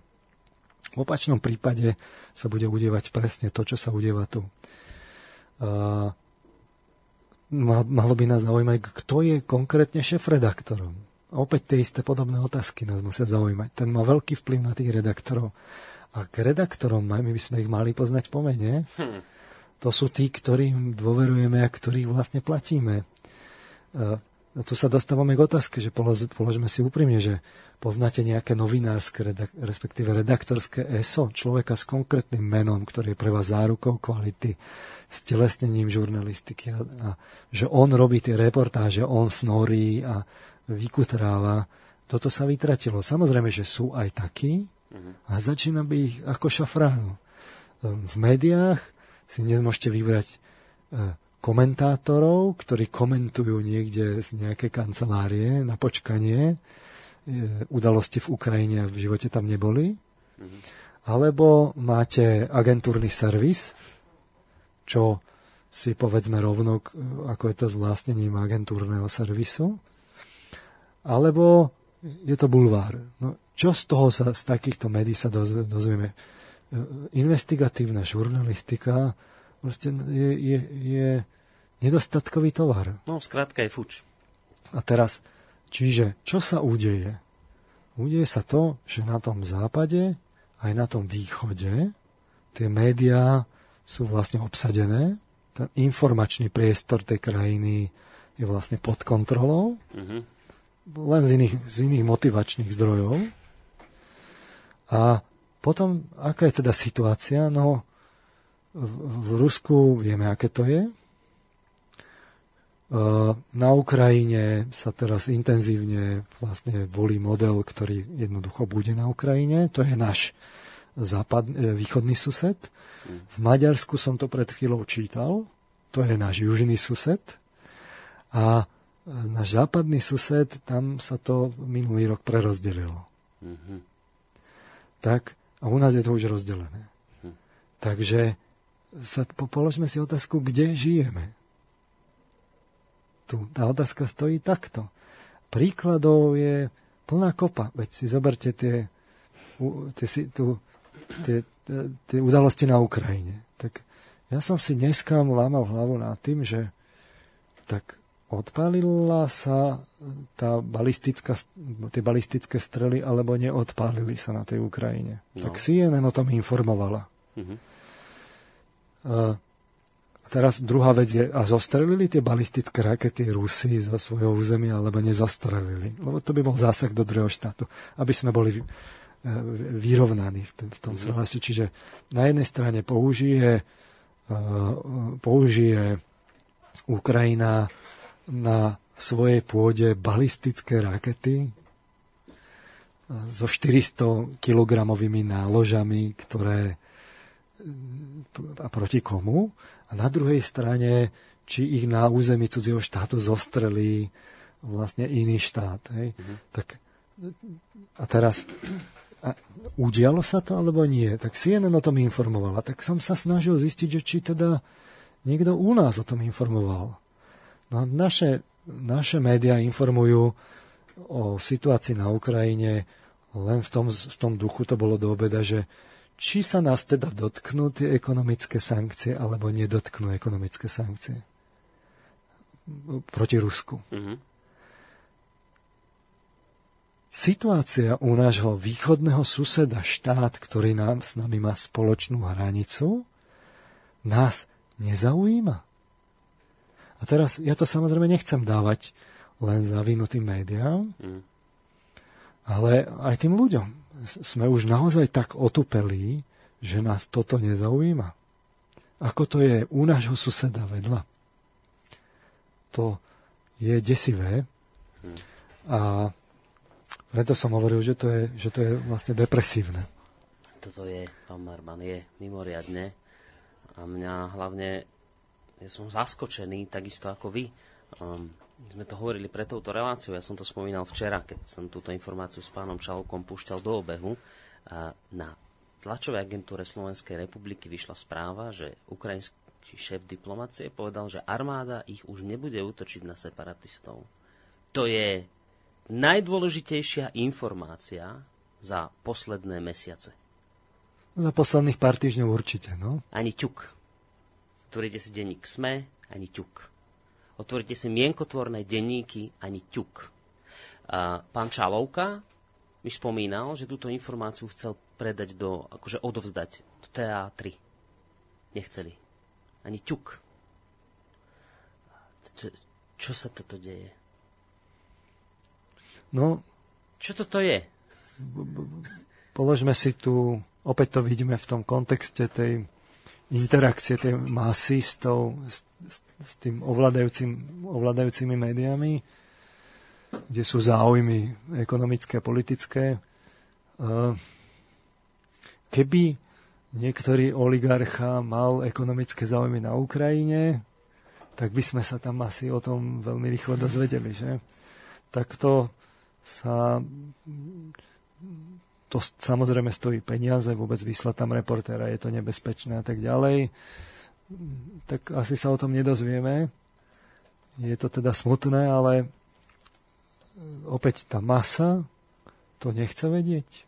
Speaker 2: V opačnom prípade sa bude udievať presne to, čo sa udieva tu. Mal- malo by nás zaujímať, kto je konkrétne šéf-redaktorom. A opäť tie isté podobné otázky nás musia zaujímať. Ten má veľký vplyv na tých redaktorov. A k redaktorom my by sme ich mali poznať po mene. To sú tí, ktorým dôverujeme a ktorých vlastne platíme. E, tu sa dostávame k otázke, že polož, položme si úprimne, že poznáte nejaké novinárske, redak, respektíve redaktorské ESO, človeka s konkrétnym menom, ktorý je pre vás zárukou kvality, s telesnením žurnalistiky a, a že on robí tie reportáže, on snorí a vykutráva. Toto sa vytratilo. Samozrejme, že sú aj takí a začína byť ich ako šafránu. V médiách si dnes môžete vybrať e, komentátorov, ktorí komentujú niekde z nejakej kancelárie na počkanie udalosti v Ukrajine v živote tam neboli. Alebo máte agentúrny servis, čo si povedzme rovno, ako je to s vlastnením agentúrneho servisu. Alebo je to bulvár. No, čo z toho sa, z takýchto médií sa dozvieme? E, Investigatívna žurnalistika proste je, je, je nedostatkový tovar.
Speaker 1: No, skrátka je fuč.
Speaker 2: A teraz, čiže, čo sa udeje? Udeje sa to, že na tom západe, aj na tom východe, tie médiá sú vlastne obsadené, ten informačný priestor tej krajiny je vlastne pod kontrolou,
Speaker 1: Mhm.
Speaker 2: len z iných, z iných motivačných zdrojov. A potom, aká je teda situácia? No, v, v Rusku vieme, aké to je. Na Ukrajine sa teraz intenzívne vlastne volí model, ktorý jednoducho bude na Ukrajine. To je náš západ, e, východný sused. V Maďarsku som to pred chvíľou čítal. To je náš južný sused. A e, náš západný sused, tam sa to minulý rok prerozdelilo.
Speaker 1: Mhm.
Speaker 2: Tak, a u nás je to už rozdelené. Takže sa po- položme si otázku, kde žijeme. Tu, tá otázka stojí takto. Príkladov je plná kopa. Veď si zoberte tie, tie, tu, tie, tie, udalosti na Ukrajine. Tak ja som si dneska lámal hlavu nad tým, že tak odpálila sa tá balistická, tie balistické strely, alebo neodpálili sa na tej Ukrajine.
Speaker 1: No.
Speaker 2: Tak CNN o tom informovala.
Speaker 1: Mhm.
Speaker 2: A teraz druhá vec je, a zostrelili tie balistické rakety Rusy zo svojho územia, alebo nezostrelili? Lebo to by bol zásah do druhého štátu, aby sme boli e, vyrovnaní v tom, v tom mm-hmm. Čiže na jednej strane použije, e, použije Ukrajina na svojej pôde balistické rakety e, so 400 kilogramovými náložami, ktoré a proti komu? A na druhej strane, či ich na území cudzieho štátu zostrelí vlastne iný štát. Hej? Mm-hmm. Tak, a teraz, a udialo sa to alebo nie? Tak CNN o tom informovala. Tak som sa snažil zistiť, že či teda niekto u nás o tom informoval. No naše, naše médiá informujú o situácii na Ukrajine len v tom, v tom duchu, to bolo do obeda, že či sa nás teda dotknú tie ekonomické sankcie, alebo nedotknú ekonomické sankcie proti Rusku. Mm-hmm. Situácia u nášho východného suseda, štát, ktorý nám s nami má spoločnú hranicu, nás nezaujíma. A teraz ja to samozrejme nechcem dávať len zavinutým médiám, mm. ale aj tým ľuďom sme už naozaj tak otupelí, že nás toto nezaujíma. Ako to je u nášho suseda vedľa. To je desivé. A preto som hovoril, že to je, že to je vlastne depresívne.
Speaker 1: Toto je, pán Marman, je mimoriadne. A mňa hlavne, ja som zaskočený, takisto ako vy. Um, sme to hovorili pre touto reláciou, ja som to spomínal včera, keď som túto informáciu s pánom Čalkom púšťal do obehu. Na tlačovej agentúre Slovenskej republiky vyšla správa, že ukrajinský šéf diplomacie povedal, že armáda ich už nebude útočiť na separatistov. To je najdôležitejšia informácia za posledné mesiace.
Speaker 2: Za posledných pár týždňov určite, no.
Speaker 1: Ani ťuk. Otvoríte si denník SME, ani ťuk otvoríte si mienkotvorné denníky, ani ťuk. Pán Čalovka mi spomínal, že túto informáciu chcel predať do, akože odovzdať do TA3. Nechceli. Ani ťuk. Čo, čo sa toto deje?
Speaker 2: No...
Speaker 1: Čo toto je?
Speaker 2: Položme si tu, opäť to vidíme v tom kontexte tej interakcie tej masy s, tou, s, s tým ovládajúcim, ovládajúcimi médiami, kde sú záujmy ekonomické politické. Keby niektorý oligarcha mal ekonomické záujmy na Ukrajine, tak by sme sa tam asi o tom veľmi rýchlo dozvedeli, že? to sa to samozrejme stojí peniaze, vôbec vyslať tam reportéra, je to nebezpečné a tak ďalej tak asi sa o tom nedozvieme. Je to teda smutné, ale opäť tá masa to nechce vedieť.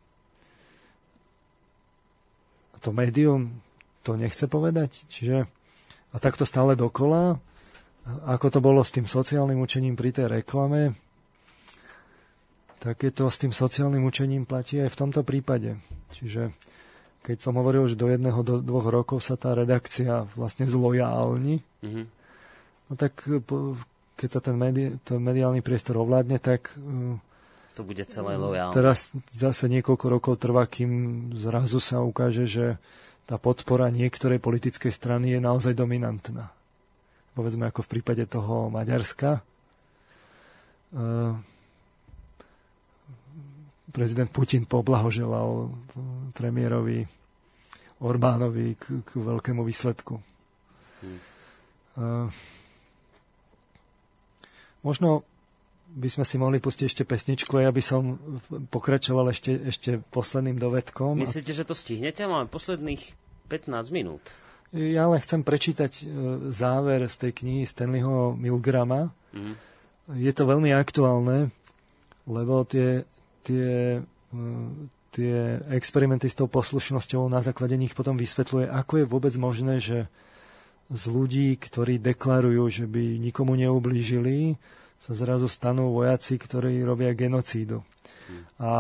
Speaker 2: A to médium to nechce povedať. Čiže, a takto stále dokola, ako to bolo s tým sociálnym učením pri tej reklame, tak je to s tým sociálnym učením platí aj v tomto prípade. Čiže keď som hovoril, že do jedného, do dvoch rokov sa tá redakcia vlastne zlojálni, mm-hmm. no tak keď sa ten, medi- ten mediálny priestor ovládne, tak
Speaker 1: e, to bude celé lojálne.
Speaker 2: Teraz zase niekoľko rokov trvá, kým zrazu sa ukáže, že tá podpora niektorej politickej strany je naozaj dominantná. Povedzme ako v prípade toho Maďarska. Uh, prezident Putin poblahoželal premiérovi Orbánovi k, k veľkému výsledku. Hmm. Uh, možno by sme si mohli pustiť ešte pesničku a ja by som pokračoval ešte, ešte posledným dovedkom.
Speaker 1: Myslíte, že to stihnete? Máme posledných 15 minút.
Speaker 2: Ja len chcem prečítať e, záver z tej knihy Stanleyho Milgrama. Mm. Je to veľmi aktuálne, lebo tie, tie, tie experimenty s tou poslušnosťou na základe nich potom vysvetľuje, ako je vôbec možné, že z ľudí, ktorí deklarujú, že by nikomu neublížili, sa zrazu stanú vojaci, ktorí robia genocídu. Hmm. A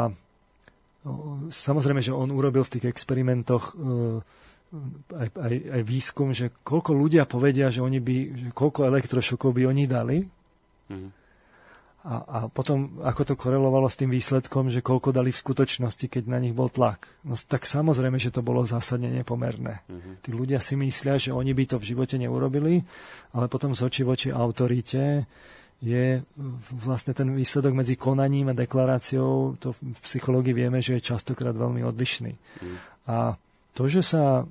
Speaker 2: samozrejme, že on urobil v tých experimentoch e, aj, aj, aj výskum, že koľko ľudia povedia, že oni by, že koľko elektrošokov by oni dali. Mm. A, a potom, ako to korelovalo s tým výsledkom, že koľko dali v skutočnosti, keď na nich bol tlak. No tak samozrejme, že to bolo zásadne nepomerné. Mm-hmm. Tí ľudia si myslia, že oni by to v živote neurobili, ale potom z oči voči autorite je vlastne ten výsledok medzi konaním a deklaráciou, to v psychológii vieme, že je častokrát veľmi odlišný. Mm. A to, že sa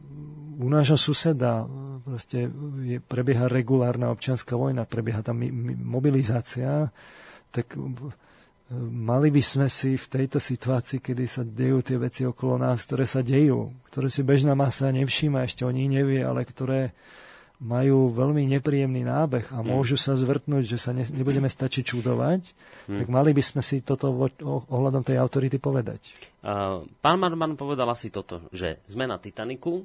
Speaker 2: u nášho suseda proste je, prebieha regulárna občianská vojna, prebieha tam mobilizácia, tak mali by sme si v tejto situácii, kedy sa dejú tie veci okolo nás, ktoré sa dejú, ktoré si bežná masa nevšíma, ešte o nich nevie, ale ktoré majú veľmi nepríjemný nábeh a hmm. môžu sa zvrtnúť, že sa ne, nebudeme stačiť čudovať, hmm. tak mali by sme si toto ohľadom tej autority povedať.
Speaker 1: Uh, pán Marman povedal asi toto, že sme na Titaniku,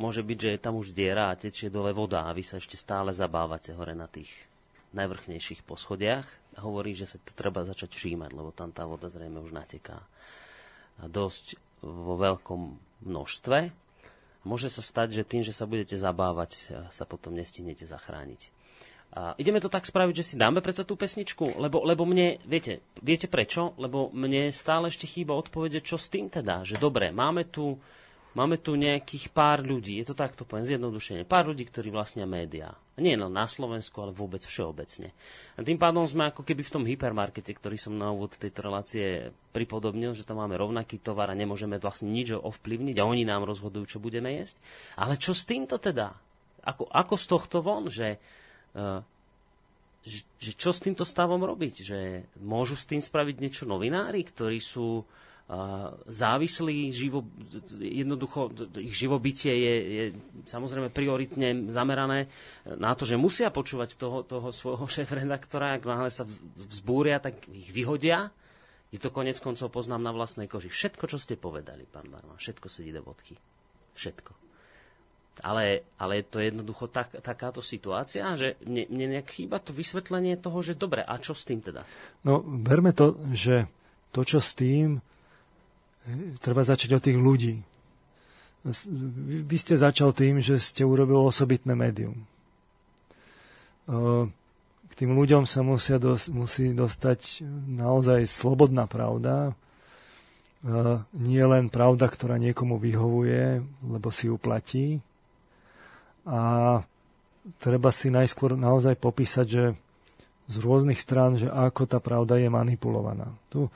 Speaker 1: môže byť, že je tam už diera a tečie dole voda a vy sa ešte stále zabávate hore na tých najvrchnejších poschodiach hovorí, že sa to treba začať všímať, lebo tam tá voda zrejme už nateká dosť vo veľkom množstve môže sa stať, že tým, že sa budete zabávať, sa potom nestihnete zachrániť. A ideme to tak spraviť, že si dáme predsa tú pesničku, lebo, lebo mne, viete, viete prečo? Lebo mne stále ešte chýba odpovede, čo s tým teda, že dobre, máme tu Máme tu nejakých pár ľudí, je to takto poviem zjednodušene, pár ľudí, ktorí vlastnia médiá. Nie len na Slovensku, ale vôbec všeobecne. A tým pádom sme ako keby v tom hypermarkete, ktorý som na úvod tejto relácie pripodobnil, že tam máme rovnaký tovar a nemôžeme vlastne nič ovplyvniť a oni nám rozhodujú, čo budeme jesť. Ale čo s týmto teda? Ako, ako z tohto von, že, uh, že, že čo s týmto stavom robiť? Že môžu s tým spraviť niečo novinári, ktorí sú závislí, živo, jednoducho ich živobytie je, je samozrejme prioritne zamerané na to, že musia počúvať toho, toho svojho <laughs> šéf-redaktora, ak náhle sa vzbúria, tak ich vyhodia. Je to konec koncov poznám na vlastnej koži. Všetko, čo ste povedali, pán Barman, všetko sedí do bodky. Všetko. Ale, ale je to jednoducho tak, takáto situácia, že mne, mne nejak chýba to vysvetlenie toho, že dobre, a čo s tým teda?
Speaker 2: No, berme to, že to, čo s tým, treba začať od tých ľudí. Vy ste začal tým, že ste urobil osobitné médium. K tým ľuďom sa musia dos- musí dostať naozaj slobodná pravda. Nie len pravda, ktorá niekomu vyhovuje, lebo si ju platí. A treba si najskôr naozaj popísať, že z rôznych strán, že ako tá pravda je manipulovaná. Tu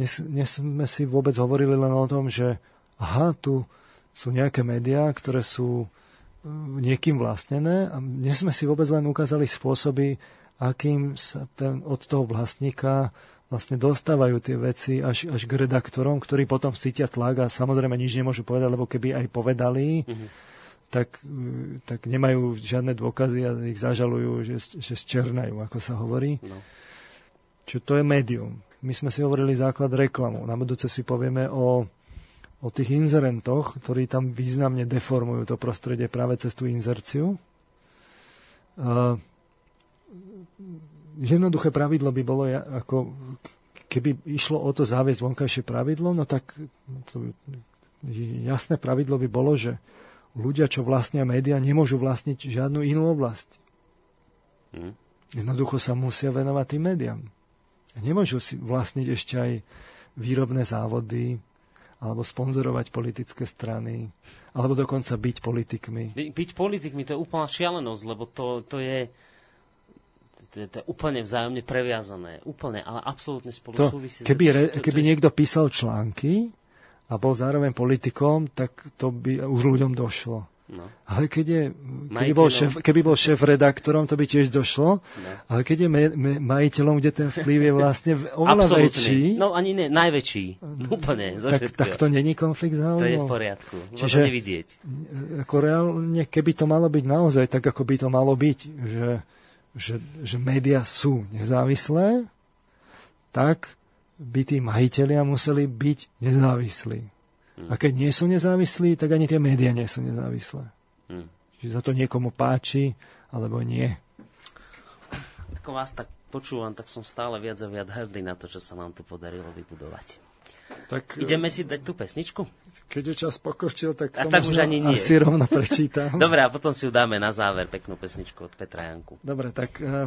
Speaker 2: dnes, dnes sme si vôbec hovorili len o tom, že aha, tu sú nejaké médiá, ktoré sú e, niekým vlastnené a dnes sme si vôbec len ukázali spôsoby, akým sa ten, od toho vlastníka vlastne dostávajú tie veci až, až k redaktorom, ktorí potom cítia tlak a samozrejme nič nemôžu povedať, lebo keby aj povedali, mm-hmm. tak, e, tak nemajú žiadne dôkazy a ich zažalujú, že, že zčernajú, ako sa hovorí. No. Čiže to je médium. My sme si hovorili základ reklamu. Na budúce si povieme o, o tých inzerentoch, ktorí tam významne deformujú to prostredie práve cez tú inzerciu. Uh, jednoduché pravidlo by bolo, ako keby išlo o to záviesť vonkajšie pravidlo, no tak to, jasné pravidlo by bolo, že ľudia, čo vlastnia médiá, nemôžu vlastniť žiadnu inú oblasť. Hmm. Jednoducho sa musia venovať tým médiám. Nemôžu si vlastniť ešte aj výrobné závody, alebo sponzorovať politické strany, alebo dokonca byť politikmi.
Speaker 1: By, byť politikmi to je úplná šialenosť, lebo to, to je to to je úplne vzájomne previazané. Úplne, ale absolútne spolu to, súvisí.
Speaker 2: Keby, re, keby to, niekto písal články a bol zároveň politikom, tak to by už ľuďom došlo. No. Ale keď je, keby, bol šéf, keby bol šéf redaktorom, to by tiež došlo. No. Ale keď je me, me, majiteľom, kde ten vplyv je vlastne oveľa Absolutný. väčší.
Speaker 1: No ani ne, najväčší. Úplne.
Speaker 2: Tak, tak to není konflikt záujmov.
Speaker 1: To je v poriadku. Čiže, vidieť.
Speaker 2: Ako reálne, keby to malo byť naozaj tak, ako by to malo byť, že, že, že médiá sú nezávislé, tak by tí majiteľia museli byť nezávislí. A keď nie sú nezávislí, tak ani tie médiá nie sú nezávislé. Hmm. Čiže sa to niekomu páči, alebo nie.
Speaker 1: Ako vás tak počúvam, tak som stále viac a viac hrdý na to, čo sa nám tu podarilo vybudovať. Tak, Ideme si dať tú pesničku?
Speaker 2: Keď je čas pokročil, tak
Speaker 1: A tak už ani nie.
Speaker 2: asi rovno prečítam. <laughs>
Speaker 1: Dobre, a potom si ju dáme na záver peknú pesničku od Petra Janku.
Speaker 2: Dobre, tak uh,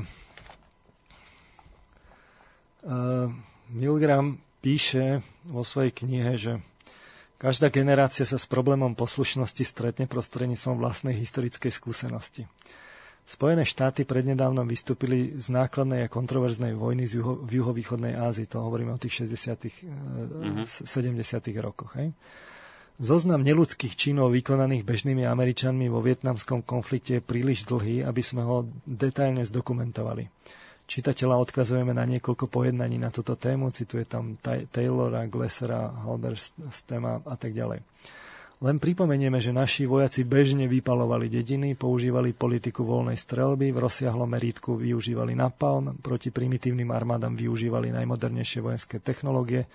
Speaker 2: uh, Milgram píše vo svojej knihe, že každá generácia sa s problémom poslušnosti stretne prostredníctvom vlastnej historickej skúsenosti. Spojené štáty prednedávnom vystúpili z nákladnej a kontroverznej vojny z juho, v juhovýchodnej Ázii. To hovoríme o tých 60 mm-hmm. 70 rokoch. Hej? Zoznam neludských činov vykonaných bežnými Američanmi vo vietnamskom konflikte je príliš dlhý, aby sme ho detailne zdokumentovali. Čitateľa odkazujeme na niekoľko pojednaní na túto tému, cituje tam Taylora, Glessera, Halberstema a tak ďalej. Len pripomenieme, že naši vojaci bežne vypalovali dediny, používali politiku voľnej strelby, v rozsiahlom merítku využívali napalm, proti primitívnym armádam využívali najmodernejšie vojenské technológie,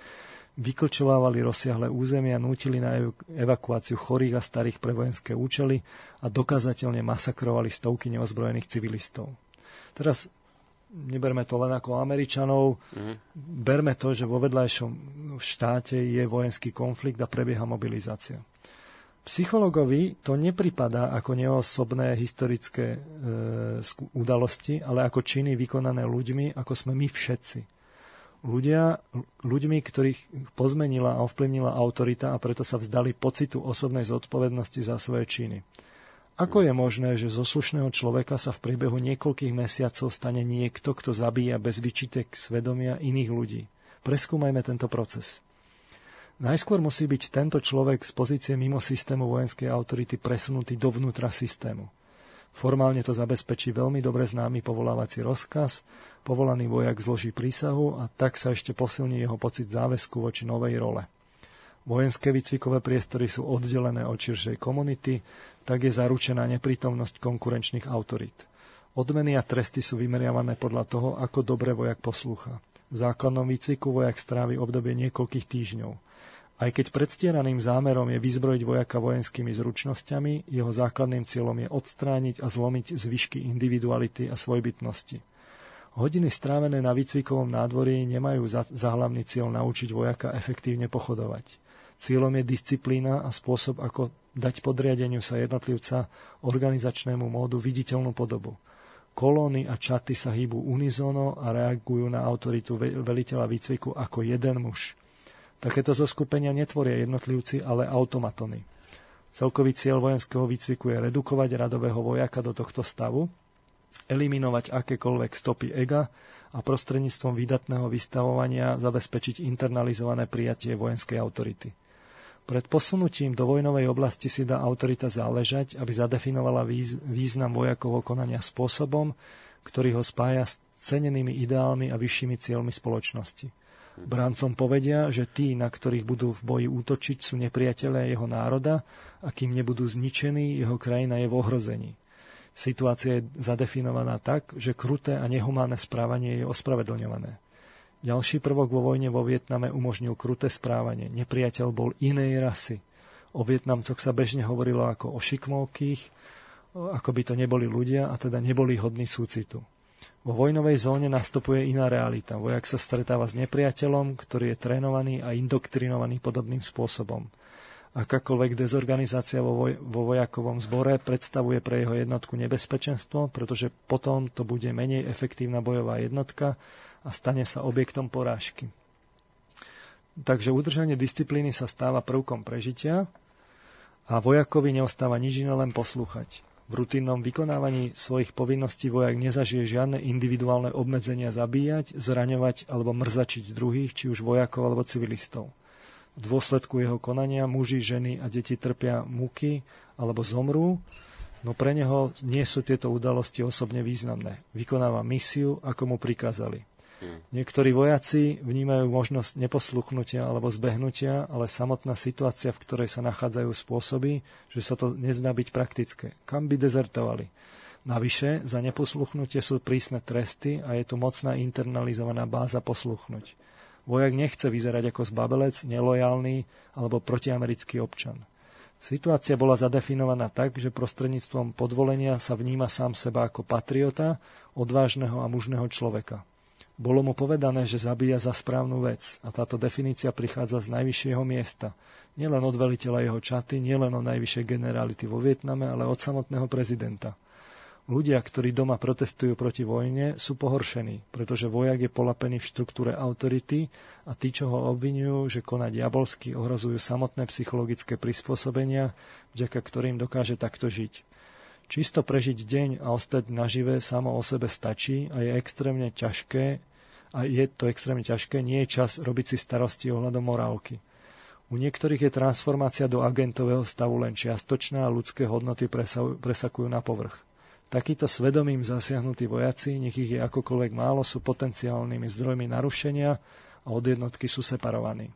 Speaker 2: vyklčovávali rozsiahle územia, nútili na evakuáciu chorých a starých pre vojenské účely a dokazateľne masakrovali stovky neozbrojených civilistov. Teraz neberme to len ako Američanov, mm-hmm. berme to, že vo vedľajšom štáte je vojenský konflikt a prebieha mobilizácia. Psychologovi to nepripadá ako neosobné historické e, udalosti, ale ako činy vykonané ľuďmi, ako sme my všetci. Ľudia, ľuďmi, ktorých pozmenila a ovplyvnila autorita a preto sa vzdali pocitu osobnej zodpovednosti za svoje činy. Ako je možné, že zo slušného človeka sa v priebehu niekoľkých mesiacov stane niekto, kto zabíja bez vyčitek svedomia iných ľudí? Preskúmajme tento proces. Najskôr musí byť tento človek z pozície mimo systému vojenskej autority presunutý dovnútra systému. Formálne to zabezpečí veľmi dobre známy povolávací rozkaz, povolaný vojak zloží prísahu a tak sa ešte posilní jeho pocit záväzku voči novej role. Vojenské výcvikové priestory sú oddelené od širšej komunity, tak je zaručená neprítomnosť konkurenčných autorít. Odmeny a tresty sú vymeriavané podľa toho, ako dobre vojak poslúcha. V základnom výcviku vojak strávi obdobie niekoľkých týždňov. Aj keď predstieraným zámerom je vyzbrojiť vojaka vojenskými zručnosťami, jeho základným cieľom je odstrániť a zlomiť zvyšky individuality a svojbytnosti. Hodiny strávené na výcvikovom nádvorí nemajú za, za hlavný cieľ naučiť vojaka efektívne pochodovať. Cieľom je disciplína a spôsob, ako dať podriadeniu sa jednotlivca organizačnému módu viditeľnú podobu. Kolóny a čaty sa hýbu unizono a reagujú na autoritu veliteľa výcviku ako jeden muž. Takéto zoskupenia netvoria jednotlivci, ale automatony. Celkový cieľ vojenského výcviku je redukovať radového vojaka do tohto stavu, eliminovať akékoľvek stopy ega a prostredníctvom výdatného vystavovania zabezpečiť internalizované prijatie vojenskej autority. Pred posunutím do vojnovej oblasti si dá autorita záležať, aby zadefinovala význam vojakovho konania spôsobom, ktorý ho spája s cenenými ideálmi a vyššími cieľmi spoločnosti. Brancom povedia, že tí, na ktorých budú v boji útočiť, sú nepriatelia jeho národa a kým nebudú zničení, jeho krajina je v ohrození. Situácia je zadefinovaná tak, že kruté a nehumánne správanie je ospravedlňované. Ďalší prvok vo vojne vo Vietname umožnil kruté správanie. Nepriateľ bol inej rasy. O Vietnamcoch sa bežne hovorilo ako o šikmovkých, ako by to neboli ľudia a teda neboli hodní súcitu. Vo vojnovej zóne nastupuje iná realita. Vojak sa stretáva s nepriateľom, ktorý je trénovaný a indoktrinovaný podobným spôsobom. Akákoľvek dezorganizácia vo, voj- vo vojakovom zbore predstavuje pre jeho jednotku nebezpečenstvo, pretože potom to bude menej efektívna bojová jednotka a stane sa objektom porážky. Takže udržanie disciplíny sa stáva prvkom prežitia a vojakovi neostáva nič iné len poslúchať. V rutinnom vykonávaní svojich povinností vojak nezažije žiadne individuálne obmedzenia zabíjať, zraňovať alebo mrzačiť druhých, či už vojakov alebo civilistov. V dôsledku jeho konania muži, ženy a deti trpia muky alebo zomrú, no pre neho nie sú tieto udalosti osobne významné. Vykonáva misiu, ako mu prikázali. Niektorí vojaci vnímajú možnosť neposluchnutia alebo zbehnutia, ale samotná situácia, v ktorej sa nachádzajú, spôsobí, že sa to nezdá byť praktické. Kam by dezertovali? Navyše, za neposluchnutie sú prísne tresty a je tu mocná internalizovaná báza posluchnúť. Vojak nechce vyzerať ako zbabelec, nelojálny alebo protiamerický občan. Situácia bola zadefinovaná tak, že prostredníctvom podvolenia sa vníma sám seba ako patriota, odvážneho a mužného človeka. Bolo mu povedané, že zabíja za správnu vec a táto definícia prichádza z najvyššieho miesta. Nielen od veliteľa jeho čaty, nielen od najvyššej generality vo Vietname, ale od samotného prezidenta. Ľudia, ktorí doma protestujú proti vojne, sú pohoršení, pretože vojak je polapený v štruktúre autority a tí, čo ho obvinujú, že koná diabolsky, ohrozujú samotné psychologické prispôsobenia, vďaka ktorým dokáže takto žiť. Čisto prežiť deň a ostať nažive samo o sebe stačí a je extrémne ťažké a je to extrémne ťažké, nie je čas robiť si starosti ohľadom morálky. U niektorých je transformácia do agentového stavu len čiastočná a ľudské hodnoty presakujú na povrch. Takíto svedomím zasiahnutí vojaci, nech ich je akokoľvek málo, sú potenciálnymi zdrojmi narušenia a od jednotky sú separovaní.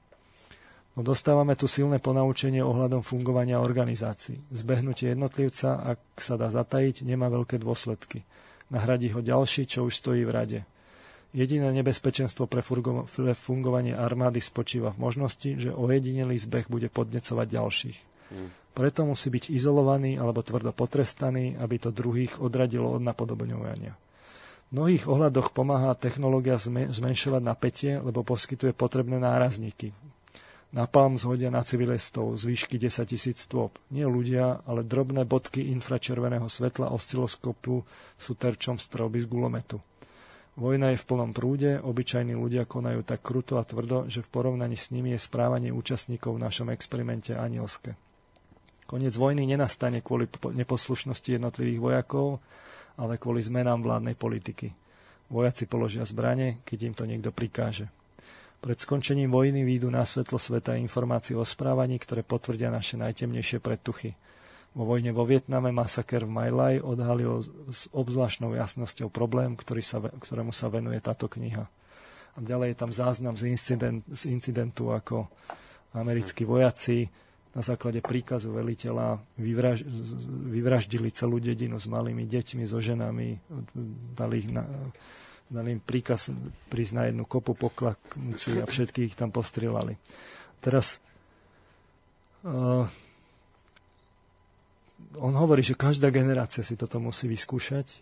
Speaker 2: No dostávame tu silné ponaučenie ohľadom fungovania organizácií. Zbehnutie jednotlivca, ak sa dá zatajiť, nemá veľké dôsledky. Nahradí ho ďalší, čo už stojí v rade. Jediné nebezpečenstvo pre fungovanie armády spočíva v možnosti, že ojedinelý zbeh bude podnecovať ďalších. Hmm. Preto musí byť izolovaný alebo tvrdo potrestaný, aby to druhých odradilo od napodobňovania. V mnohých ohľadoch pomáha technológia zmenšovať napätie, lebo poskytuje potrebné nárazníky. Napalm zhodia na civilistov z výšky 10 tisíc stôp. Nie ľudia, ale drobné bodky infračerveného svetla osciloskopu sú terčom strelby z gulometu. Vojna je v plnom prúde, obyčajní ľudia konajú tak kruto a tvrdo, že v porovnaní s nimi je správanie účastníkov v našom experimente anielské. Koniec vojny nenastane kvôli neposlušnosti jednotlivých vojakov, ale kvôli zmenám vládnej politiky. Vojaci položia zbrane, keď im to niekto prikáže. Pred skončením vojny výjdu na svetlo sveta informácie o správaní, ktoré potvrdia naše najtemnejšie predtuchy. Vo vojne vo Vietname masaker v Lai odhalil s obzvláštnou jasnosťou problém, ktorý sa, ktorému sa venuje táto kniha. A ďalej je tam záznam z, incident, z incidentu, ako americkí vojaci na základe príkazu veliteľa vyvraž, vyvraždili celú dedinu s malými deťmi, so ženami, dali, ich na, dali im príkaz prísť na jednu kopu poklaknúci a všetkých tam postrelali. Teraz uh, on hovorí, že každá generácia si toto musí vyskúšať.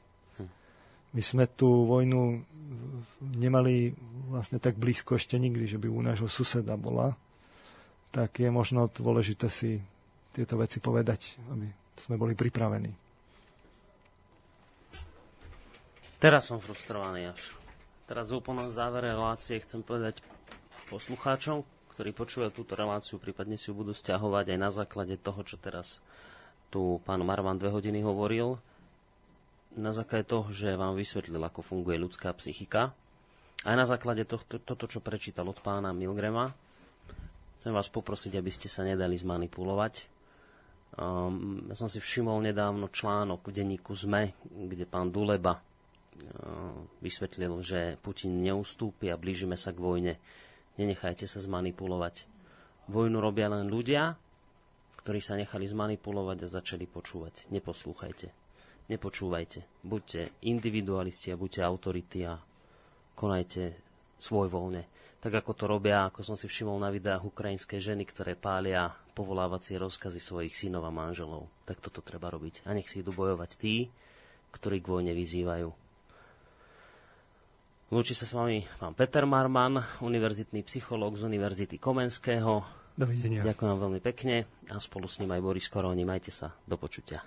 Speaker 2: My sme tú vojnu nemali vlastne tak blízko ešte nikdy, že by u nášho suseda bola. Tak je možno dôležité si tieto veci povedať, aby sme boli pripravení.
Speaker 1: Teraz som frustrovaný až. Teraz v úplnom závere relácie chcem povedať poslucháčom, ktorí počúvajú túto reláciu, prípadne si ju budú stiahovať aj na základe toho, čo teraz tu pán Marvan dve hodiny hovoril, na základe toho, že vám vysvetlil, ako funguje ľudská psychika, aj na základe tohto, toto, čo prečítal od pána Milgrema, chcem vás poprosiť, aby ste sa nedali zmanipulovať. Um, ja som si všimol nedávno článok v denníku ZME, kde pán Duleba vysvetlil, že Putin neustúpi a blížime sa k vojne. Nenechajte sa zmanipulovať. Vojnu robia len ľudia, ktorí sa nechali zmanipulovať a začali počúvať. Neposlúchajte. Nepočúvajte. Buďte individualisti a buďte autority a konajte svojvoľne. Tak ako to robia, ako som si všimol na videách ukrajinské ženy, ktoré pália povolávacie rozkazy svojich synov a manželov. Tak toto treba robiť. A nech si idú bojovať tí, ktorí k vojne vyzývajú. Lúči sa s vami pán Peter Marman, univerzitný psychológ z Univerzity Komenského.
Speaker 2: Dovidenia.
Speaker 1: Ďakujem veľmi pekne a spolu s ním aj Boris Koroni. Majte sa. Do počutia.